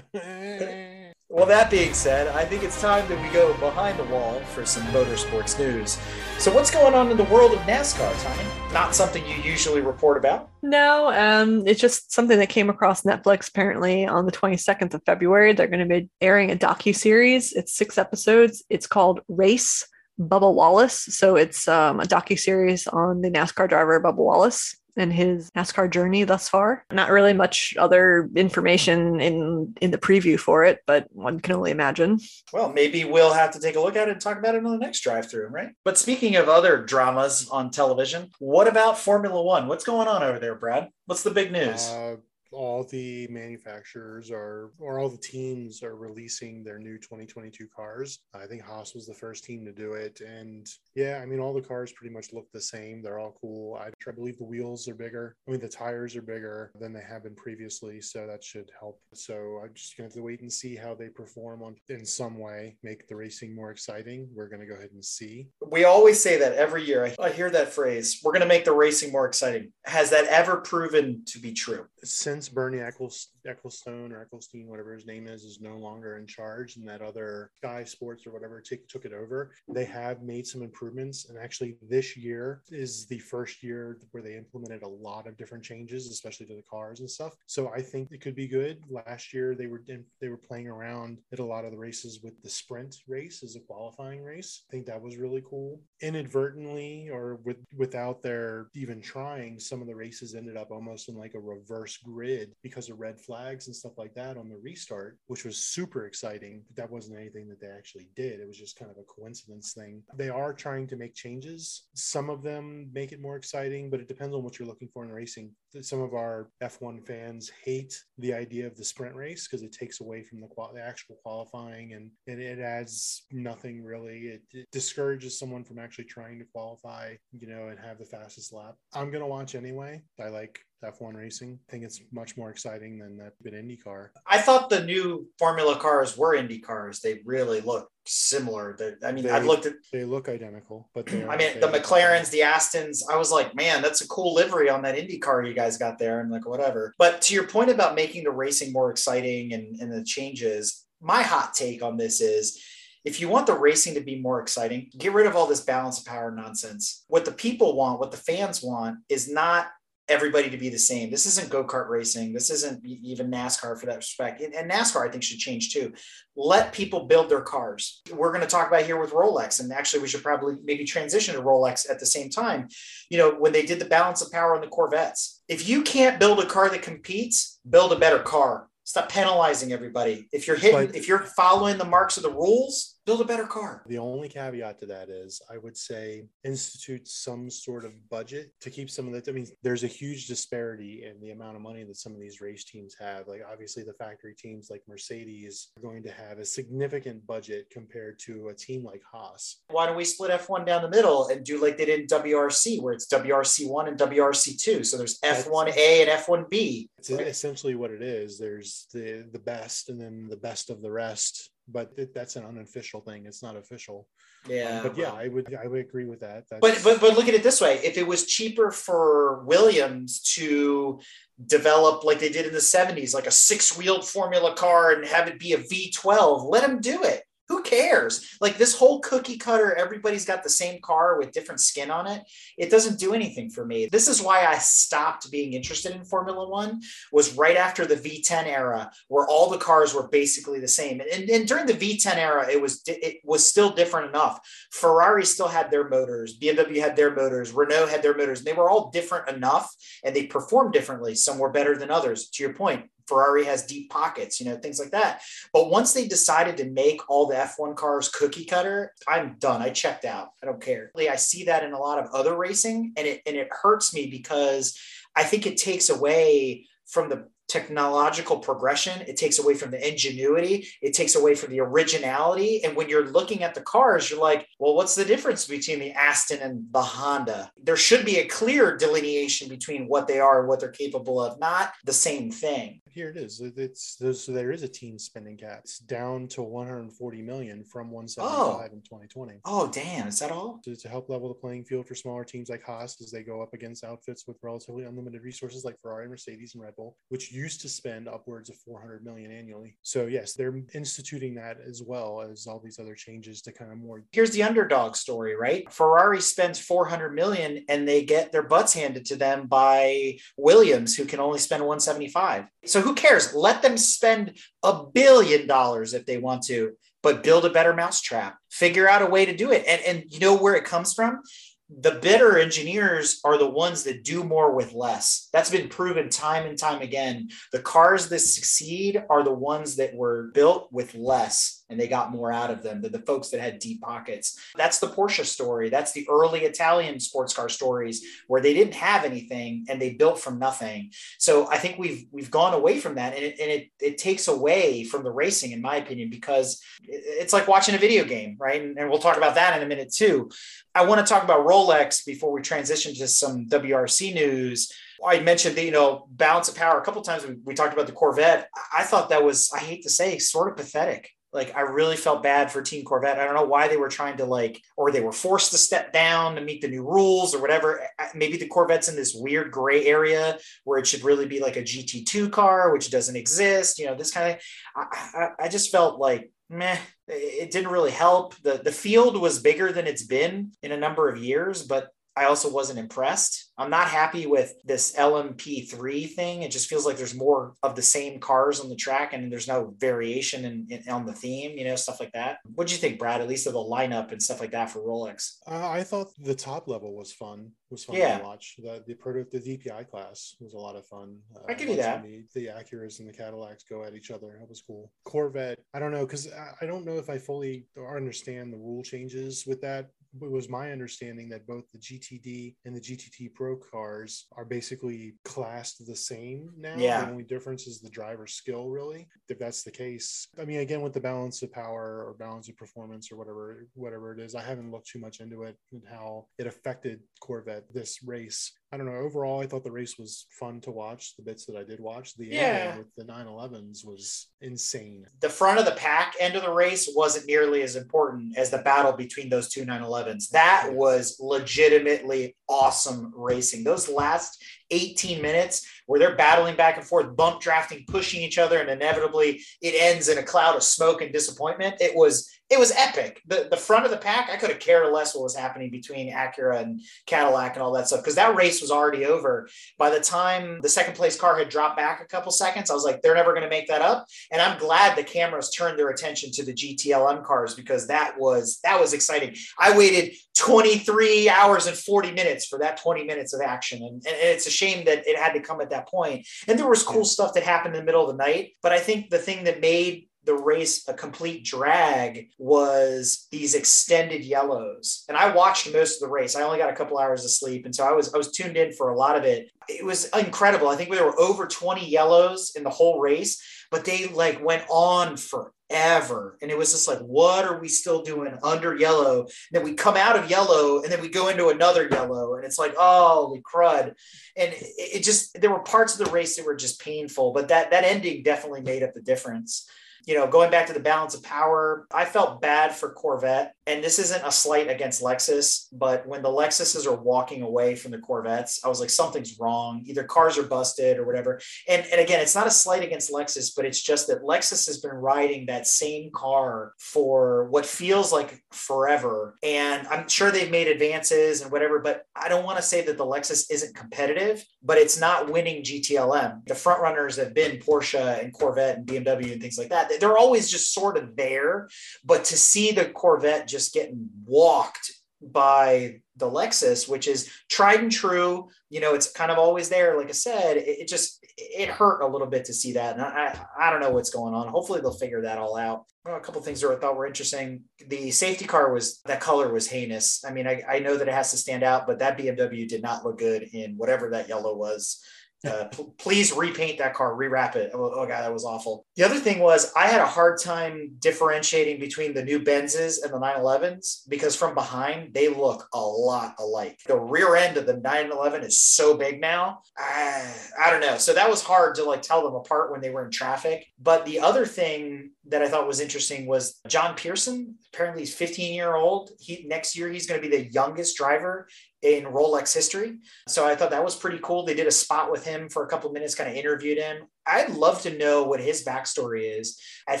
lad. Well, that being said, I think it's time that we go behind the wall for some motorsports news. So, what's going on in the world of NASCAR, Tiny? Not something you usually report about. No, um, it's just something that came across Netflix. Apparently, on the twenty second of February, they're going to be airing a docu series. It's six episodes. It's called Race. Bubba Wallace. So it's um, a docu series on the NASCAR driver Bubba Wallace and his NASCAR journey thus far. Not really much other information in in the preview for it, but one can only imagine. Well, maybe we'll have to take a look at it and talk about it on the next drive through, right? But speaking of other dramas on television, what about Formula One? What's going on over there, Brad? What's the big news? Uh, all the manufacturers are, or all the teams are releasing their new 2022 cars. I think Haas was the first team to do it. And yeah, I mean, all the cars pretty much look the same. They're all cool. I, I believe the wheels are bigger. I mean, the tires are bigger than they have been previously. So that should help. So I'm just going to have to wait and see how they perform on in some way, make the racing more exciting. We're going to go ahead and see. we always say that every year. I, I hear that phrase. We're going to make the racing more exciting. Has that ever proven to be true? since Bernie Ecclestone or Ecclestein, whatever his name is, is no longer in charge, and that other Sky Sports or whatever t- took it over. They have made some improvements, and actually, this year is the first year where they implemented a lot of different changes, especially to the cars and stuff. So I think it could be good. Last year, they were they were playing around at a lot of the races with the sprint race as a qualifying race. I think that was really cool. Inadvertently, or with without their even trying, some of the races ended up almost in like a reverse grid because of red flags and stuff like that on the restart, which was super exciting. But that wasn't anything that they actually did. It was just kind of a coincidence thing. They are trying to make changes. Some of them make it more exciting, but it depends on what you're looking for in racing. Some of our F1 fans hate the idea of the sprint race because it takes away from the, qual- the actual qualifying and, and it adds nothing really. It, it discourages someone from actually trying to qualify, you know, and have the fastest lap. I'm going to watch anyway. I like F1 racing. I think it's much more exciting than that bit IndyCar. I thought the new Formula cars were Indy cars. They really look similar. They're, I mean, They- I've looked at. They look identical, but they I mean, the McLarens, the Astons. I was like, man, that's a cool livery on that Indy car you guys got there, and like whatever. But to your point about making the racing more exciting and, and the changes, my hot take on this is. If you want the racing to be more exciting, get rid of all this balance of power nonsense. What the people want, what the fans want, is not everybody to be the same. This isn't go kart racing. This isn't even NASCAR for that respect. And and NASCAR, I think, should change too. Let people build their cars. We're going to talk about here with Rolex, and actually, we should probably maybe transition to Rolex at the same time. You know, when they did the balance of power on the Corvettes, if you can't build a car that competes, build a better car. Stop penalizing everybody. If you're hitting, But- if you're following the marks of the rules, build a better car. The only caveat to that is I would say institute some sort of budget to keep some of the. I mean, there's a huge disparity in the amount of money that some of these race teams have. Like, obviously, the factory teams like Mercedes are going to have a significant budget compared to a team like Haas. why don't we split F1 down the middle and do like they did in WRC, where it's WRC1 and WRC2? So there's F1A and F1B. It's essentially what it is. There's the the best, and then the best of the rest. But it, that's an unofficial thing. It's not official. Um, yeah. but yeah. I would I would agree with that. That's, But, but but look at it this way: if it was cheaper for Williams to develop like they did in the '70s, like a six-wheeled Formula car, and have it be a V12, let them do it. Who cares? Like this whole cookie cutter, everybody's got the same car with different skin on it. It doesn't do anything for me. This is why I stopped being interested in Formula One. Was right after the V10 era, where all the cars were basically the same. And, and during the V10 era, it was it was still different enough. Ferrari still had their motors, BMW had their motors, Renault had their motors. And they were all different enough, and they performed differently. Some were better than others. To your point, Ferrari has deep pockets, you know, things like that. But once they decided to make all the F1 cars cookie cutter, I'm done. I checked out. I don't care. I see that in a lot of other racing, and it and it hurts me because I think it takes away from the technological progression. It takes away from the ingenuity. It takes away from the originality. And when you're looking at the cars, you're like, well, what's the difference between the Aston and the Honda? There should be a clear delineation between what they are and what they're capable of, not the same thing. Here it is. It's there's, so there is a team spending cap. It's down to 140 million from 175 in 2020. Oh, damn. Is that all? To, to help level the playing field for smaller teams like Haas as they go up against outfits with relatively unlimited resources like Ferrari, Mercedes, and Red Bull, which used to spend upwards of 400 million annually. So yes, they're instituting that as well as all these other changes to kind of more Here's the underdog story, right? Ferrari spends 400 million and they get their butts handed to them by Williams, who can only spend 175. So who cares? Let them spend a billion dollars if they want to, but build a better mousetrap. Figure out a way to do it. And, and you know where it comes from? The better engineers are the ones that do more with less. That's been proven time and time again. The cars that succeed are the ones that were built with less and they got more out of them than the folks that had deep pockets. That's the Porsche story. That's the early Italian sports car stories where they didn't have anything and they built from nothing. So I think we've we've gone away from that and it, and it, it takes away from the racing, in my opinion, because it's like watching a video game, right? And, and we'll talk about that in a minute too. I want to talk about Rolex before we transition to some WRC news. I mentioned the, you know, balance of power a couple times. We, we talked about the Corvette. I- I thought that was, I hate to say, sort of pathetic. Like I really felt bad for Team Corvette. I don't know why they were trying to like, or they were forced to step down to meet the new rules or whatever. Maybe the Corvette's in this weird gray area where it should really be like a GT2 car, which doesn't exist. You know, this kind of. I, I, I just felt like meh. It didn't really help. the The field was bigger than it's been in a number of years, but I also wasn't impressed. I'm not happy with this LMP3 thing. It just feels like there's more of the same cars on the track and there's no variation in, in on the theme, you know, stuff like that. What do you think, Brad? At least of the lineup and stuff like that for Rolex. Uh, I thought the top level was fun. Was fun yeah. to watch. The the proto the DPI class was a lot of fun. Uh, I give you that. The, the Acuras and the Cadillacs go at each other. That was cool. Corvette. I don't know because I don't know if I fully understand the rule changes with that it was my understanding that both the GTD and the GTD Pro cars are basically classed the same now. Yeah. The only difference is the driver skill, really. If that's the case, I mean, again, with the balance of power or balance of performance or whatever, whatever it is, I haven't looked too much into it and how it affected Corvette this race. I don't know. Overall, I thought the race was fun to watch. The bits that I did watch, the yeah. with the 911s was insane. The front of the pack end of the race wasn't nearly as important as the battle between those two 911s. That was legitimately awesome racing. Those last 18 minutes where they're battling back and forth, bump drafting, pushing each other, and inevitably it ends in a cloud of smoke and disappointment. It was it was epic. The the front of the pack, I could have cared less what was happening between Acura and Cadillac and all that stuff because that race was already over. By the time the second place car had dropped back a couple seconds, I was like, they're never going to make that up. And I'm glad the cameras turned their attention to the GTLM cars because that was that was exciting. I waited 23 hours and 40 minutes for that 20 minutes of action, and, and it's a shame that it had to come at that point. And there was cool stuff that happened in the middle of the night, but I think the thing that made the race a complete drag was these extended yellows. And I watched most of the race. I only got a couple hours of sleep. And so I was I was tuned in for a lot of it. It was incredible. I think there were over 20 yellows in the whole race, but they like went on forever. And it was just like, what are we still doing under yellow? And then we come out of yellow and then we go into another yellow. And it's like, holy crud. And it, it just there were parts of the race that were just painful, but that that ending definitely made up the difference you know, going back to the balance of power, I felt bad for Corvette. And this isn't a slight against Lexus, but when the Lexuses are walking away from the Corvettes, I was like, something's wrong. Either cars are busted or whatever. And, and again, it's not a slight against Lexus, but it's just that Lexus has been riding that same car for what feels like forever. And I'm sure they've made advances and whatever, but I don't want to say that the Lexus isn't competitive, but it's not winning GTLM. The front runners have been Porsche and Corvette and BMW and things like that they're always just sort of there. But to see the Corvette just getting walked by the Lexus, which is tried and true, you know, it's kind of always there. Like I said, it, it just it hurt a little bit to see that, and I I don't know what's going on. Hopefully they'll figure that all out. Well, a couple things that I thought were interesting. The safety car was that color was heinous. I mean, I, I know that it has to stand out, but that BMW did not look good in whatever that yellow was. Uh, please repaint that car, rewrap it. Oh, oh, god, that was awful. The other thing was I had a hard time differentiating between the new Benzes and the 911s because from behind they look a lot alike. The rear end of the 911 is so big now. I, I don't know. So that was hard to like tell them apart when they were in traffic. But the other thing that I thought was interesting was John Pearson. Apparently, he's 15 year old. He next year he's going to be the youngest driver in Rolex history. So I thought that was pretty cool. They did a spot with him for a couple minutes, kind of interviewed him. I'd love to know what his backstory is. At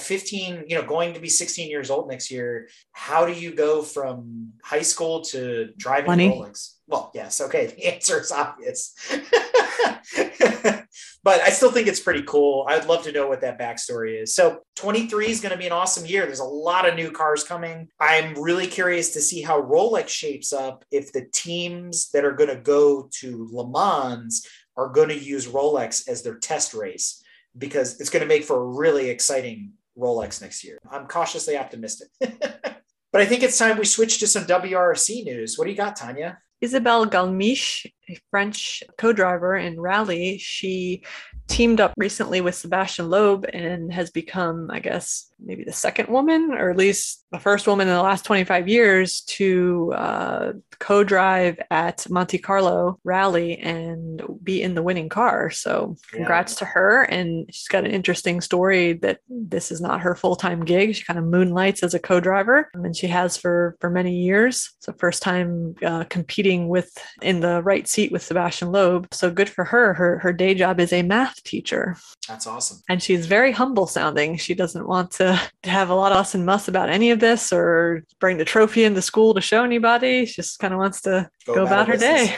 15, you know, going to be 16 years old next year, how do you go from high school to driving Money. Rolex? Well, yes, okay. The answer is obvious. but I still think it's pretty cool. I'd love to know what that backstory is. So 23 is going to be an awesome year. There's a lot of new cars coming. I'm really curious to see how Rolex shapes up if the teams that are going to go to Le Mans are going to use Rolex as their test race because it's going to make for a really exciting Rolex next year. I'm cautiously optimistic. but I think it's time we switch to some WRC news. What do you got, Tanya? Isabelle Galmiche, a French co-driver in rally. She teamed up recently with Sebastian Loeb and has become, I guess, maybe the second woman, or at least the first woman in the last 25 years to uh, co drive at Monte Carlo rally and be in the winning car. So, congrats yeah. to her. And she's got an interesting story that this is not her full time gig. She kind of moonlights as a co driver, and she has for, for many years. So, first time uh, competing with in the right seat with Sebastian Loeb. So, good for her. Her, her day job is a math teacher. That's awesome. And she's very humble sounding. She doesn't want to have a lot of us and muss about any of this or bring the trophy into school to show anybody. She just kind of wants to go, go about, about her day.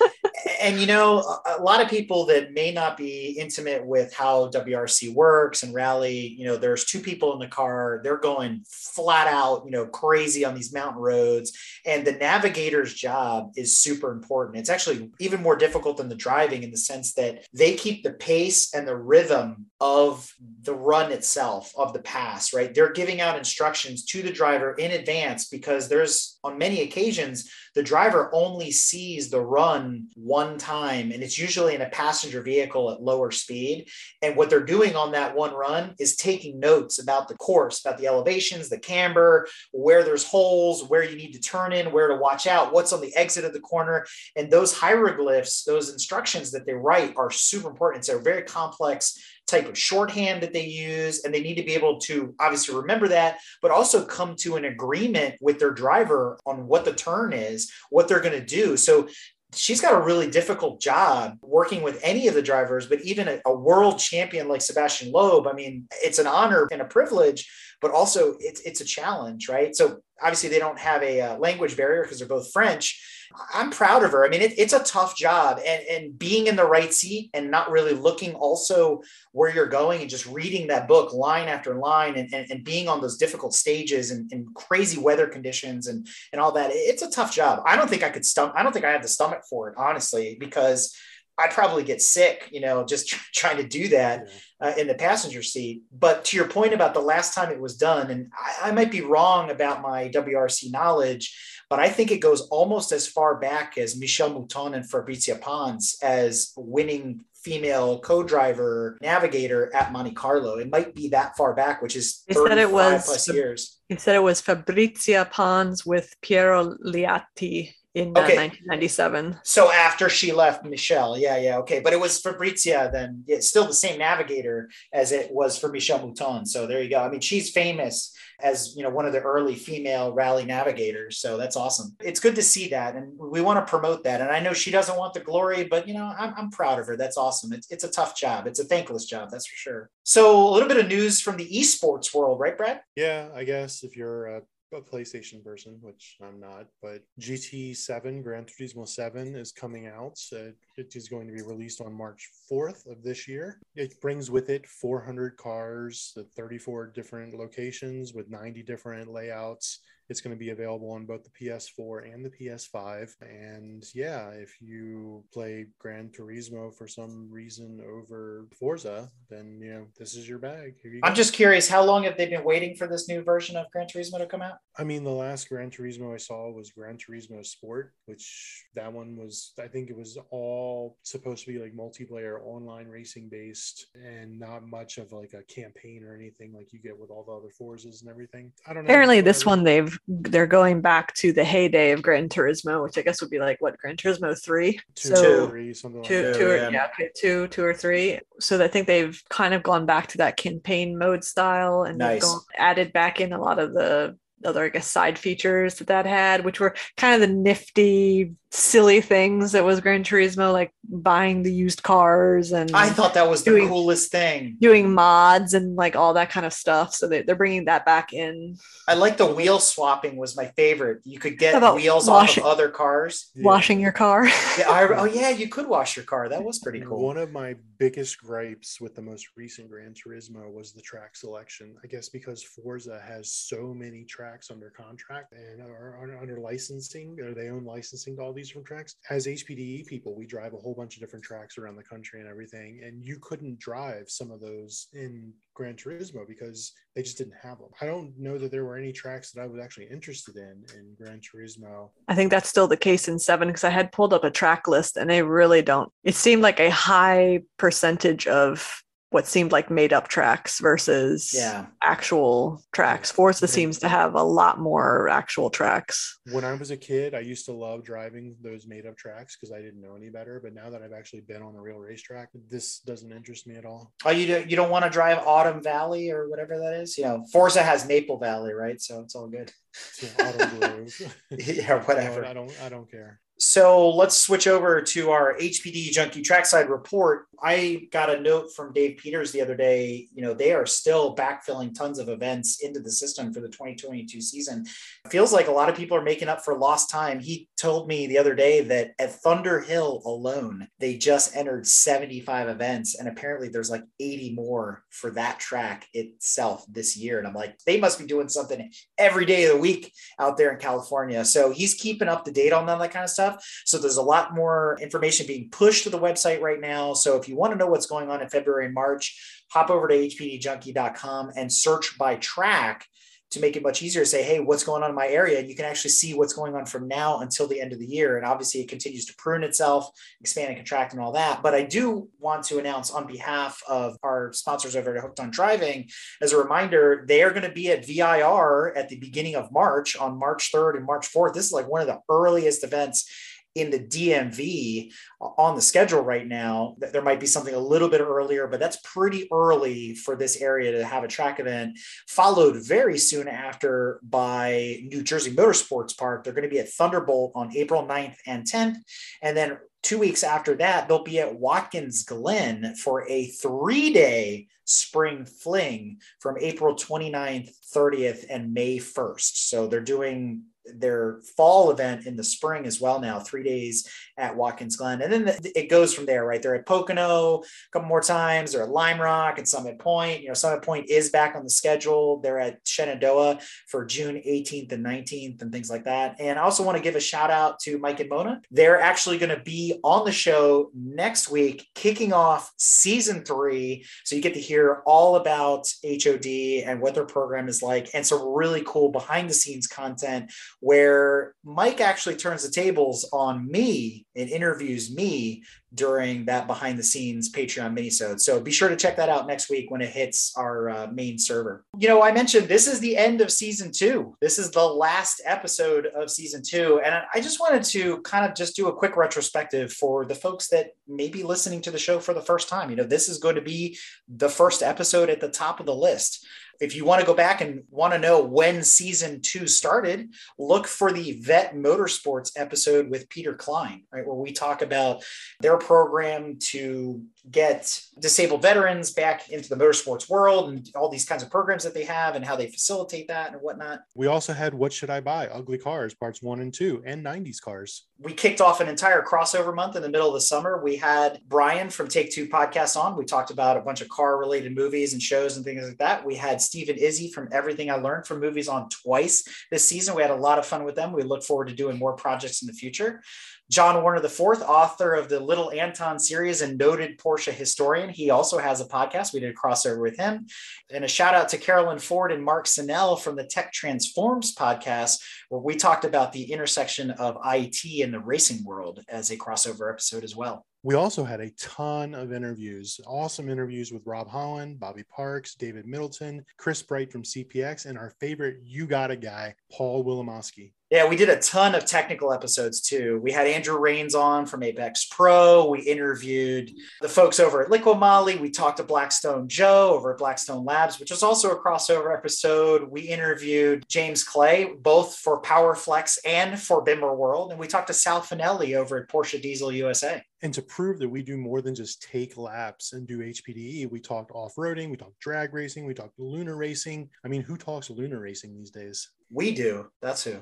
and you know, a lot of people that may not be intimate with how WRC works and rally, you know, there's two people in the car, they're going flat out, you know, crazy on these mountain roads. And the navigator's job is super important. It's actually even more difficult than the driving in the sense that they keep the pace and the rhythm of the run itself, of the pass, right? They're giving out instructions to the driver in advance because there's on many occasions the driver only sees the run one time and it's usually in a passenger vehicle at lower speed. And what they're doing on that one run is taking notes about the course about the elevations the camber where there's holes where you need to turn in where to watch out what's on the exit of the corner. And those hieroglyphs those instructions that they write are super important. It's a very complex type of shorthand that they use. And they need to be able to obviously remember that, but also come to an agreement with their driver on what the turn is, what they're going to do. So she's got a really difficult job working with any of the drivers, but even a, a, world champion like Sebastian Loeb. I mean, it's an honor and a privilege, but also it's it's a challenge, right? So obviously they don't have a, uh, language barrier because they're both French, I'm proud of her. I mean, it, it's a tough job, and and being in the right seat and not really looking also where you're going and just reading that book line after line and, and, and being on those difficult stages and, and, crazy weather conditions and and all that. It's a tough job. I don't think I could stomach. I don't think I have the stomach for it, honestly, because I'd probably get sick, you know, just trying to do that uh, in the passenger seat. But to your point about the last time it was done, and I, I might be wrong about my WRC knowledge but I think it goes almost as far back as Michèle Mouton and Fabrizia Pons as winning female co-driver navigator at Monte Carlo. It might be that far back, which is he said it was plus years. He said it was Fabrizia Pons with Piero Liatti in uh, okay. 1997. So after she left Michelle, yeah, yeah, okay. But it was Fabrizia then, yeah, still the same navigator as it was for Michelle Mouton. So there you go. I mean, she's famous as you know one of the early female rally navigators. So that's awesome. It's good to see that, and we want to promote that. And I know she doesn't want the glory, but you know, I'm, I'm proud of her. That's awesome. It's it's a tough job. It's a thankless job, that's for sure. So a little bit of news from the esports world, right, Brad? Yeah, I guess if you're a PlayStation person, which I'm not, but GT7, Gran Turismo 7 is coming out. So it is going to be released on March 4th of this year. It brings with it 400 cars, 34 different locations with 90 different layouts it's going to be available on both the PS4 and the PS5. And yeah, if you play Gran Turismo for some reason over Forza, then you know this is your bag. You I'm just curious, how long have they been waiting for this new version of Gran Turismo to come out? I mean, the last Gran Turismo I saw was Gran Turismo Sport, which that one was, I think it was all supposed to be like multiplayer, online racing based, and not much of like a campaign or anything like you get with all the other Forzas and everything. I don't know. Apparently, this one they've they're going back to the heyday of Gran Turismo, which I guess would be like what Gran Turismo three, two, so three, something two, like two, or, yeah. yeah, okay, two, two or three. So I think they've kind of gone back to that campaign mode style and nice. gone, added back in a lot of the other I guess side features that that had, which were kind of the nifty silly things that was Gran Turismo, like buying the used cars and I thought that was doing, the coolest thing. Doing mods and like all that kind of stuff. So they, they're bringing that back in. I like the wheel swapping was my favorite. You could get wheels washing, off of other cars. Washing your car. yeah, I, oh yeah, you could wash your car. That was pretty cool. One of my biggest gripes with the most recent Gran Turismo was the track selection. I guess because Forza has so many tracks tracks under contract and are, under licensing, or they own licensing to all these different tracks. As HPDE people, we drive a whole bunch of different tracks around the country and everything, and you couldn't drive some of those in Gran Turismo because they just didn't have them. I don't know that there were any tracks that I was actually interested in in Gran Turismo. I think that's still the case in seven because I had pulled up a track list and they really don't. It seemed like a high percentage of what seemed like made up tracks versus Yeah. actual tracks. Forza seems to have a lot more actual tracks. When I was a kid, I used to love driving those made up tracks because I didn't know any better. But now that I've actually been on a real racetrack, this doesn't interest me at all. Oh, you do, you don't want to drive Autumn Valley or whatever that is? You know, Forza has Maple Valley, right? So it's all good. To Autumn Grove. yeah, whatever. I don't. I don't care. So let's switch over to our HPD Junkie Trackside report. I got a note from Dave Peters the other day. You know, they are still backfilling tons of events into the system for the 2022 season. Feels like a lot of people are making up for lost time. He told me the other day that at Thunder Hill alone, they just entered 75 events, and apparently there's like 80 more for that track itself this year. And I'm like, they must be doing something every day of the week out there in California. So he's keeping up to date on all that kind of stuff. So there's a lot more information being pushed to the website right now. So if you want to know what's going on in February and March, hop over to hpdjunkie.com and search by track to make it much easier to say, hey, what's going on in my area? And you can actually see what's going on from now until the end of the year. And obviously, it continues to prune itself, expand and contract, and all that. But I do want to announce on behalf of our sponsors over at Hooked on Driving, as a reminder, they are going to be at VIR at the beginning of March on March 3rd and March 4th. This is like one of the earliest events in the DMV uh, on the schedule right now. There might be something a little bit earlier, but that's pretty early for this area to have a track event. Followed very soon after by New Jersey Motorsports Park. They're going to be at Thunderbolt on April 9th and 10th. And then two weeks after that, they'll be at Watkins Glen for a three day spring fling from April 29th, 30th, and May 1st. So they're doing their fall event in the spring as well now, three days at Watkins Glen. And then it goes from there, right? They're at Pocono a couple more times. They're at Lime Rock and Summit Point. You know, Summit Point is back on the schedule. They're at Shenandoah for June 18th and 19th and things like that. And I also want to give a shout out to Mike and Mona. They're actually going to be on the show next week, kicking off season three. So you get to hear all about HOD and what their program is like and some really cool behind the scenes content where Mike actually turns the tables on me and interviews me during that behind the scenes Patreon minisode. So be sure to check that out next week when it hits our uh, main server. You know, I mentioned this is the end of season two. This is the last episode of season two. And I just wanted to kind of just do a quick retrospective for the folks that may be listening to the show for the first time. You know, this is going to be the first episode at the top of the list. If you want to go back and want to know when season two started, look for the Vet Motorsports episode with Peter Klein, right? Where we talk about their program to get disabled veterans back into the motorsports world and all these kinds of programs that they have and how they facilitate that and whatnot. We also had What Should I Buy? Ugly Cars, parts one and two, and 90s cars. We kicked off an entire crossover month in the middle of the summer. We had Brian from Take Two Podcast on. We talked about a bunch of car related movies and shows and things like that. We had Steve and Izzy from Everything I Learned from Movies on twice this season. We had a lot of fun with them. We look forward to doing more projects in the future. John Warner IV, author of the Little Anton series and noted Porsche historian. He also has a podcast. We did a crossover with him. And a shout out to Carolyn Ford and Mark Senell from the Tech Transforms podcast, where we talked about the intersection of IT and the racing world as a crossover episode as well. We also had a ton of interviews, awesome interviews with Rob Holland, Bobby Parks, David Middleton, Chris Bright from CPX, and our favorite You Got a guy, Paul Willimowski. Yeah, we did a ton of technical episodes too. We had Andrew Rains on from Apex Pro. We interviewed the folks over at Liqui Moly. We talked to Blackstone Joe over at Blackstone Labs, which was also a crossover episode. We interviewed James Clay, both for Powerflex and for Bimmer World. And we talked to Sal Finelli over at Porsche Diesel USA. And to prove that we do more than just take laps and do HPDE, we talked off roading, we talked drag racing, we talked lunar racing. I mean, who talks lunar racing these days? We do. That's who.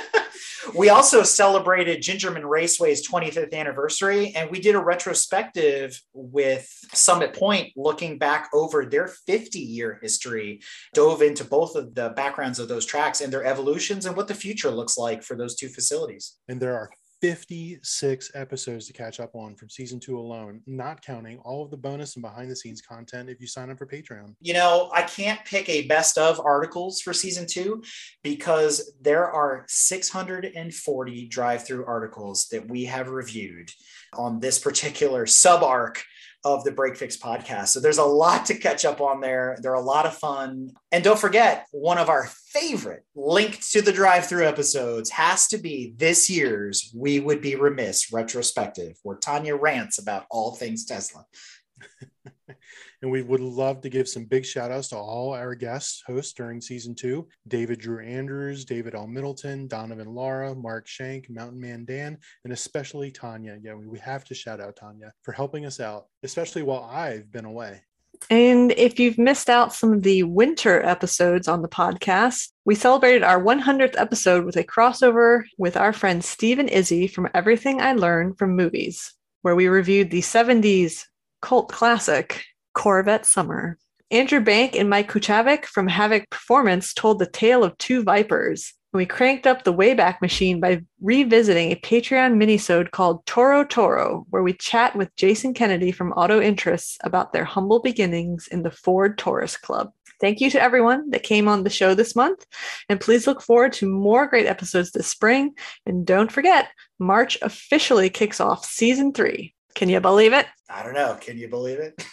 we also celebrated Gingerman Raceway's 25th anniversary, and we did a retrospective with Summit Point looking back over their 50 year history, dove into both of the backgrounds of those tracks and their evolutions and what the future looks like for those two facilities. And there are 56 episodes to catch up on from season two alone, not counting all of the bonus and behind the scenes content if you sign up for Patreon. You know, I can't pick a best of articles for season two because there are 640 drive through articles that we have reviewed on this particular sub arc of the Break Fix podcast. So there's a lot to catch up on there. They're a lot of fun. And don't forget, one of our favorite linked to the drive through episodes has to be this year's We Would Be Remiss retrospective, where Tanya rants about all things Tesla. And we would love to give some big shout outs to all our guests hosts during season two David Drew Andrews, David L. Middleton, Donovan Lara, Mark Shank, Mountain Man Dan, and especially Tanya. Yeah, we have to shout out Tanya for helping us out, especially while I've been away. And if you've missed out some of the winter episodes on the podcast, we celebrated our 100th episode with a crossover with our friend Steve and Izzy from Everything I Learned from Movies, where we reviewed the 70s cult classic Corvette Summer. Andrew Bank and Mike Kuchavik from Havoc Performance told the tale of two vipers. We cranked up the Wayback Machine by revisiting a Patreon minisode called Toro Toro, where we chat with Jason Kennedy from Auto Interests about their humble beginnings in the Ford Taurus Club. Thank you to everyone that came on the show this month, and please look forward to more great episodes this spring. And don't forget, March officially kicks off season three. Can you believe it? I don't know. Can you believe it?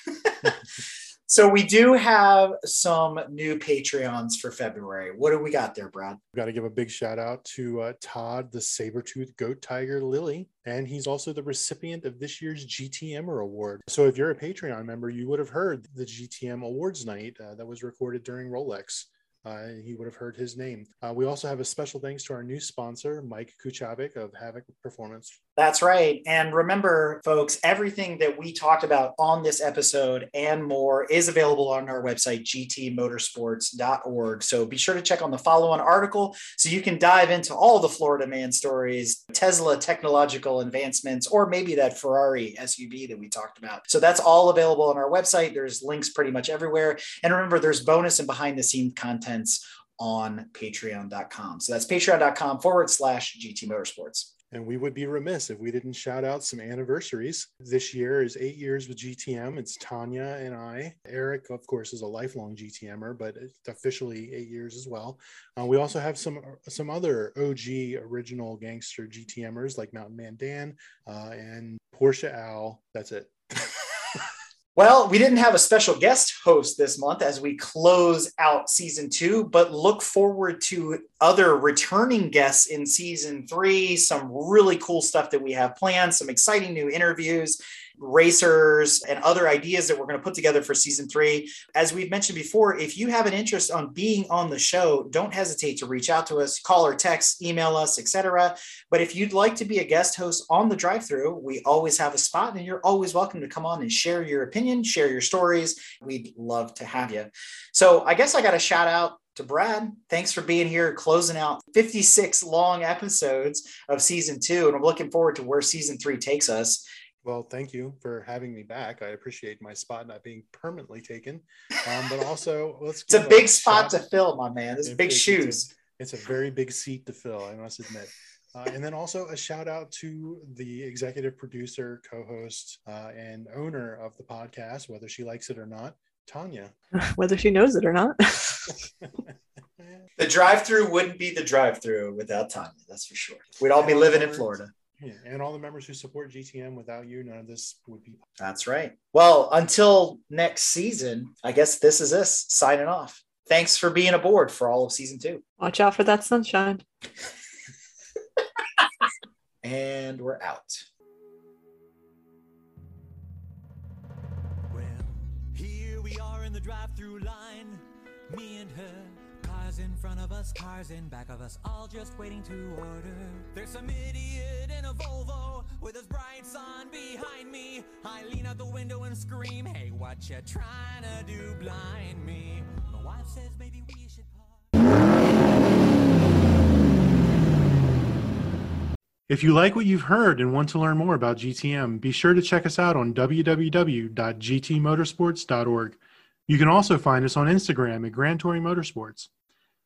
so we do have some new Patreons for February. What do we got there, Brad? We've got to give a big shout out to uh, Todd, the saber-tooth goat tiger Lily, and he's also the recipient of this year's GTM award. So if you're a Patreon member, you would have heard the GTM awards night uh, that was recorded during Rolex uh, he would have heard his name. Uh, we also have a special thanks to our new sponsor, Mike Kuchavik of Havoc Performance. That's right. And remember, folks, everything that we talked about on this episode and more is available on our website, gtmotorsports.org. So be sure to check on the follow on article so you can dive into all the Florida man stories, Tesla technological advancements, or maybe that Ferrari SUV that we talked about. So that's all available on our website. There's links pretty much everywhere. And remember, there's bonus and behind the scenes contents on patreon.com. So that's patreon.com forward slash GT Motorsports. And we would be remiss if we didn't shout out some anniversaries. This year is eight years with GTM. It's Tanya and I. Eric, of course, is a lifelong GTMer, but it's officially eight years as well. Uh, we also have some some other OG original gangster GTMers like Mountain Man Dan uh, and Porsche Al. That's it. Well, we didn't have a special guest host this month as we close out season two, but look forward to other returning guests in season three. Some really cool stuff that we have planned, some exciting new interviews, racers, and other ideas that we're going to put together for season three. As we've mentioned before, if you have an interest on being on the show, don't hesitate to reach out to us, call or text, email us, etc. But if you'd like to be a guest host on the drive through, we always have a spot and you're always welcome to come on and share your opinion, share your stories. We'd love to have you. So I guess I got a shout out to Brad. Thanks for being here, closing out 56 long episodes of season two. And I'm looking forward to where season three takes us. Well, thank you for having me back. I appreciate my spot not being permanently taken. Um, but also, let's. it's a big a spot to fill, my man. It's big shoes. It's a, it's a, very big seat to fill, I must admit. Uh, and then also a shout out to the executive producer, co host, uh, and owner of the podcast, whether she likes it or not, Tanya. Whether she knows it or not. the drive through wouldn't be the drive through without Tanya, that's for sure. We'd all be living in Florida. Yeah, and all the members who support GTM without you, none of this would be. That's right. Well, until next season, I guess this is us signing off. Thanks for being aboard for all of season two. Watch out for that sunshine. and we're out. Well, here we are in the drive-through line, me and her Cars in front of us, cars in back of us, all just waiting to order. There's some idiot in a Volvo with his bright sun behind me. I lean out the window and scream, Hey, what you trying to do, blind me? My wife says maybe we should. If you like what you've heard and want to learn more about GTM, be sure to check us out on www.gtmotorsports.org. You can also find us on Instagram at Grand Touring Motorsports.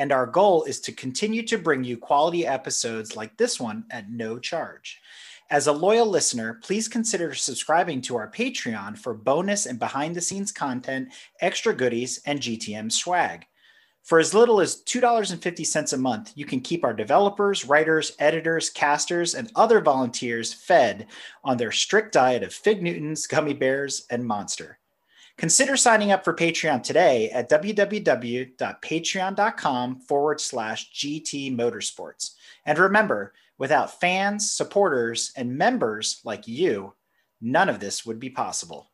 And our goal is to continue to bring you quality episodes like this one at no charge. As a loyal listener, please consider subscribing to our Patreon for bonus and behind the scenes content, extra goodies, and GTM swag. For as little as $2.50 a month, you can keep our developers, writers, editors, casters, and other volunteers fed on their strict diet of Fig Newtons, gummy bears, and monster. Consider signing up for Patreon today at www.patreon.com forward slash GT Motorsports. And remember, without fans, supporters, and members like you, none of this would be possible.